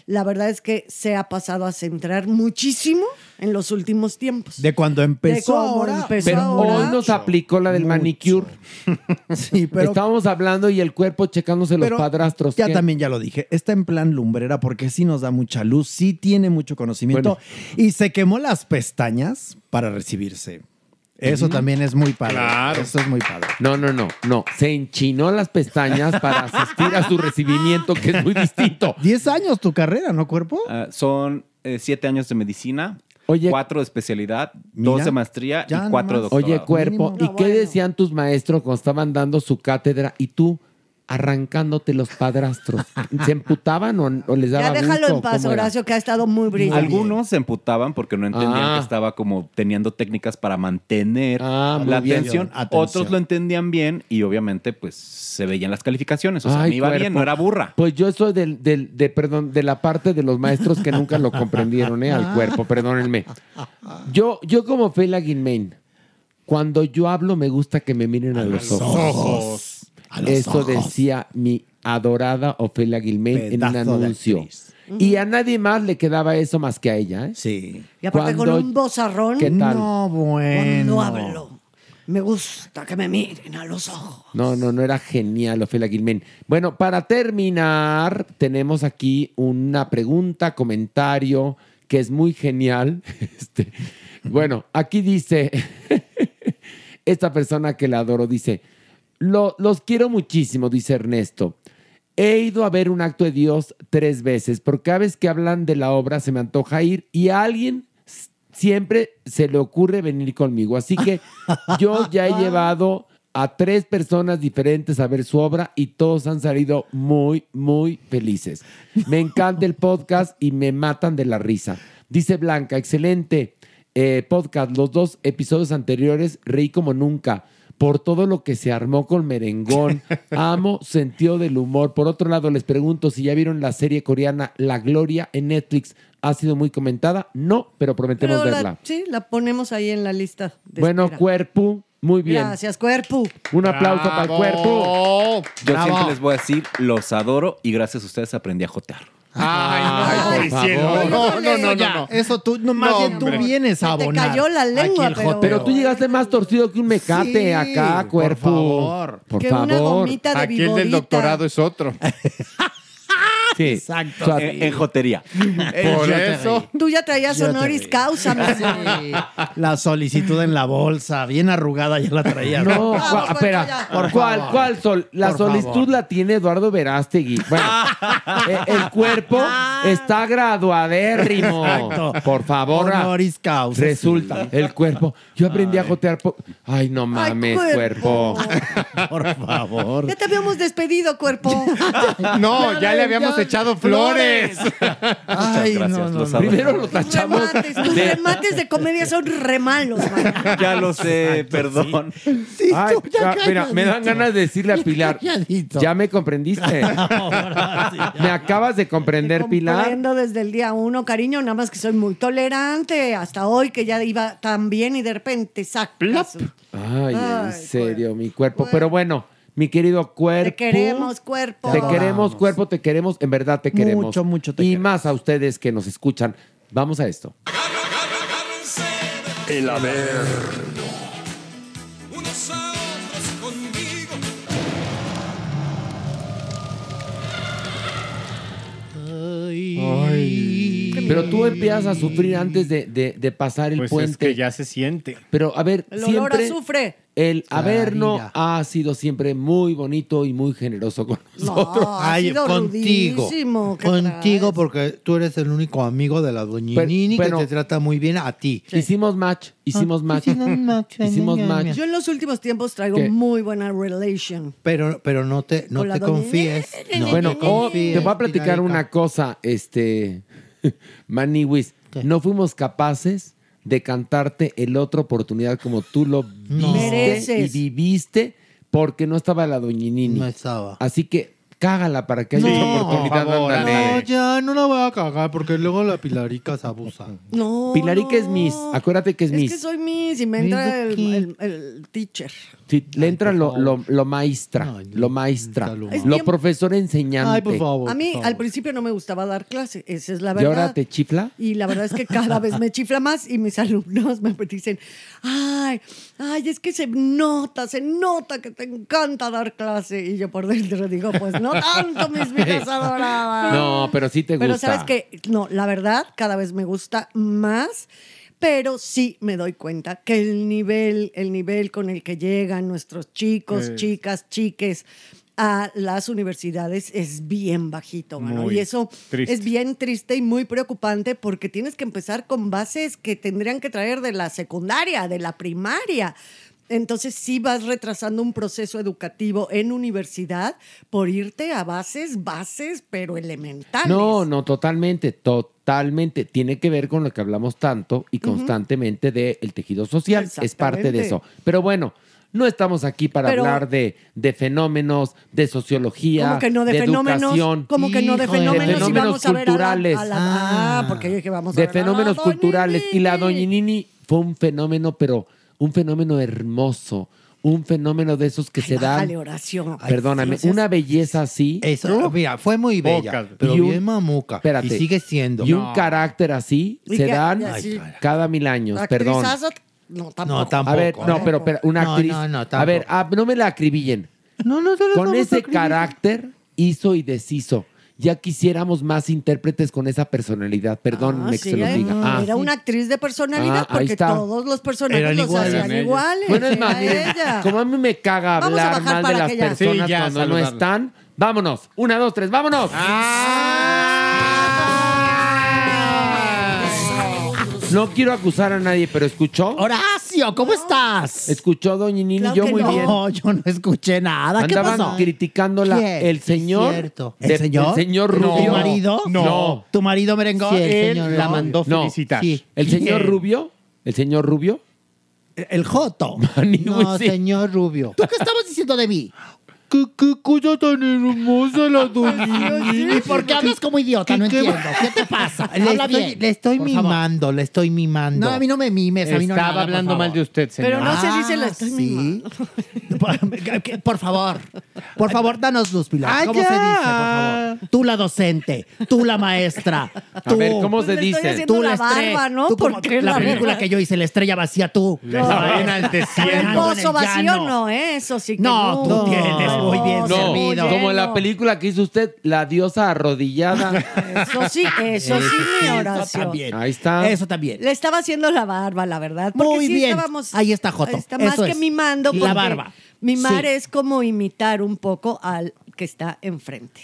La verdad es que se ha pasado a centrar muchísimo en los últimos tiempos. De cuando empezó De ahora. empezó Pero ahora. hoy nos aplicó la del Mucho. manicure. Sí, pero Estábamos hablando y el cuerpo checándose los padrastros. Ya ¿Qué? también ya lo dije, está en plan lumbrera porque sí nos da mucha luz, sí tiene mucho conocimiento y se quemó las pestañas para recibirse. Eso también es muy padre. Claro. Eso es muy padre. No, no, no, no. Se enchinó las pestañas para asistir a su recibimiento, que es muy distinto. 10 años tu carrera, ¿no, cuerpo? Ah, son eh, siete años de medicina, Oye. cuatro de especialidad, Mira, dos de maestría y cuatro de doctorado. Oye, cuerpo, Mínimo. ¿y qué decían tus maestros cuando estaban dando su cátedra y tú arrancándote los padrastros? ¿Se emputaban o, o les daba Ya déjalo gusto? en paz. Horacio, que ha estado muy brillante. Algunos se emputaban porque no entendían Ah. que estaba como teniendo técnicas para mantener Ah, la atención. Atención. Otros lo entendían bien y obviamente pues se veían las calificaciones. O sea, Ay, me iba bien, no era burra. Pues yo soy del, del- de, perdón, de la parte de los maestros que nunca lo comprendieron, ¿eh? Al cuerpo, perdónenme. Yo, yo como Fela Guilmain, cuando yo hablo me gusta que me miren a, los ojos. A los Eso ojos. decía mi adorada Ofelia Guilmain en un anuncio. Y a nadie más le quedaba eso más que a ella, ¿eh? Sí. Y aparte con Cuando- un bozarrón. ¿Qué tal? No, bueno. Cuando hablo, me gusta que me miren a los ojos. No, no, no era genial, Ofelia Guilmain. Bueno, para terminar, tenemos aquí una pregunta, comentario que es muy genial. Este, bueno, aquí dice, esta persona que la adoro dice, "Lo- los quiero muchísimo, dice Ernesto. He ido a ver un acto de Dios tres veces, porque cada vez que hablan de la obra se me antoja ir y a alguien siempre se le ocurre venir conmigo. Así que yo ya he llevado a tres personas diferentes a ver su obra y todos han salido muy, muy felices. Me encanta el podcast y me matan de la risa. Dice Blanca, excelente eh, podcast. Los dos episodios anteriores reí como nunca por todo lo que se armó con Merengón. Amo sentido del humor. Por otro lado, les pregunto si ya vieron la serie coreana La Gloria en Netflix. ¿Ha sido muy comentada? No, pero prometemos Pero la- verla. sí, la ponemos ahí en la lista. de Bueno, espera. cuerpo, muy bien. Gracias, cuerpo. Un aplauso para el cuerpo. Yo Bravo. siempre les voy a decir, los adoro y gracias a ustedes aprendí a jotear. Ay, por favor. No, no, no, Ya, no, no. Eso tú, no, más No, bien tú hombre. vienes a Se te abonar. cayó la lengua, pero-. Pero tú llegaste más torcido que un mecate Sí, acá, por cuerpo. favor. Por que una favor. gomita de Aquí el del doctorado es otro. Sí. Exacto. O sea, En, en jotería. Por Yo te eso. Tú ya traías Yo honoris causa, mi amor. Sí, La solicitud en la bolsa, bien arrugada, ya la traías. No, Vamos, cua- espera, ya. Por ¿cuál, favor. cuál sol? La Por solicitud favor. la tiene Eduardo Verástegui. Bueno, eh, el cuerpo está graduadérrimo. Exacto. Por favor. ah, Honoris causa. Resulta, sí. el cuerpo. Yo aprendí a jotear. po- Ay, no mames, cuerpo. Por favor. Ya te habíamos despedido, cuerpo. No, ya le habíamos ya, echado flores. Ay, gracias, no, no, los. Primero lo tachamos. Remates, tus remates de comedia son re malos, man. Ya lo sé, perdón. Ay, tú ya ca- mira, me dan ganas de decirle a Pilar, Calladito. ya me comprendiste. Me acabas de comprender, Pilar. Comprendo desde el día uno, cariño, nada más que soy muy tolerante. Hasta hoy que ya iba tan bien y de repente sacas. Ay, en serio, mi cuerpo. Pero bueno, mi querido cuerpo. Te queremos, cuerpo. Te queremos, cuerpo, te queremos, en verdad te queremos. Mucho, mucho te Y queremos. más a ustedes que nos escuchan. Vamos a esto. El Averno. unos a otros conmigo. Pero tú empiezas a sufrir antes de, de- de pasar el Pues puente. es que ya se siente. Pero a ver, El olor siempre a azufre. el Averno ha sido siempre muy bonito y muy generoso con nosotros. No, ha Ay, sido contigo. rudísimo. ¿Qué Contigo traes? porque tú eres el único amigo de la doñinini Pero- que te trata muy bien a ti. Hicimos match, hicimos match. hicimos match, Hicimos match. Yo en los últimos tiempos traigo ¿Qué? muy buena relation. Pero, pero no te, no Con la te confíes. No Bueno, te oh, confíes, te voy a platicar Pilarica. una cosa, este, Maniwis. No fuimos capaces de cantarte el otra oportunidad como tú lo No. viste y Mereces. viviste porque no estaba la doñinini. No estaba. Así que cágala para que haya No, otra oportunidad. por favor, ándale. No, ya, no la voy a cagar porque luego la Pilarica se abusa. No. Pilarica no. es Miss. Acuérdate que es Es Miss. que soy Miss y me entra el, qué? el- el teacher. Sí, le entra lo, lo, lo maestra, Ay, lo maestra, lo Es lo profesor enseñante. Ay, por favor. A mí al principio no me gustaba dar clase, esa es la ¿Y verdad. ahora te chifla? Y la verdad es que cada vez me chifla más y mis alumnos me dicen, ay, ay, es que se nota, se nota que te encanta dar clase. Y yo por dentro digo, pues no tanto, mis vidas adoradas. No, pero sí te gusta. Pero sabes que, no, la verdad, cada vez me gusta más. Pero sí me doy cuenta que el nivel, el nivel con el que llegan nuestros chicos, chicas, chiques a las universidades es bien bajito, mano. Muy Y eso triste. es bien triste y muy preocupante porque tienes que empezar con bases que tendrían que traer de la secundaria, de la primaria. Entonces sí vas retrasando un proceso educativo en universidad por irte a bases, bases, pero elementales. No, no, totalmente, totalmente. Tiene que ver con lo que hablamos tanto y constantemente del tejido social. Es parte de eso. Pero bueno, no estamos aquí para Pero- hablar de, de fenómenos, de sociología, Como que no de, de fenómenos, educación. como que no de fenómenos, y vamos a ver a la- culturales. a la- ah, porque yo dije vamos a de ver a la fenómenos culturales. Y la Nini. doñinini fue un fenómeno, pero un fenómeno hermoso. Un fenómeno de esos que se dan. Oración. Perdóname, sí, una belleza así. Eso, mira, fue muy bella, pero Y un- bien mamuca. Espérate. Y sigue siendo. Y un carácter así Y se que- dan cada mil años, perdón. No, tampoco. No, tampoco. A ver, no, pero, pero una No, actriz. no, no, a tampoco. ver, ah, no me la acribillen. No, no, se lo Con a ese carácter hizo y deshizo. Ya quisiéramos más intérpretes con esa personalidad. Perdónenme Ah, que sí, se los eh, diga. Ah, Era una actriz de personalidad Ah, porque todos los personajes Eran los iguales. hacían iguales. Bueno, es más, ella. como a mí me caga a hablar mal de las personas Sí, ya, cuando no están, vámonos. Una, dos, tres, vámonos. No quiero acusar a nadie, pero ¿escuchó? Horacio, ¿cómo estás? ¿Escuchó, doña Nini? Claro yo muy no. bien. No, yo no escuché nada. ¿Qué Andaban pasó? criticándola ¿Quién? el señor. cierto. ¿El de- señor? El señor No. Rubio. ¿Tu marido? No. ¿Tu marido merengón? Sí, el Él señor la mandó No. felicitar. Sí. El señor. Rubio. El señor Rubio. El Joto. No, sí. señor Rubio. ¿Tú qué estabas diciendo de mí? ¿Qué, qué cosa tan hermosa la doña ¿Y por qué hablas como idiota? No ¿Qué- qué- entiendo. ¿Qué te pasa? Le Habla estoy, bien. le estoy por favor. mimando, le estoy mimando. No, a mí no me mimes. A mí no Estaba nada, hablando mal de usted, señor. Pero no se dice la Ah, estoy sí. mimando. Por- favor, por favor, danos luz, Pilar. Ah, ¿Cómo ya. se dice, por favor? Tú la docente, tú la maestra, A tú, ver, ¿cómo Pues se estoy dice? tú la barba, ¿no? tú como- la la película que yo hice, La estrella vacía, tú. Está enalteciendo. El vacío no, ¿eh? Eso sí que No, no. tú tienes muy bien No, servido. como la lleno. película que hizo usted, La diosa arrodillada. Eso sí, eso sí, mi Eso oración. también. Ahí está. Eso también. Le estaba haciendo la barba, la verdad. Porque Muy sí bien. estábamos- Ahí está, Joto. Está más Eso que es. mimando. La barba. Mimar Sí. es como imitar un poco al que está enfrente.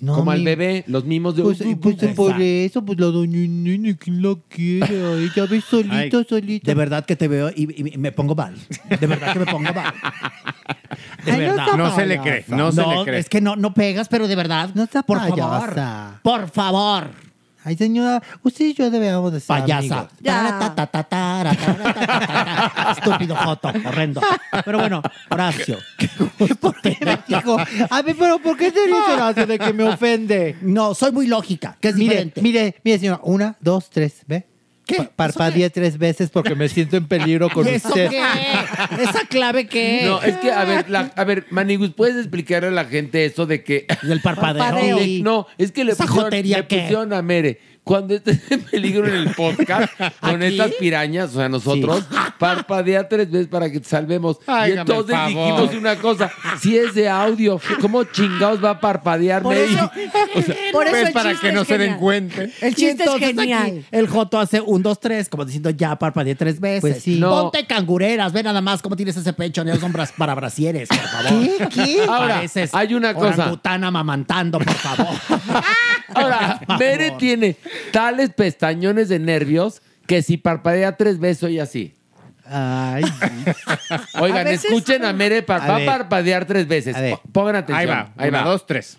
No, como al mi- bebé, los mimos de. Pues, pues Exacto. por eso, pues la doña Nini, ¿quién la quiere? A Ella ve solita, Ay. solita. De verdad que te veo y, y me pongo mal. De verdad que me pongo mal. De Ay, verdad. No se le cree, no se le cree. Es que no, no pegas, pero de verdad. No está por payasa. favor. Por favor. Ay, señora, usted y yo debemos de ser Payasa. Estúpido joto, horrendo. Pero bueno, Horacio. Dijo, a ver, pero ¿por qué te dice Horacio de que me ofende? No, soy muy lógica, que es mire, diferente. Mire, mire, señora, una, dos, tres, ¿ve? ¿Qué? Parpadeé tres veces porque me siento en peligro con ¿Y eso usted. qué? ¿Esa clave qué? No, es que, a ver, la- a ver, Manigus, ¿puedes explicarle a la gente eso de que... Del parpadeo. Parpadeo. No, es que le ¿Esa pusieron, le pusieron a Mere. Cuando estés en peligro en el podcast con ¿Aquí? estas pirañas, o sea, nosotros, parpadea tres veces para que te salvemos. y entonces favor. dijimos una cosa, si es de audio, ¿cómo chingados va a parpadear Por eso- O sea, Por eso Pues el para que no se den cuenta. El chiste es genial. aquí el Joto hace un, dos, tres, como diciendo ya parpadeé tres veces. Pues sí. No. Ponte cangureras, ve nada más cómo tienes ese pecho, no son bras- para brasieres, por favor. ¿Qué? ¿Qué? Ahora, Pareces hay una cosa. amamantando, por favor. Ahora, Mere tiene tales pestañones de nervios que si parpadea tres veces oye así. Ay, Oigan, A veces- escuchen a Mere, par- A va a ver. parpadear tres veces. A ver. Pongan atención. Ahí va, ahí una, va. dos, tres.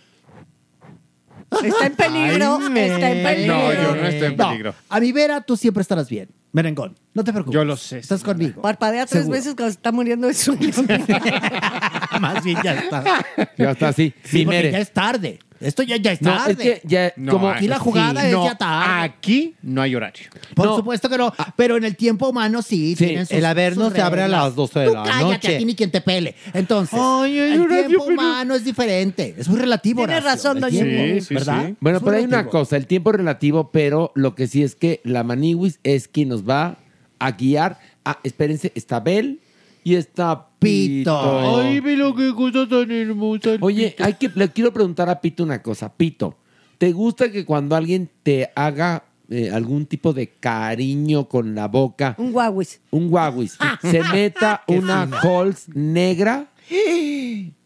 Está en peligro, Ay, está en peligro. No, yo no estoy en No, peligro. a mi vera tú siempre estarás bien. Merengón, no te preocupes. Yo lo sé, Estás señora. conmigo. Parpadea tres Seguro. veces cuando se está muriendo de sueño. Más bien ya está. Ya está así. Sí, Sí, porque ya es tarde. Esto ya, ya es No, tarde. es que ya, No, como Aquí la jugada es no, ya tarde. Aquí no hay horario. Por No. supuesto que no. Pero en el tiempo humano sí. Sí, tienen sus- el averno se abre a las 12 de Tú la cállate, noche. a ti ni quien te pele. Entonces, Ay, el tiempo pero- humano es diferente. Es muy relativo, Tiene Horacio, razón, doña. Sí, sí, ¿verdad? sí. Bueno, pero hay una cosa, el tiempo es relativo, pero lo que sí es que la Maniwis es quien nos va a guiar. Ah, espérense, está Bel y está Pito. Pito. Ay, ve lo que cosa tan hermosa. Oye, hay que, le quiero preguntar a Pito una cosa. Pito, ¿te gusta que cuando alguien te haga eh, algún tipo de cariño con la boca, Un guauis. un guaguis, se meta una Halls negra?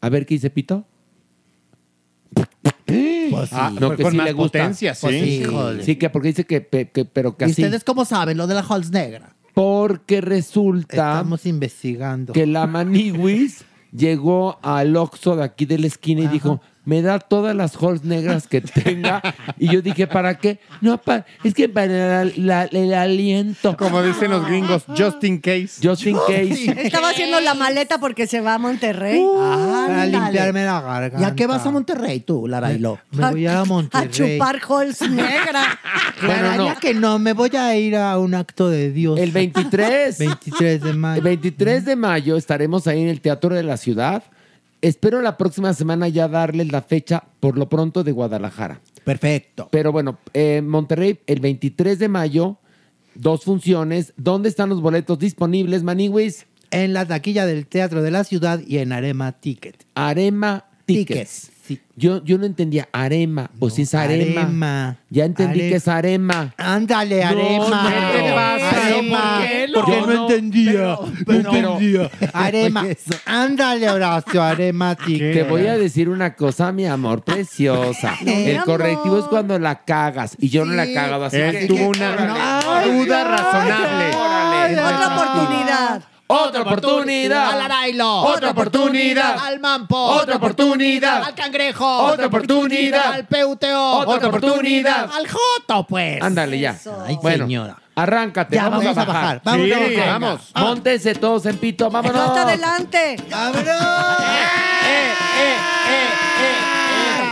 A ver qué dice Pito. Pues sí. Ah, No, pues que con sí más le gusta. potencia, sí. Pues sí. Sí, que porque dice que, pe- que- pero que ¿Y así. ustedes cómo saben lo de la Halls negra? Porque resulta Estamos investigando. que la Maniwis llegó al Oxxo de aquí de la esquina y dijo, me da todas las halls negras que tenga. y yo dije, ¿para qué? No, pa- es que para la- la- el aliento. Como dicen los gringos, just in case. Just in case. Estaba haciendo la maleta porque se va a Monterrey. Para Ándale. limpiarme la garganta. ¿Y a qué vas a Monterrey tú, Larailo? Me voy a Monterrey. A chupar Halls negra. Bueno, no. que no, me voy a ir a un acto de Dios. El 23. 23 de mayo. El 23 de mayo estaremos ahí en el Teatro de la Ciudad. Espero la próxima semana ya darles la fecha, por lo pronto, de Guadalajara. Perfecto. Pero bueno, eh, Monterrey, el 23 de mayo, dos funciones. ¿Dónde están los boletos disponibles, Maniwis? En la taquilla del Teatro de la Ciudad y en Arema Ticket. Arema Tickets. Tickets, sí. Yo, yo no entendía Arema, o si es Arema. Arema. Ya entendí Are- que es Arema. Ándale, No, Arema. no, ¿qué te pasa? Arema. ¿Por qué? Porque No, no, no, entendía. pero- no pero- entendía. Arema. Ándale, Horacio, Arema. Te voy a decir una cosa, mi amor, preciosa. El amor. correctivo es cuando la cagas y yo no la cagado así. Él que- tuvo una duda razonable. Órale. Otra oportunidad. Otra Al oportunidad. Arailo. Otra oportunidad. Al Mampo. Otra oportunidad. Al Cangrejo. Otra oportunidad. Al Peuteo. Otra oportunidad. Al Joto, pues. Ándale ya. Ay, bueno, señora. arráncate. Ya, vamos, vamos a bajar. Vamos Sí, a bajar. vamos. Móntense todos en pito. Vámonos. Hasta adelante.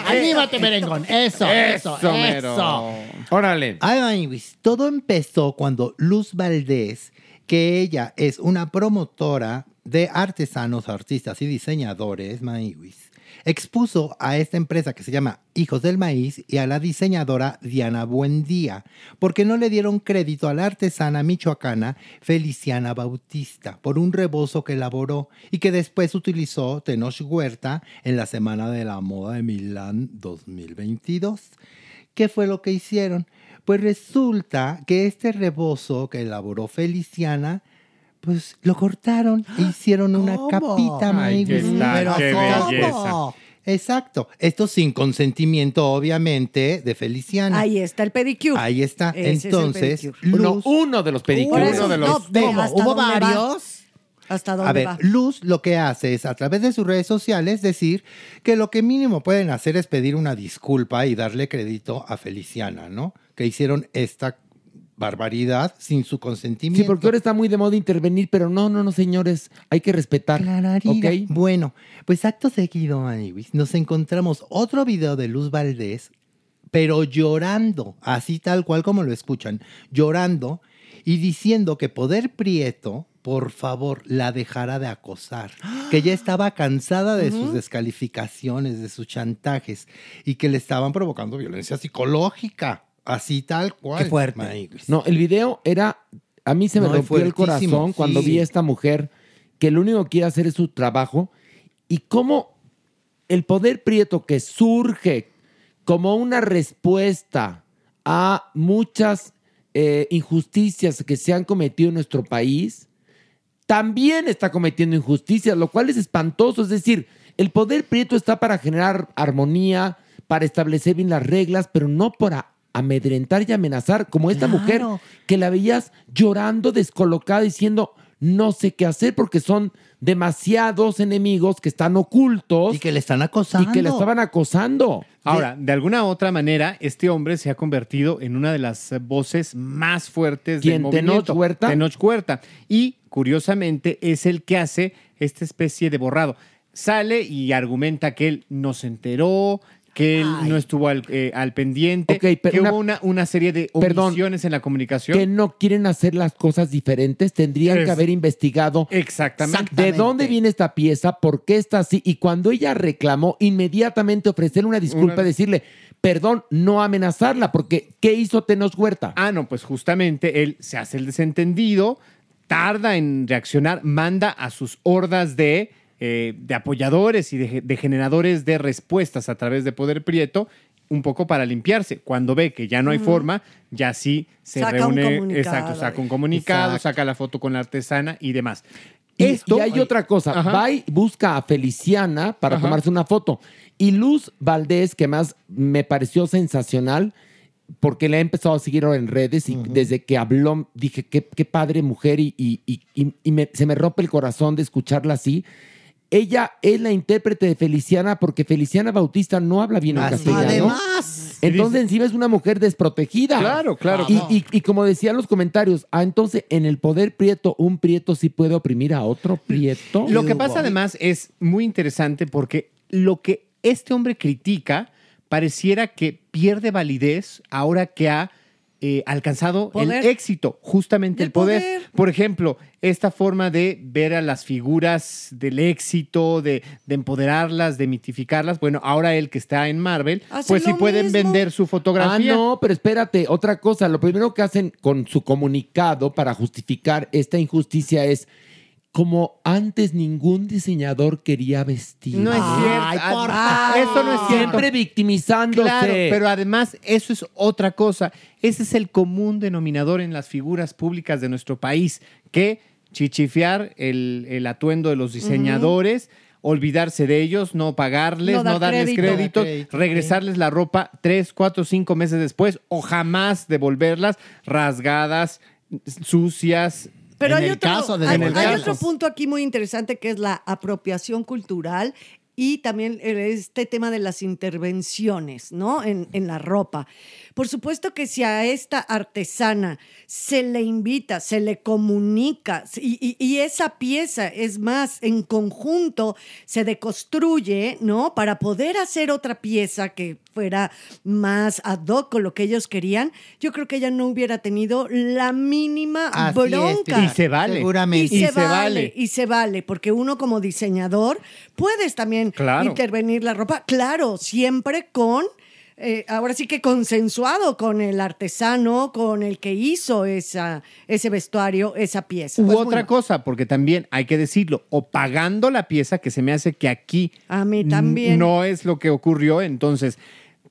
Anímate, merengón. Eso, eso, Eso, eso. Órale. Ay, Maniwis, todo empezó cuando Luz Valdés, que ella es una promotora de artesanos, artistas y diseñadores, Maniwis, expuso a esta empresa que se llama Hijos del Maíz y a la diseñadora Diana Buendía, porque no le dieron crédito a la artesana michoacana Feliciana Bautista por un rebozo que elaboró y que después utilizó Tenoch Huerta en la Semana de la Moda de Milán 2022. ¿Qué fue lo que hicieron? Pues resulta que este rebozo que elaboró Feliciana, pues lo cortaron e hicieron una capita, Ay, qué Pero qué. Exacto. Esto sin consentimiento, obviamente, de Feliciana. Ahí está el pedicure. Ahí está. Ese es el Entonces. Uno, de los pedicures. Uno de los- no, ¿Hubo va. varios? ¿Hasta dónde A ver, va? Luz lo que hace es a través de sus redes sociales decir que lo que mínimo pueden hacer es pedir una disculpa y darle crédito a Feliciana, ¿no? Que hicieron esta barbaridad sin su consentimiento. Sí, porque ahora está muy de moda intervenir, pero no, no, no, señores, hay que respetar. Clararira. ¿ok? Bueno, pues acto seguido, Maniwis, nos encontramos otro video de Luz Valdés, pero llorando, así tal cual como lo escuchan, llorando y diciendo que Poder Prieto, por favor, la dejara de acosar, que ya estaba cansada de sus descalificaciones, de sus chantajes y que le estaban provocando violencia psicológica, así tal cual. Maniwis. No, el video era. A mí se me No, rompió el corazón cuando sí. vi a esta mujer que lo único que quiere hacer es su trabajo y cómo el poder prieto que surge como una respuesta a muchas eh, injusticias que se han cometido en nuestro país, también está cometiendo injusticias, lo cual es espantoso. Es decir, el poder prieto está para generar armonía, para establecer bien las reglas, pero no para amedrentar y amenazar, como esta mujer que la veías llorando, descolocada, diciendo, no sé qué hacer porque son demasiados enemigos que están ocultos. Y que le están acosando. Y que le estaban acosando. Ahora, de alguna otra manera, este hombre se ha convertido en una de las voces más fuertes ¿Quién, del movimiento. Tenoch Huerta? Tenoch Huerta. Y, curiosamente, es el que hace esta especie de borrado. Sale y argumenta que él no se enteró, que él no estuvo al, eh, al pendiente, Ok, pero que una- hubo una, una serie de Perdón, omisiones en la comunicación. que no quieren hacer las cosas diferentes, tendrían Es- que haber investigado Exactamente. de dónde viene esta pieza, por qué está así. Y cuando ella reclamó, inmediatamente ofrecerle una disculpa, Una- decirle, perdón, no amenazarla, porque ¿qué hizo Tenoch Huerta? Ah, no, pues justamente él se hace el desentendido, tarda en reaccionar, manda a sus hordas de, eh, de apoyadores y de, de generadores de respuestas a través de Poder Prieto, un poco para limpiarse. Cuando ve que ya no hay forma, ya sí se Saca reúne, exacto, saca un comunicado, Exacto. saca la foto con la artesana y demás. Y, Esto- y hay otra cosa, Ajá. va y busca a Feliciana para Ajá. tomarse una foto. Y Luz Valdés, que más me pareció sensacional, porque le he empezado a seguir ahora en redes y desde que habló dije, qué, qué padre mujer y, y- y- y- y me- se me rompe el corazón de escucharla así. Ella es la intérprete de Feliciana porque Feliciana Bautista no habla bien el Así castellano. Además. Entonces encima es una mujer desprotegida. Claro, claro. Y, y- y como decían los comentarios, ah, entonces en el poder prieto, un prieto sí puede oprimir a otro prieto. Lo que pasa además es muy interesante porque lo que este hombre critica pareciera que pierde validez ahora que ha eh, alcanzado Poder. el éxito, justamente El el poder. poder. Por ejemplo, esta forma de ver a las figuras del éxito, de, de empoderarlas, de mitificarlas. Bueno, ahora él que está en Marvel, Hace pues sí pueden mismo. vender su fotografía. Ah, no, pero espérate, otra cosa. Lo primero que hacen con su comunicado para justificar esta injusticia es como antes ningún diseñador quería vestir. No es cierto. Ay, por favor. Eso no es cierto. Siempre victimizándose. Claro, pero además eso es otra cosa. Ese es el común denominador en las figuras públicas de nuestro país, que chichifiar el, el atuendo de los diseñadores, olvidarse de ellos, no pagarles, No no, dar darles créditos, Crédito, regresarles la ropa tres, cuatro, cinco meses después o jamás devolverlas rasgadas, sucias. Pero en hay, el otro, caso de- hay- en el hay caso. otro punto aquí muy interesante que es la apropiación cultural y también este tema de las intervenciones, ¿no? En, en la ropa. Por supuesto que si a esta artesana se le invita, se le comunica y, y- y esa pieza, es más, en conjunto se deconstruye, ¿no? Para poder hacer otra pieza que fuera más ad hoc con lo que ellos querían, yo creo que ella no hubiera tenido la mínima Así es, bronca. Y se vale. Seguramente. Y, Y se, se vale, vale. y se vale, porque uno como diseñador puedes también Claro. intervenir la ropa, claro, siempre con, eh, ahora sí que consensuado con el artesano, con el que hizo esa, ese vestuario, esa pieza. U Pues, otra bueno, cosa, porque también hay que decirlo, o pagando la pieza, que se me hace que aquí A mí también. no es lo que ocurrió, entonces,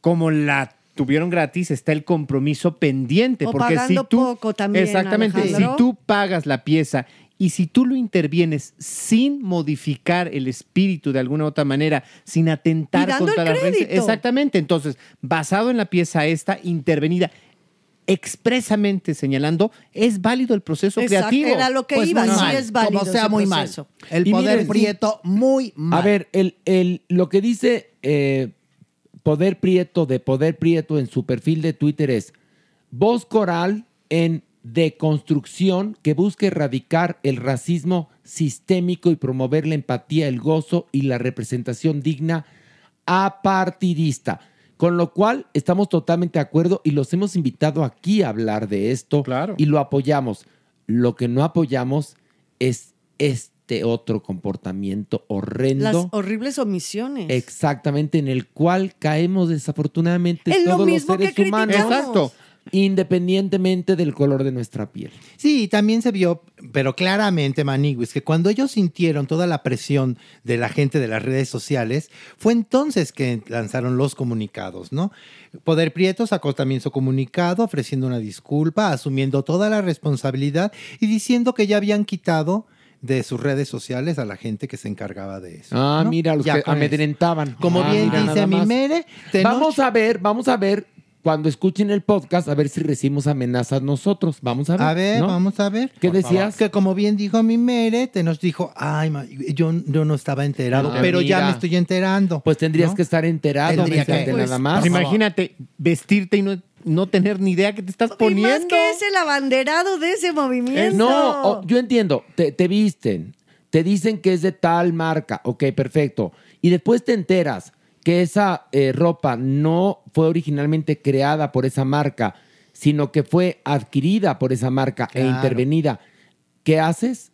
como la tuvieron gratis, está el compromiso pendiente. O porque pagando si tú, poco también, Exactamente, Alejandro. si tú pagas la pieza y si tú lo intervienes sin modificar el espíritu de alguna u otra manera, sin Y atentar dando contra el las reglas. Exactamente, entonces, basado en la pieza esta intervenida, expresamente señalando, es válido el proceso Exacto, creativo. era lo que Pues iba, sí mal, es válido como sea muy mal. proceso. El Y poder miren, prieto, muy mal. A ver, el, el- lo que dice eh, Poder Prieto de Poder Prieto en su perfil de Twitter es voz coral en deconstrucción que busca erradicar el racismo sistémico y promover la empatía, el gozo y la representación digna apartidista. Con lo cual estamos totalmente de acuerdo y los hemos invitado aquí a hablar de esto y lo apoyamos. Lo que no apoyamos es este otro comportamiento horrendo. Las horribles omisiones. Exactamente, en el cual caemos desafortunadamente Es lo todos mismo los seres que humanos. criticamos. Exacto. Independientemente del color de nuestra piel. Sí, también se vio, pero claramente, Maniguis, que cuando ellos sintieron toda la presión de la gente de las redes sociales, fue entonces que lanzaron los comunicados, ¿no? Poder Prieto sacó también su comunicado ofreciendo una disculpa, asumiendo toda la responsabilidad y diciendo que ya habían quitado de sus redes sociales a la gente que se encargaba de eso. Ah, ¿no? mira, los Ya que amedrentaban. Como Ah, bien mira, dice nada mi más. mere, Tenoch- Vamos a ver, vamos a ver cuando escuchen el podcast, a ver si recibimos amenazas nosotros. Vamos a ver. A ver, ¿no? vamos a ver. ¿Qué Por decías? favor. Que como bien dijo mi mere, te nos dijo, ay, ma, yo, yo no estaba enterado, Ah, pero ya me estoy enterando. Pues tendrías ¿no? que estar enterado, Tendría que- fíjate pues, nada más. Pues imagínate vestirte y no, no tener ni idea que te estás Y más poniendo. que es el abanderado de ese movimiento. No, oh, yo entiendo, te, te visten, te dicen que es de tal marca, ok, perfecto. Y después te enteras que esa eh, ropa no fue originalmente creada por esa marca, sino que fue adquirida por esa marca e intervenida. ¿Qué haces?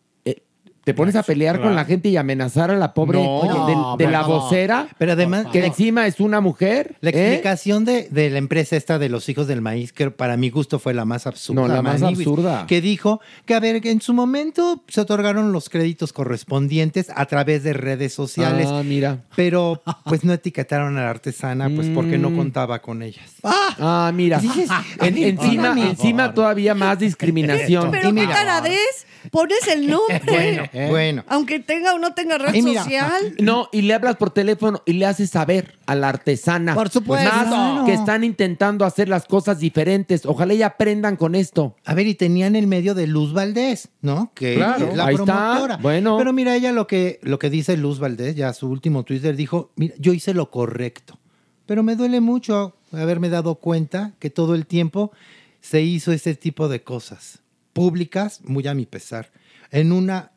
Te pones a pelear claro. con la gente y amenazar a la pobre No, oye, del- de, la vocera, Pero además- que encima es una mujer. La ¿eh? explicación de, de la empresa esta de los hijos del maíz, que para mi gusto fue la más absurda. No, la más absurda. Que dijo que, a ver, que en su momento se otorgaron los créditos correspondientes a través de redes sociales. Ah, mira. Pero pues no etiquetaron a la artesana, pues porque no Mm. contaba con ellas. Ah, mira. Dices, En- encima, encima todavía más discriminación. Pero qué caradez, pones el nombre. Bueno, bueno. Aunque tenga o no tenga red mira, social. No, y le hablas por teléfono y le haces saber a la artesana. Por supuesto. Más Claro. que están intentando hacer las cosas diferentes. Ojalá y aprendan con esto. A ver, y tenían el medio de Luz Valdés, ¿no? Que Claro. es la Ahí está. promotora. Bueno. Pero mira, ella lo que, lo que dice Luz Valdés, ya su último Twitter, dijo, mira, yo hice lo correcto. Pero me duele mucho haberme dado cuenta que todo el tiempo se hizo ese tipo de cosas públicas, muy a mi pesar, en una,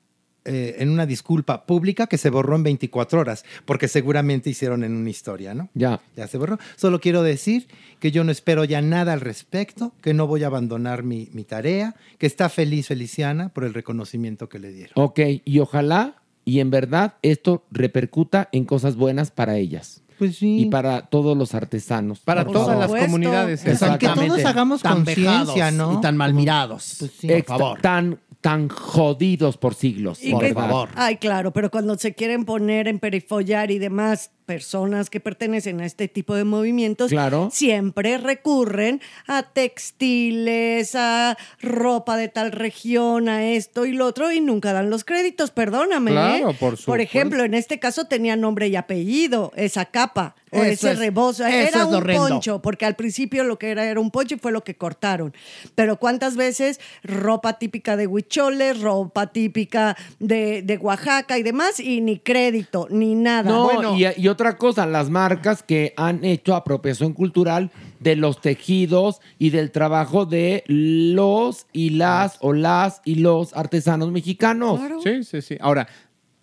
eh, en una disculpa pública que se borró en 24 horas, porque seguramente hicieron en una historia, ¿no? Ya. Ya se borró. Solo quiero decir que yo no espero ya nada al respecto, que no voy a abandonar mi, mi tarea, que está feliz Feliciana por el reconocimiento que le dieron. Ok, y ojalá y en verdad esto repercuta en cosas buenas para ellas. Pues sí. Y para todos los artesanos. Para Por todas favor. las comunidades. Que todos hagamos Tan conciencia, vejados ¿no? Y tan mal mirados. Pues sí. por favor. Tan, tan jodidos por siglos. Por que- favor. Ay, claro, pero cuando se quieren poner en perifollar y demás personas que pertenecen a este tipo de movimientos, Claro. siempre recurren a textiles, a ropa de tal región, a esto y lo otro, y nunca dan los créditos, perdóname. Claro, ¿eh? por ejemplo, en este caso tenía nombre y apellido, esa capa. O Eso ese es- rebozo. Era un horrendo. poncho, porque al principio lo que era era un poncho y fue lo que cortaron. Pero ¿cuántas veces ropa típica de Huicholes, ropa típica de, de Oaxaca y demás, y ni crédito, ni nada? No, Bueno, y, y otra cosa, las marcas que han hecho apropiación cultural de los tejidos y del trabajo de los y las o las y los artesanos mexicanos. Sí, sí, sí. Ahora,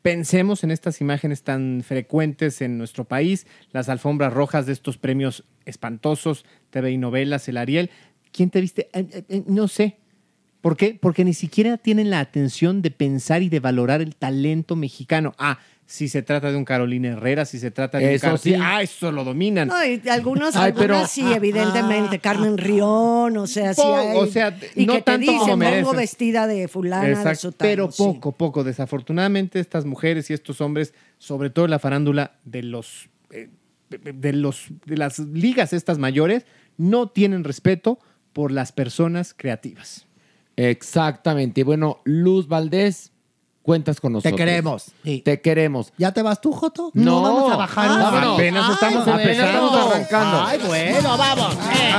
pensemos en estas imágenes tan frecuentes en nuestro país, las alfombras rojas de estos premios espantosos, TV y novelas, el Ariel. ¿Quién te viste? Eh, eh, eh, no sé. ¿Por qué? Porque ni siquiera tienen la atención de pensar y de valorar el talento mexicano. Ah, si se trata de un Carolina Herrera, si se trata de Eso un Carlos- sí. Ah, eso lo dominan. no, y algunos, Ay, pero- algunas sí, evidentemente. Carmen Rión, o sea, sí hay- o sea, y no que te tanto como dicen, vengo merecen. vestida de fulana, de Exacto, sotano, pero sí. poco, poco. Desafortunadamente, estas mujeres y estos hombres, sobre todo en la farándula de los, eh, de los de las ligas estas mayores, no tienen respeto por las personas creativas. Exactamente. Y bueno, Luz Valdés, cuentas con nosotros. queremos. Sí. Te queremos. ¿Ya te vas tú, Joto? No, vamos a bajar. Ah, vámonos. apenas Ay, estamos- bueno. apenas estamos arrancando. Ay, bueno, vamos. Eh.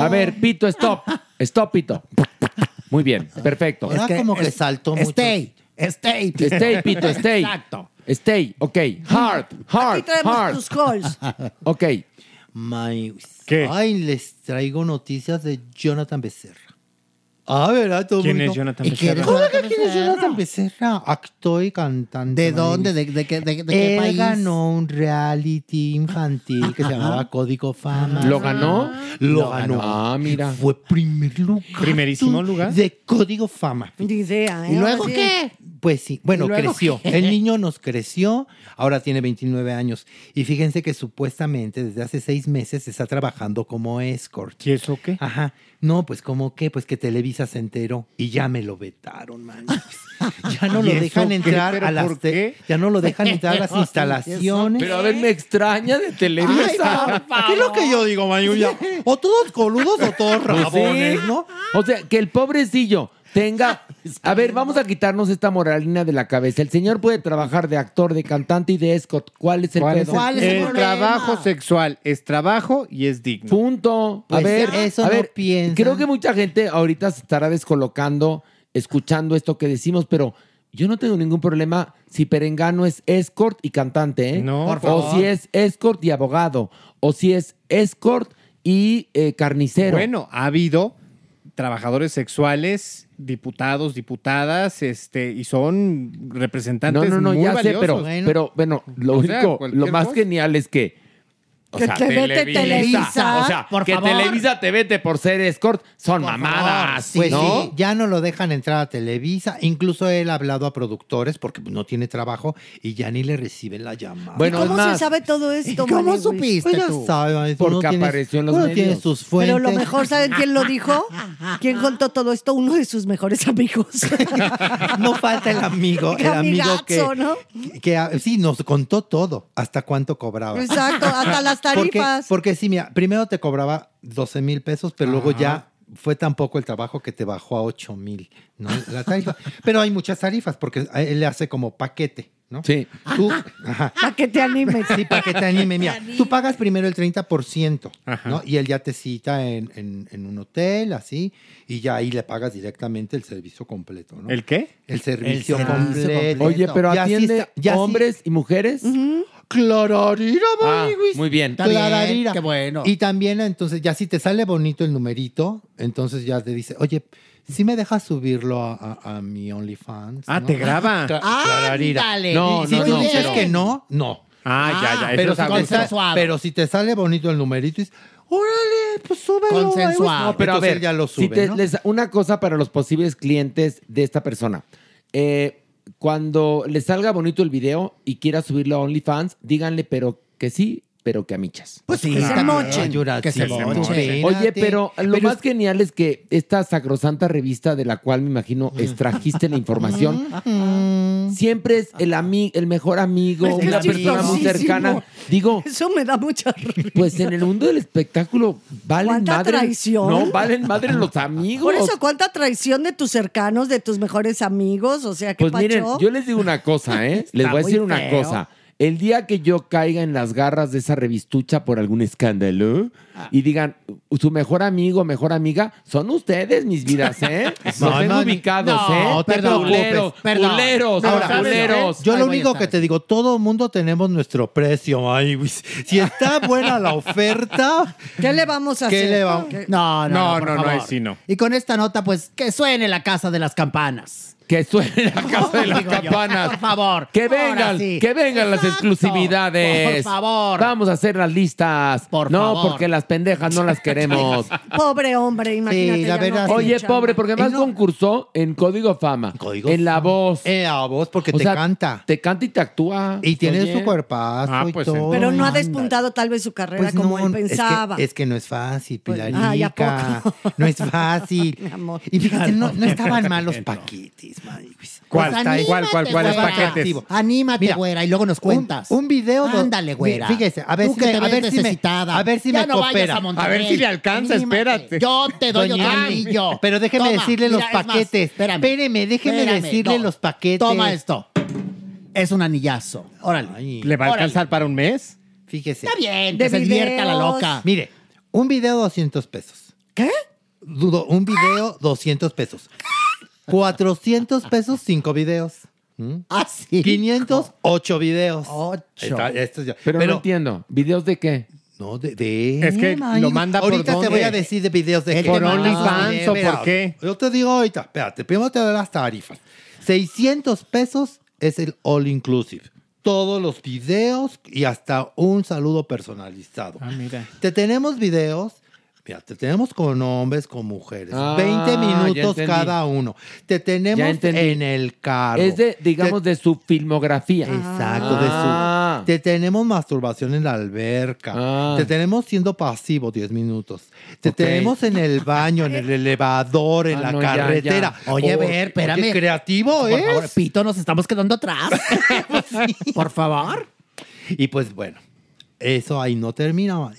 A ver, Pito, stop. Stop, Pito. Muy bien, perfecto. Ahora como que saltó mucho. Stay. Stay. Pito. Stay, Pito, stay. Exacto. Stay, ok. Hard, hard, Aquí traemos hard. tus calls. Ok. My- ¿Qué? Ay, les traigo noticias de Jonathan Becerra. Ah, ¿verdad? Todo ¿Quién mundo- es Jonathan ¿Y quién es Becerra? Oiga, Jonathan ¿quién es? Jonathan Becerra? Actor y cantante. ¿De dónde? ¿De, de qué- de- de qué Él país? ganó un reality infantil que se llamaba Código Fama. ¿Lo ganó? Lo ganó. Ah, mira. Fue primer lugar. Primerísimo lugar. De Código Fama. Ni idea, ¿eh? ¿Y luego Ahora sí. qué? Pues sí, bueno, ¿Y luego creció. qué? El niño nos creció, ahora tiene 29 años. Y fíjense que supuestamente desde hace seis meses está trabajando como escort. ¿Y eso qué? Ajá. No, pues como qué, pues que Televisa se enteró y ya me lo vetaron, man. Ya no ¿Y lo dejan entrar ¿Pero a las te- ya no lo dejan entrar a las Pero, ¿y eso instalaciones. Pero a ver, me extraña de Televisa. ¿Qué es lo que yo digo, Mayuya? O todos coludos o todos Pues rabones. ¿no? O sea, que el pobrecillo tenga. A ver, vamos a quitarnos esta moralina de la cabeza. El señor puede trabajar de actor, de cantante y de escort. ¿Cuál es el ¿Cuál es pedo? ¿Cuál es el el trabajo sexual es trabajo y es digno. Punto. A Pues ver, eso a no ver, piensan. creo que mucha gente ahorita se estará descolocando escuchando esto que decimos, pero yo no tengo ningún problema si Perengano es escort y cantante, ¿eh? No, Por o favor. si es escort y abogado, o si es escort y eh, carnicero. Bueno, ha habido trabajadores sexuales, diputados, diputadas, este, y son no, representantes no, no, muy ya sé, valiosos. pero, Bueno. pero bueno, lo O único, lo más cosa. genial es que o Que sea, te vete Televisa, O sea, por que favor. Televisa te vete por ser escort son Por mamadas, Pues ¿no? sí, ya no lo dejan entrar a Televisa. Incluso él ha hablado a productores porque no tiene trabajo y ya ni le reciben la llamada. Bueno, ¿Cómo se sabe todo esto, ¿Cómo supiste Pues ya tú? sabes, Porque uno tiene- apareció en los uno medios. tiene sus fuentes. Pero lo mejor, ¿saben quién lo dijo? ¿Quién contó todo esto? Uno de sus mejores amigos. no falta el amigo, el amigo que, que, que, ah, sí nos contó todo, hasta cuánto cobraba. Exacto, hasta las tarifas. porque sí, mira, primero te cobraba 12 mil pesos, pero luego ya fue tan poco el trabajo que te bajó a 8 mil, ¿no? La tarifa. pero hay muchas tarifas porque a él le hace como paquete, ¿no? Sí. Tú, ajá. Para que te animes. Sí, para que te anime. Mira, tú pagas primero el 30%, Ajá. ¿no? Y él ya te cita en, en- en un hotel, así, y ya ahí le pagas directamente el servicio completo, ¿no? ¿El qué? El servicio, servicio completo. completo. Oye, pero Ya sí atiende está- ya sí- hombres y mujeres. Clararira, Ah, muy bien. Clararira. qué bueno. Y también, entonces, ya si te sale bonito el numerito, entonces ya te dice, oye, si me dejas subirlo a, a- a mi OnlyFans. Ah, ¿no? te graba. Cla- Ah, Clararira. Ándale. No, si no, tú no, dices pero- que no, no. Ah, ya, ya. Eso Pero es si, consensuado. pero si te sale bonito el numerito, dices, órale, pues súbelo. Consensuado. No, Pero a ver, ya lo si sube, te- ¿no? les- una cosa para los posibles clientes de esta persona. Eh, cuando les salga bonito el video y quiera subirlo a OnlyFans, díganle pero que sí, pero que a michas. Pues sí, Que se mochen. Que se mochen. Oye, pero lo Pero más genial es que esta sacrosanta revista de la cual me imagino extrajiste la información, siempre es el, ami- el mejor amigo, Es que una persona muy cercana. Digo, Eso me da mucha risa. pues en el mundo del espectáculo valen ¿Cuánta madre. traición? No, valen madre los amigos. Por eso, ¿cuánta traición de tus cercanos, de tus mejores amigos? O sea, ¿qué Pues miren, yo les digo una cosa, ¿eh? les voy a decir una feo. cosa. El día que yo caiga en las garras de esa revistucha por algún escándalo Ah. y digan, su mejor amigo, mejor amiga, son ustedes, mis vidas, ¿eh? Los No, tengo no, ubicados, no, ¿eh? no te. Perdón. culeros, Ahora, culeros. Yo lo único que te digo, todo mundo tenemos nuestro precio, ay, güey. Si está buena la oferta, ¿Qué le vamos a ¿Qué hacer? le vamos- ¿Qué? No, no, No, no, no, no, sí no. Y con esta nota, pues, que suene la casa de las campanas. Que suene la casa de las yo. campanas. Por favor. Que vengan, sí. que vengan las exclusividades. Por favor. Vamos a hacer las listas. Por no, favor. porque las pendejas no las queremos. Pobre hombre, imagínate. Sí, la ya verdad, no sí. Oye, pobre, porque no- concursó en Código Fama. Código en la Fama. voz. eh, a vos, porque O te sea, canta. Te canta y te actúa. Y tiene Oye. su cuerpazo Ah, y pues, todo. Pero no ha despuntado tal vez su carrera Pues como no, él pensaba. Es que, es que no es fácil, Pues, Pilarica. ay, ¿a poco? No es fácil. Mi amor. Y fíjate, no, no estaban mal los man. ¿Cuál? Pues ¿Cuál, anímate, cuál, cuál, cuáles güera. paquetes? Anímate, Mira, güera, y luego nos cuentas. Un, un video. do- Ándale, güera. Fíjese, a ver Tú si que me, te a ves ver si me, necesitada. a ver si Ya me no vayas coopera. a Monterrey. A ver si le alcanza, Anímate. espérate. Yo te doy Doña otro Ani, anillo. Pero déjeme Toma, decirle los mira, es más, paquetes. espérame. Espéreme, déjeme Espérame, decirle no. los paquetes. Toma esto. Es un anillazo. Órale. Ay. ¿Le va a Órale. alcanzar para un mes? Fíjese. Está bien, que se divierta la loca. Mire, un video 200 pesos. ¿Qué? Dudo, un video 200 pesos. 400 pesos, 5 videos. ¿Mm? Ah, sí. 500, 8 videos. Ocho. esto ya- Pero, no entiendo. ¿Videos de qué? No, de... de- Es que lo manda por Ahorita te dónde? voy a decir de videos de ¿Por qué. OnlyFans o por qué? Yo te digo ahorita, espérate, primero te doy las tarifas. 600 pesos es el all inclusive. Todos los videos y hasta un saludo personalizado. Ah, mira. Te tenemos videos, mira, te tenemos con hombres, con mujeres. Ah, 20 ya minutos cada uno. Te tenemos en el carro. Es de, digamos, de su filmografía. Exacto, Ah. de su. Te tenemos masturbación en la alberca. Ah. Te tenemos siendo pasivo 10 minutos. Te tenemos en el baño, en el elevador, en Ah, la no, carretera. ya. Oye, ver, espérame. oye, creativo, Por ¿eh? favor, Pito, nos estamos quedando atrás. Por favor. Y pues bueno, eso ahí no termina.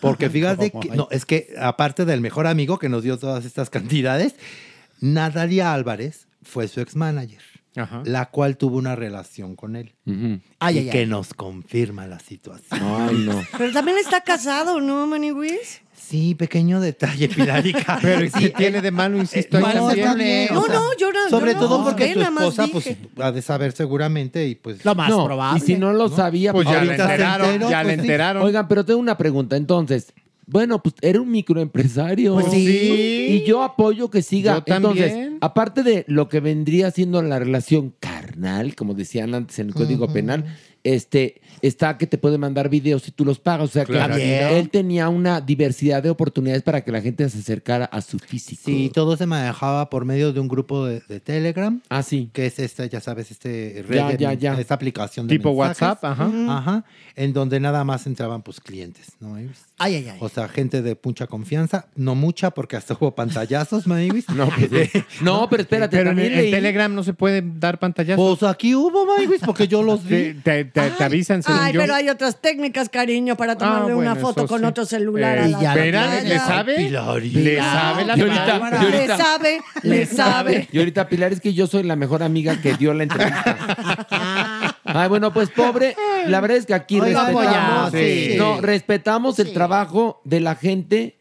Porque fíjate que, no, es que aparte del mejor amigo que nos dio todas estas cantidades, Natalia Álvarez fue su ex manager, la cual tuvo una relación con él. Ay, y ay, que ay. nos confirma la situación. Ay, no. Pero también está casado, ¿no, Maniwis? Sí, pequeño detalle, Pilarica. Pero ¿y Sí, qué tiene de malo, insisto, ahí también? está bien, No, o sea, no, yo no- Sobre yo todo no porque su nada más esposa pues, ha de saber seguramente y pues... Lo más No, probable. Y si no lo sabía, Pues ya le enteraron, enteró, ya le pues sí. enteraron. Oigan, pero tengo una pregunta. Entonces, bueno, pues era un microempresario. Pues sí. Y yo apoyo que siga. Yo también. Entonces, aparte de lo que vendría siendo la relación carnal, como decían antes en el Código Penal, este, está que te puede mandar videos si tú los pagas. O sea, Claro. que él tenía una diversidad de oportunidades para que la gente se acercara a su físico. Sí, todo se manejaba por medio de un grupo de, de Telegram. Ah, sí. Que es esta, ya sabes, este Ya, red de ya, ya. esta aplicación de Tipo mensajes. WhatsApp, ajá. Ajá. En donde nada más entraban pues clientes, ¿no? Ay, ay, ay. O sea, gente de mucha confianza, no mucha porque hasta hubo pantallazos, Mavis. No, pues, no, pero espérate, Pero en, también en leí- Telegram no se puede dar pantallazos. Pues aquí hubo, Mavis, porque yo los vi. te- te- te avisan, según Ay, yo. pero hay otras técnicas, cariño, para tomarle Ah, una bueno, foto eso con sí. otro celular. a Eh, la espera, playa. ¿le sabe? Pilarita. ¿Le sabe la ahorita- cámara? y ahorita- Le sabe, le sabe. Y ahorita, Pilar, es que yo soy la mejor amiga que dio la entrevista. Ay, bueno, pues pobre, la verdad es que aquí Oiga, respetamos, apoyamos, sí. no, respetamos el trabajo de la gente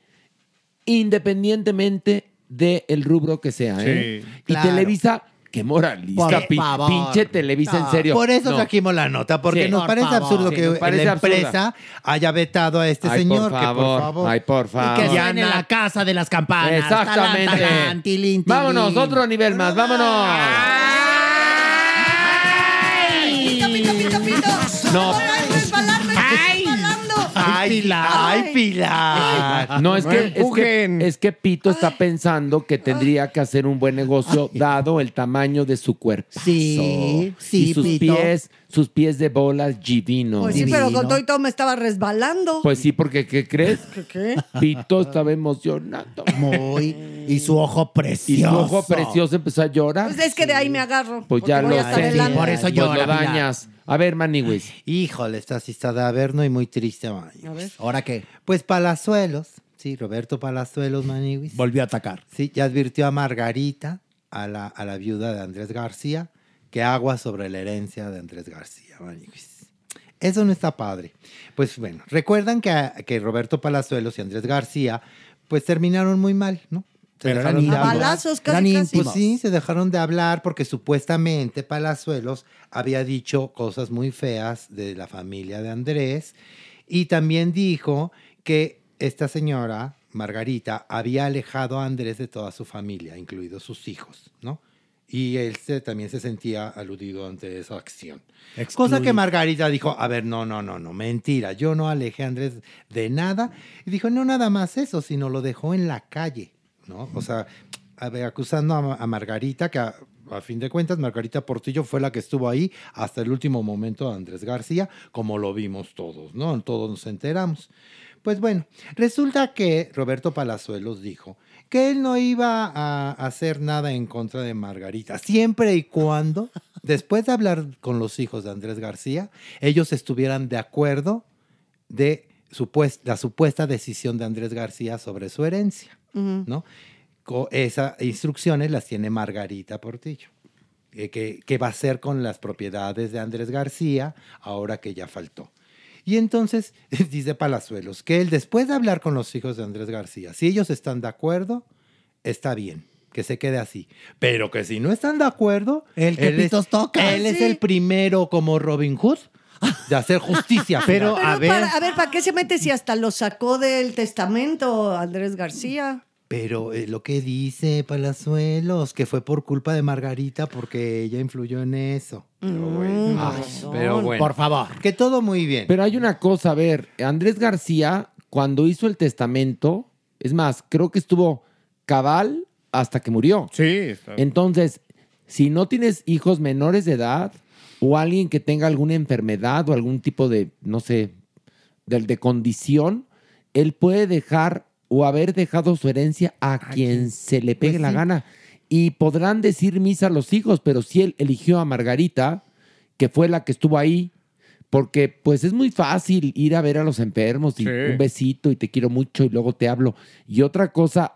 independientemente del rubro que sea. ¿eh? Sí, y claro. Televisa, qué moralista, Por pi- favor. pinche Televisa, en serio. Por eso No. trajimos la nota, porque Sí. nos Por parece favor. absurdo Sí, que nos parece la absurda. empresa haya vetado a este Ay, señor. por que favor, por favor. Ay, por Y favor. que Ya suene la casa de las campanas. Exactamente. Talán, talán, tilín, tilín. Vámonos, otro nivel más, vámonos. Pito, pito, pito, pito. No. Ay, Pilar. Ay, Pilar. No, es No que, es empujen. que, es que Pito está pensando que tendría que hacer un buen negocio dado el tamaño de su cuerpo. Sí, sí, y sus Pito. pies, sus pies de bolas divinos. Pues sí, Divino. pero con todo y todo me estaba resbalando. Pues sí, porque ¿qué crees? ¿Qué? Pito estaba emocionado. Muy. Y su ojo Y precioso. su ojo precioso empezó a llorar. Pues es que de ahí me agarro. Pues ya lo sé. adelante. por eso Pues llora, lo Pilar. dañas. A ver, Maniwis. Híjole, esta sí está de averno y muy triste. A ver. ¿Ahora qué? Pues Palazuelos, sí, Roberto Palazuelos, Maniwis. Volvió a atacar. Sí, ya advirtió a Margarita, a la, a la viuda de Andrés García, que agua sobre la herencia de Andrés García. Eso no está padre. Pues bueno, recuerdan que, que Roberto Palazuelos y Andrés García, pues terminaron muy mal, ¿no? Se Pero dejaron eran de A hablar. Pues sí, se dejaron de hablar porque supuestamente Palazuelos había dicho cosas muy feas de la familia de Andrés y también dijo que esta señora, Margarita, había alejado a Andrés de toda su familia, incluidos sus hijos, ¿no? Y él se- también se sentía aludido ante esa acción. Cosa que Margarita dijo, a ver, no, no, no, no, mentira, yo no alejé a Andrés de nada. Y dijo, no nada más eso, sino lo dejó en la calle, ¿no? O sea, a ver, acusando a, a Margarita, que a, a fin de cuentas Margarita Portillo fue la que estuvo ahí hasta el último momento de Andrés García, como lo vimos todos, ¿no? Todos nos enteramos. Pues bueno, resulta que Roberto Palazuelos dijo que él no iba a hacer nada en contra de Margarita, siempre y cuando, después de hablar con los hijos de Andrés García, ellos estuvieran de acuerdo de la supuesta decisión de Andrés García sobre su herencia, ¿no? Co- Esas instrucciones las tiene Margarita Portillo. eh, que va a hacer con las propiedades de Andrés García ahora que ya faltó. Y entonces dice Palazuelos que él, después de hablar con los hijos de Andrés García, si ellos están de acuerdo, está bien, que se quede así. Pero que si no están de acuerdo, El que él es- toca. Él es el primero como Robin Hood de hacer justicia. Pero. Pero para- a ver, ¿para qué se mete si hasta lo sacó del testamento Andrés García? Pero eh, lo que dice Palazuelos, que fue por culpa de Margarita porque ella influyó en eso. Pero bueno. Ay, pero bueno. Por favor. Que todo muy bien. Pero hay una cosa, a ver, Andrés García, cuando hizo el testamento, es más, creo que estuvo cabal hasta que murió. Sí. Entonces, si no tienes hijos menores de edad o alguien que tenga alguna enfermedad o algún tipo de, no sé, de, de condición, él puede dejar o haber dejado su herencia a quien se le pegue Pues la sí. gana. Y podrán decir misa a los hijos, pero si él eligió a Margarita, que fue la que estuvo ahí, porque pues es muy fácil ir a ver a los enfermos y Sí. un besito y te quiero mucho y luego te hablo. Y otra cosa,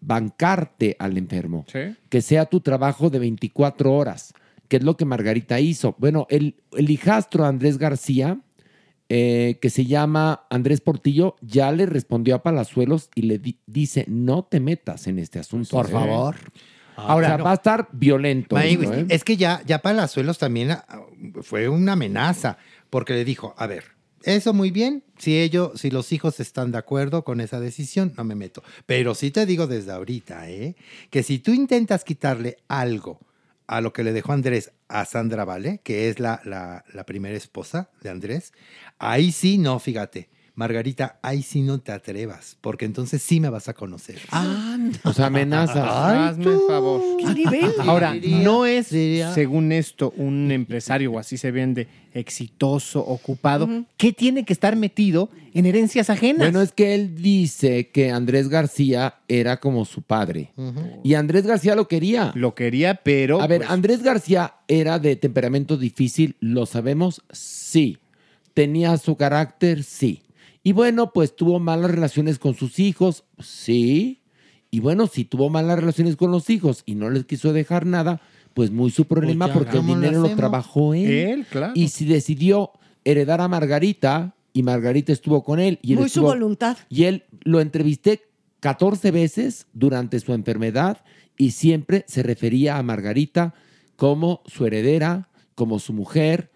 bancarte al enfermo Sí. que sea tu trabajo de 24 horas, que es lo que Margarita hizo. Bueno, el, el hijastro Andrés García, eh, que se llama Andrés Portillo, ya le respondió a Palazuelos y le di- dice, no te metas en este asunto. Por ¿eh?". favor. Ahora, Ahora, va a estar violento. Esto, ¿eh? Es que ya, ya Palazuelos también ah, fue una amenaza, porque le dijo, a ver, eso muy bien, si ellos, si los hijos están de acuerdo con esa decisión, no me meto. Pero sí te digo desde ahorita, ¿eh? que si tú intentas quitarle algo a lo que le dejó Andrés a Sandra Vale, que es la, la, la primera esposa de Andrés, ahí sí no, fíjate. Margarita, ahí sí no te atrevas, porque entonces sí me vas a conocer. O sea, amenaza. Hazme el favor. ¿Qué nivel? Ahora, Diría- no es, diría- según esto, un empresario o así se vende, exitoso, ocupado, que tiene que estar metido en herencias ajenas. Bueno, es que él dice que Andrés García era como su padre. Y Andrés García lo quería. Lo quería, pero... A ver, pues, Andrés García era de temperamento difícil, ¿lo sabemos? Sí. ¿Tenía su carácter? Sí. Y bueno, pues tuvo malas relaciones con sus hijos, sí. Y bueno, si tuvo malas relaciones con los hijos y no les quiso dejar nada, pues muy su problema ya, porque el ¿cómo lo dinero lo trabajó él. Él, claro. Y si decidió heredar a Margarita y Margarita estuvo con él y él Muy su voluntad. y él lo entrevisté 14 veces durante su enfermedad y siempre se refería a Margarita como su heredera, como su mujer.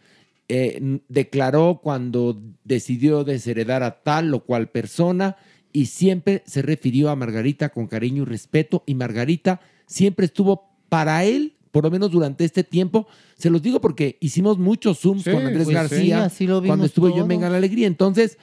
Eh, declaró cuando decidió desheredar a tal o cual persona y siempre se refirió a Margarita con cariño y respeto y Margarita siempre estuvo para él, por lo menos durante este tiempo. Se los digo porque hicimos muchos Zooms Sí, con Andrés pues sí, García así lo cuando estuve yo en. Venga la Alegría. Entonces,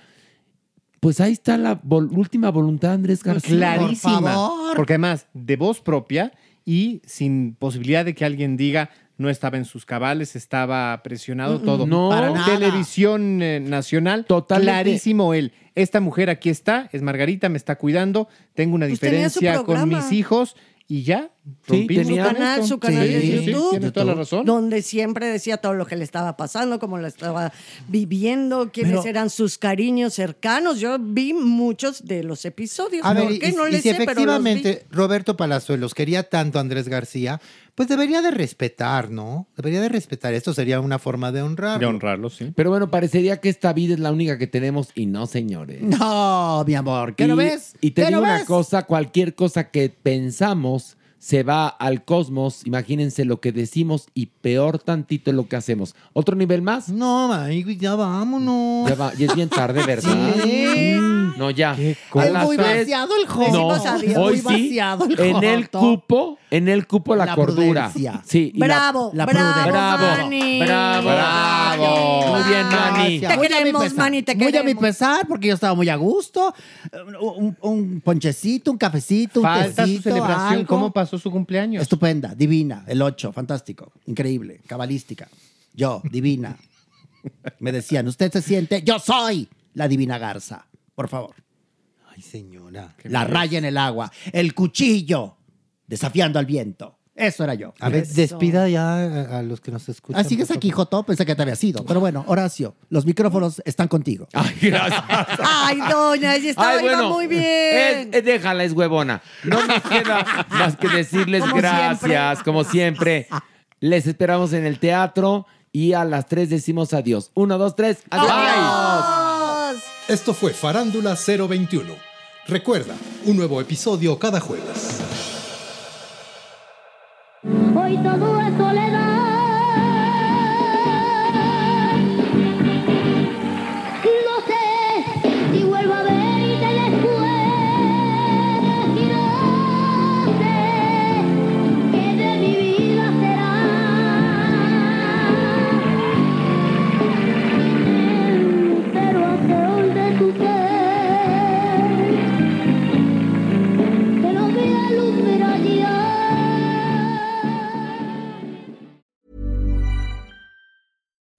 pues ahí está la vol- última voluntad de Andrés García. clarísima. Por favor. Porque además, de voz propia y sin posibilidad de que alguien diga no estaba en sus cabales, estaba presionado, todo. no, para nada. Televisión eh, nacional, Totalmente. clarísimo él. Esta mujer aquí está, es Margarita, me está cuidando, tengo una Pues tenía su diferencia con programa. mis hijos y ya. Sí, tenía- Su canal, su canal Sí, de sí, sí, YouTube. tiene toda la razón. Donde siempre decía todo lo que le estaba pasando, cómo lo estaba viviendo, quiénes Pero- eran sus cariños cercanos. Yo vi muchos de los episodios. A ver, ¿Por y, qué? No y le si sé, pero los vi. efectivamente Roberto Palazuelos quería tanto a Andrés García, pues debería de respetar, ¿no? Debería de respetar. Esto sería una forma de honrar. De honrarlo, sí. Pero bueno, parecería que esta vida es la única que tenemos y no, señores. No, mi amor. ¿Qué y, no ves? Y te ¿Qué digo no una ves? cosa, cualquier cosa que pensamos se va al cosmos. Imagínense lo que decimos y peor tantito es lo que hacemos. ¿Otro nivel más? No, ya vámonos. Ya, va, ya es bien tarde, ¿verdad? Sí. Mm, No, ya. Es las muy vaciado el joto. No, hoy Muy sí, vaciado el en el cupo, en el cupo la, La cordura. prudencia. Sí, y la- Bravo, la bravo, prudencia. Bravo, Manny. bravo, bravo. Muy bien, Manny. Te Muy queremos, pesar. Manny, te Muy a mi queremos. pesar, porque yo estaba muy a gusto. Un, un ponchecito, un cafecito, un Falta su tecito, celebración. algo. ¿Cómo pasó su cumpleaños? Estupenda, divina, el 8, fantástico, increíble, cabalística. Yo, divina. Me decían, ¿usted se siente? Yo soy la divina garza. Por favor. Ay, señora. La raya en el agua, el cuchillo, desafiando al viento. Eso era yo. A ver, Eso. despida ya a, a los que nos escuchan. Así que es aquí. Joto, pensé que te había sido. Pero bueno, Horacio, los micrófonos están contigo. Ay, gracias. Ay, doña, ella estaba Ay, bueno, muy bien. es- es- déjala, es huevona. No nos queda más que decirles Como gracias, siempre. como siempre. Les esperamos en el teatro y a las tres decimos adiós. Uno, dos, tres, adiós. Adiós. Esto fue Farándula 021. Recuerda, un nuevo episodio cada jueves. Hoy todo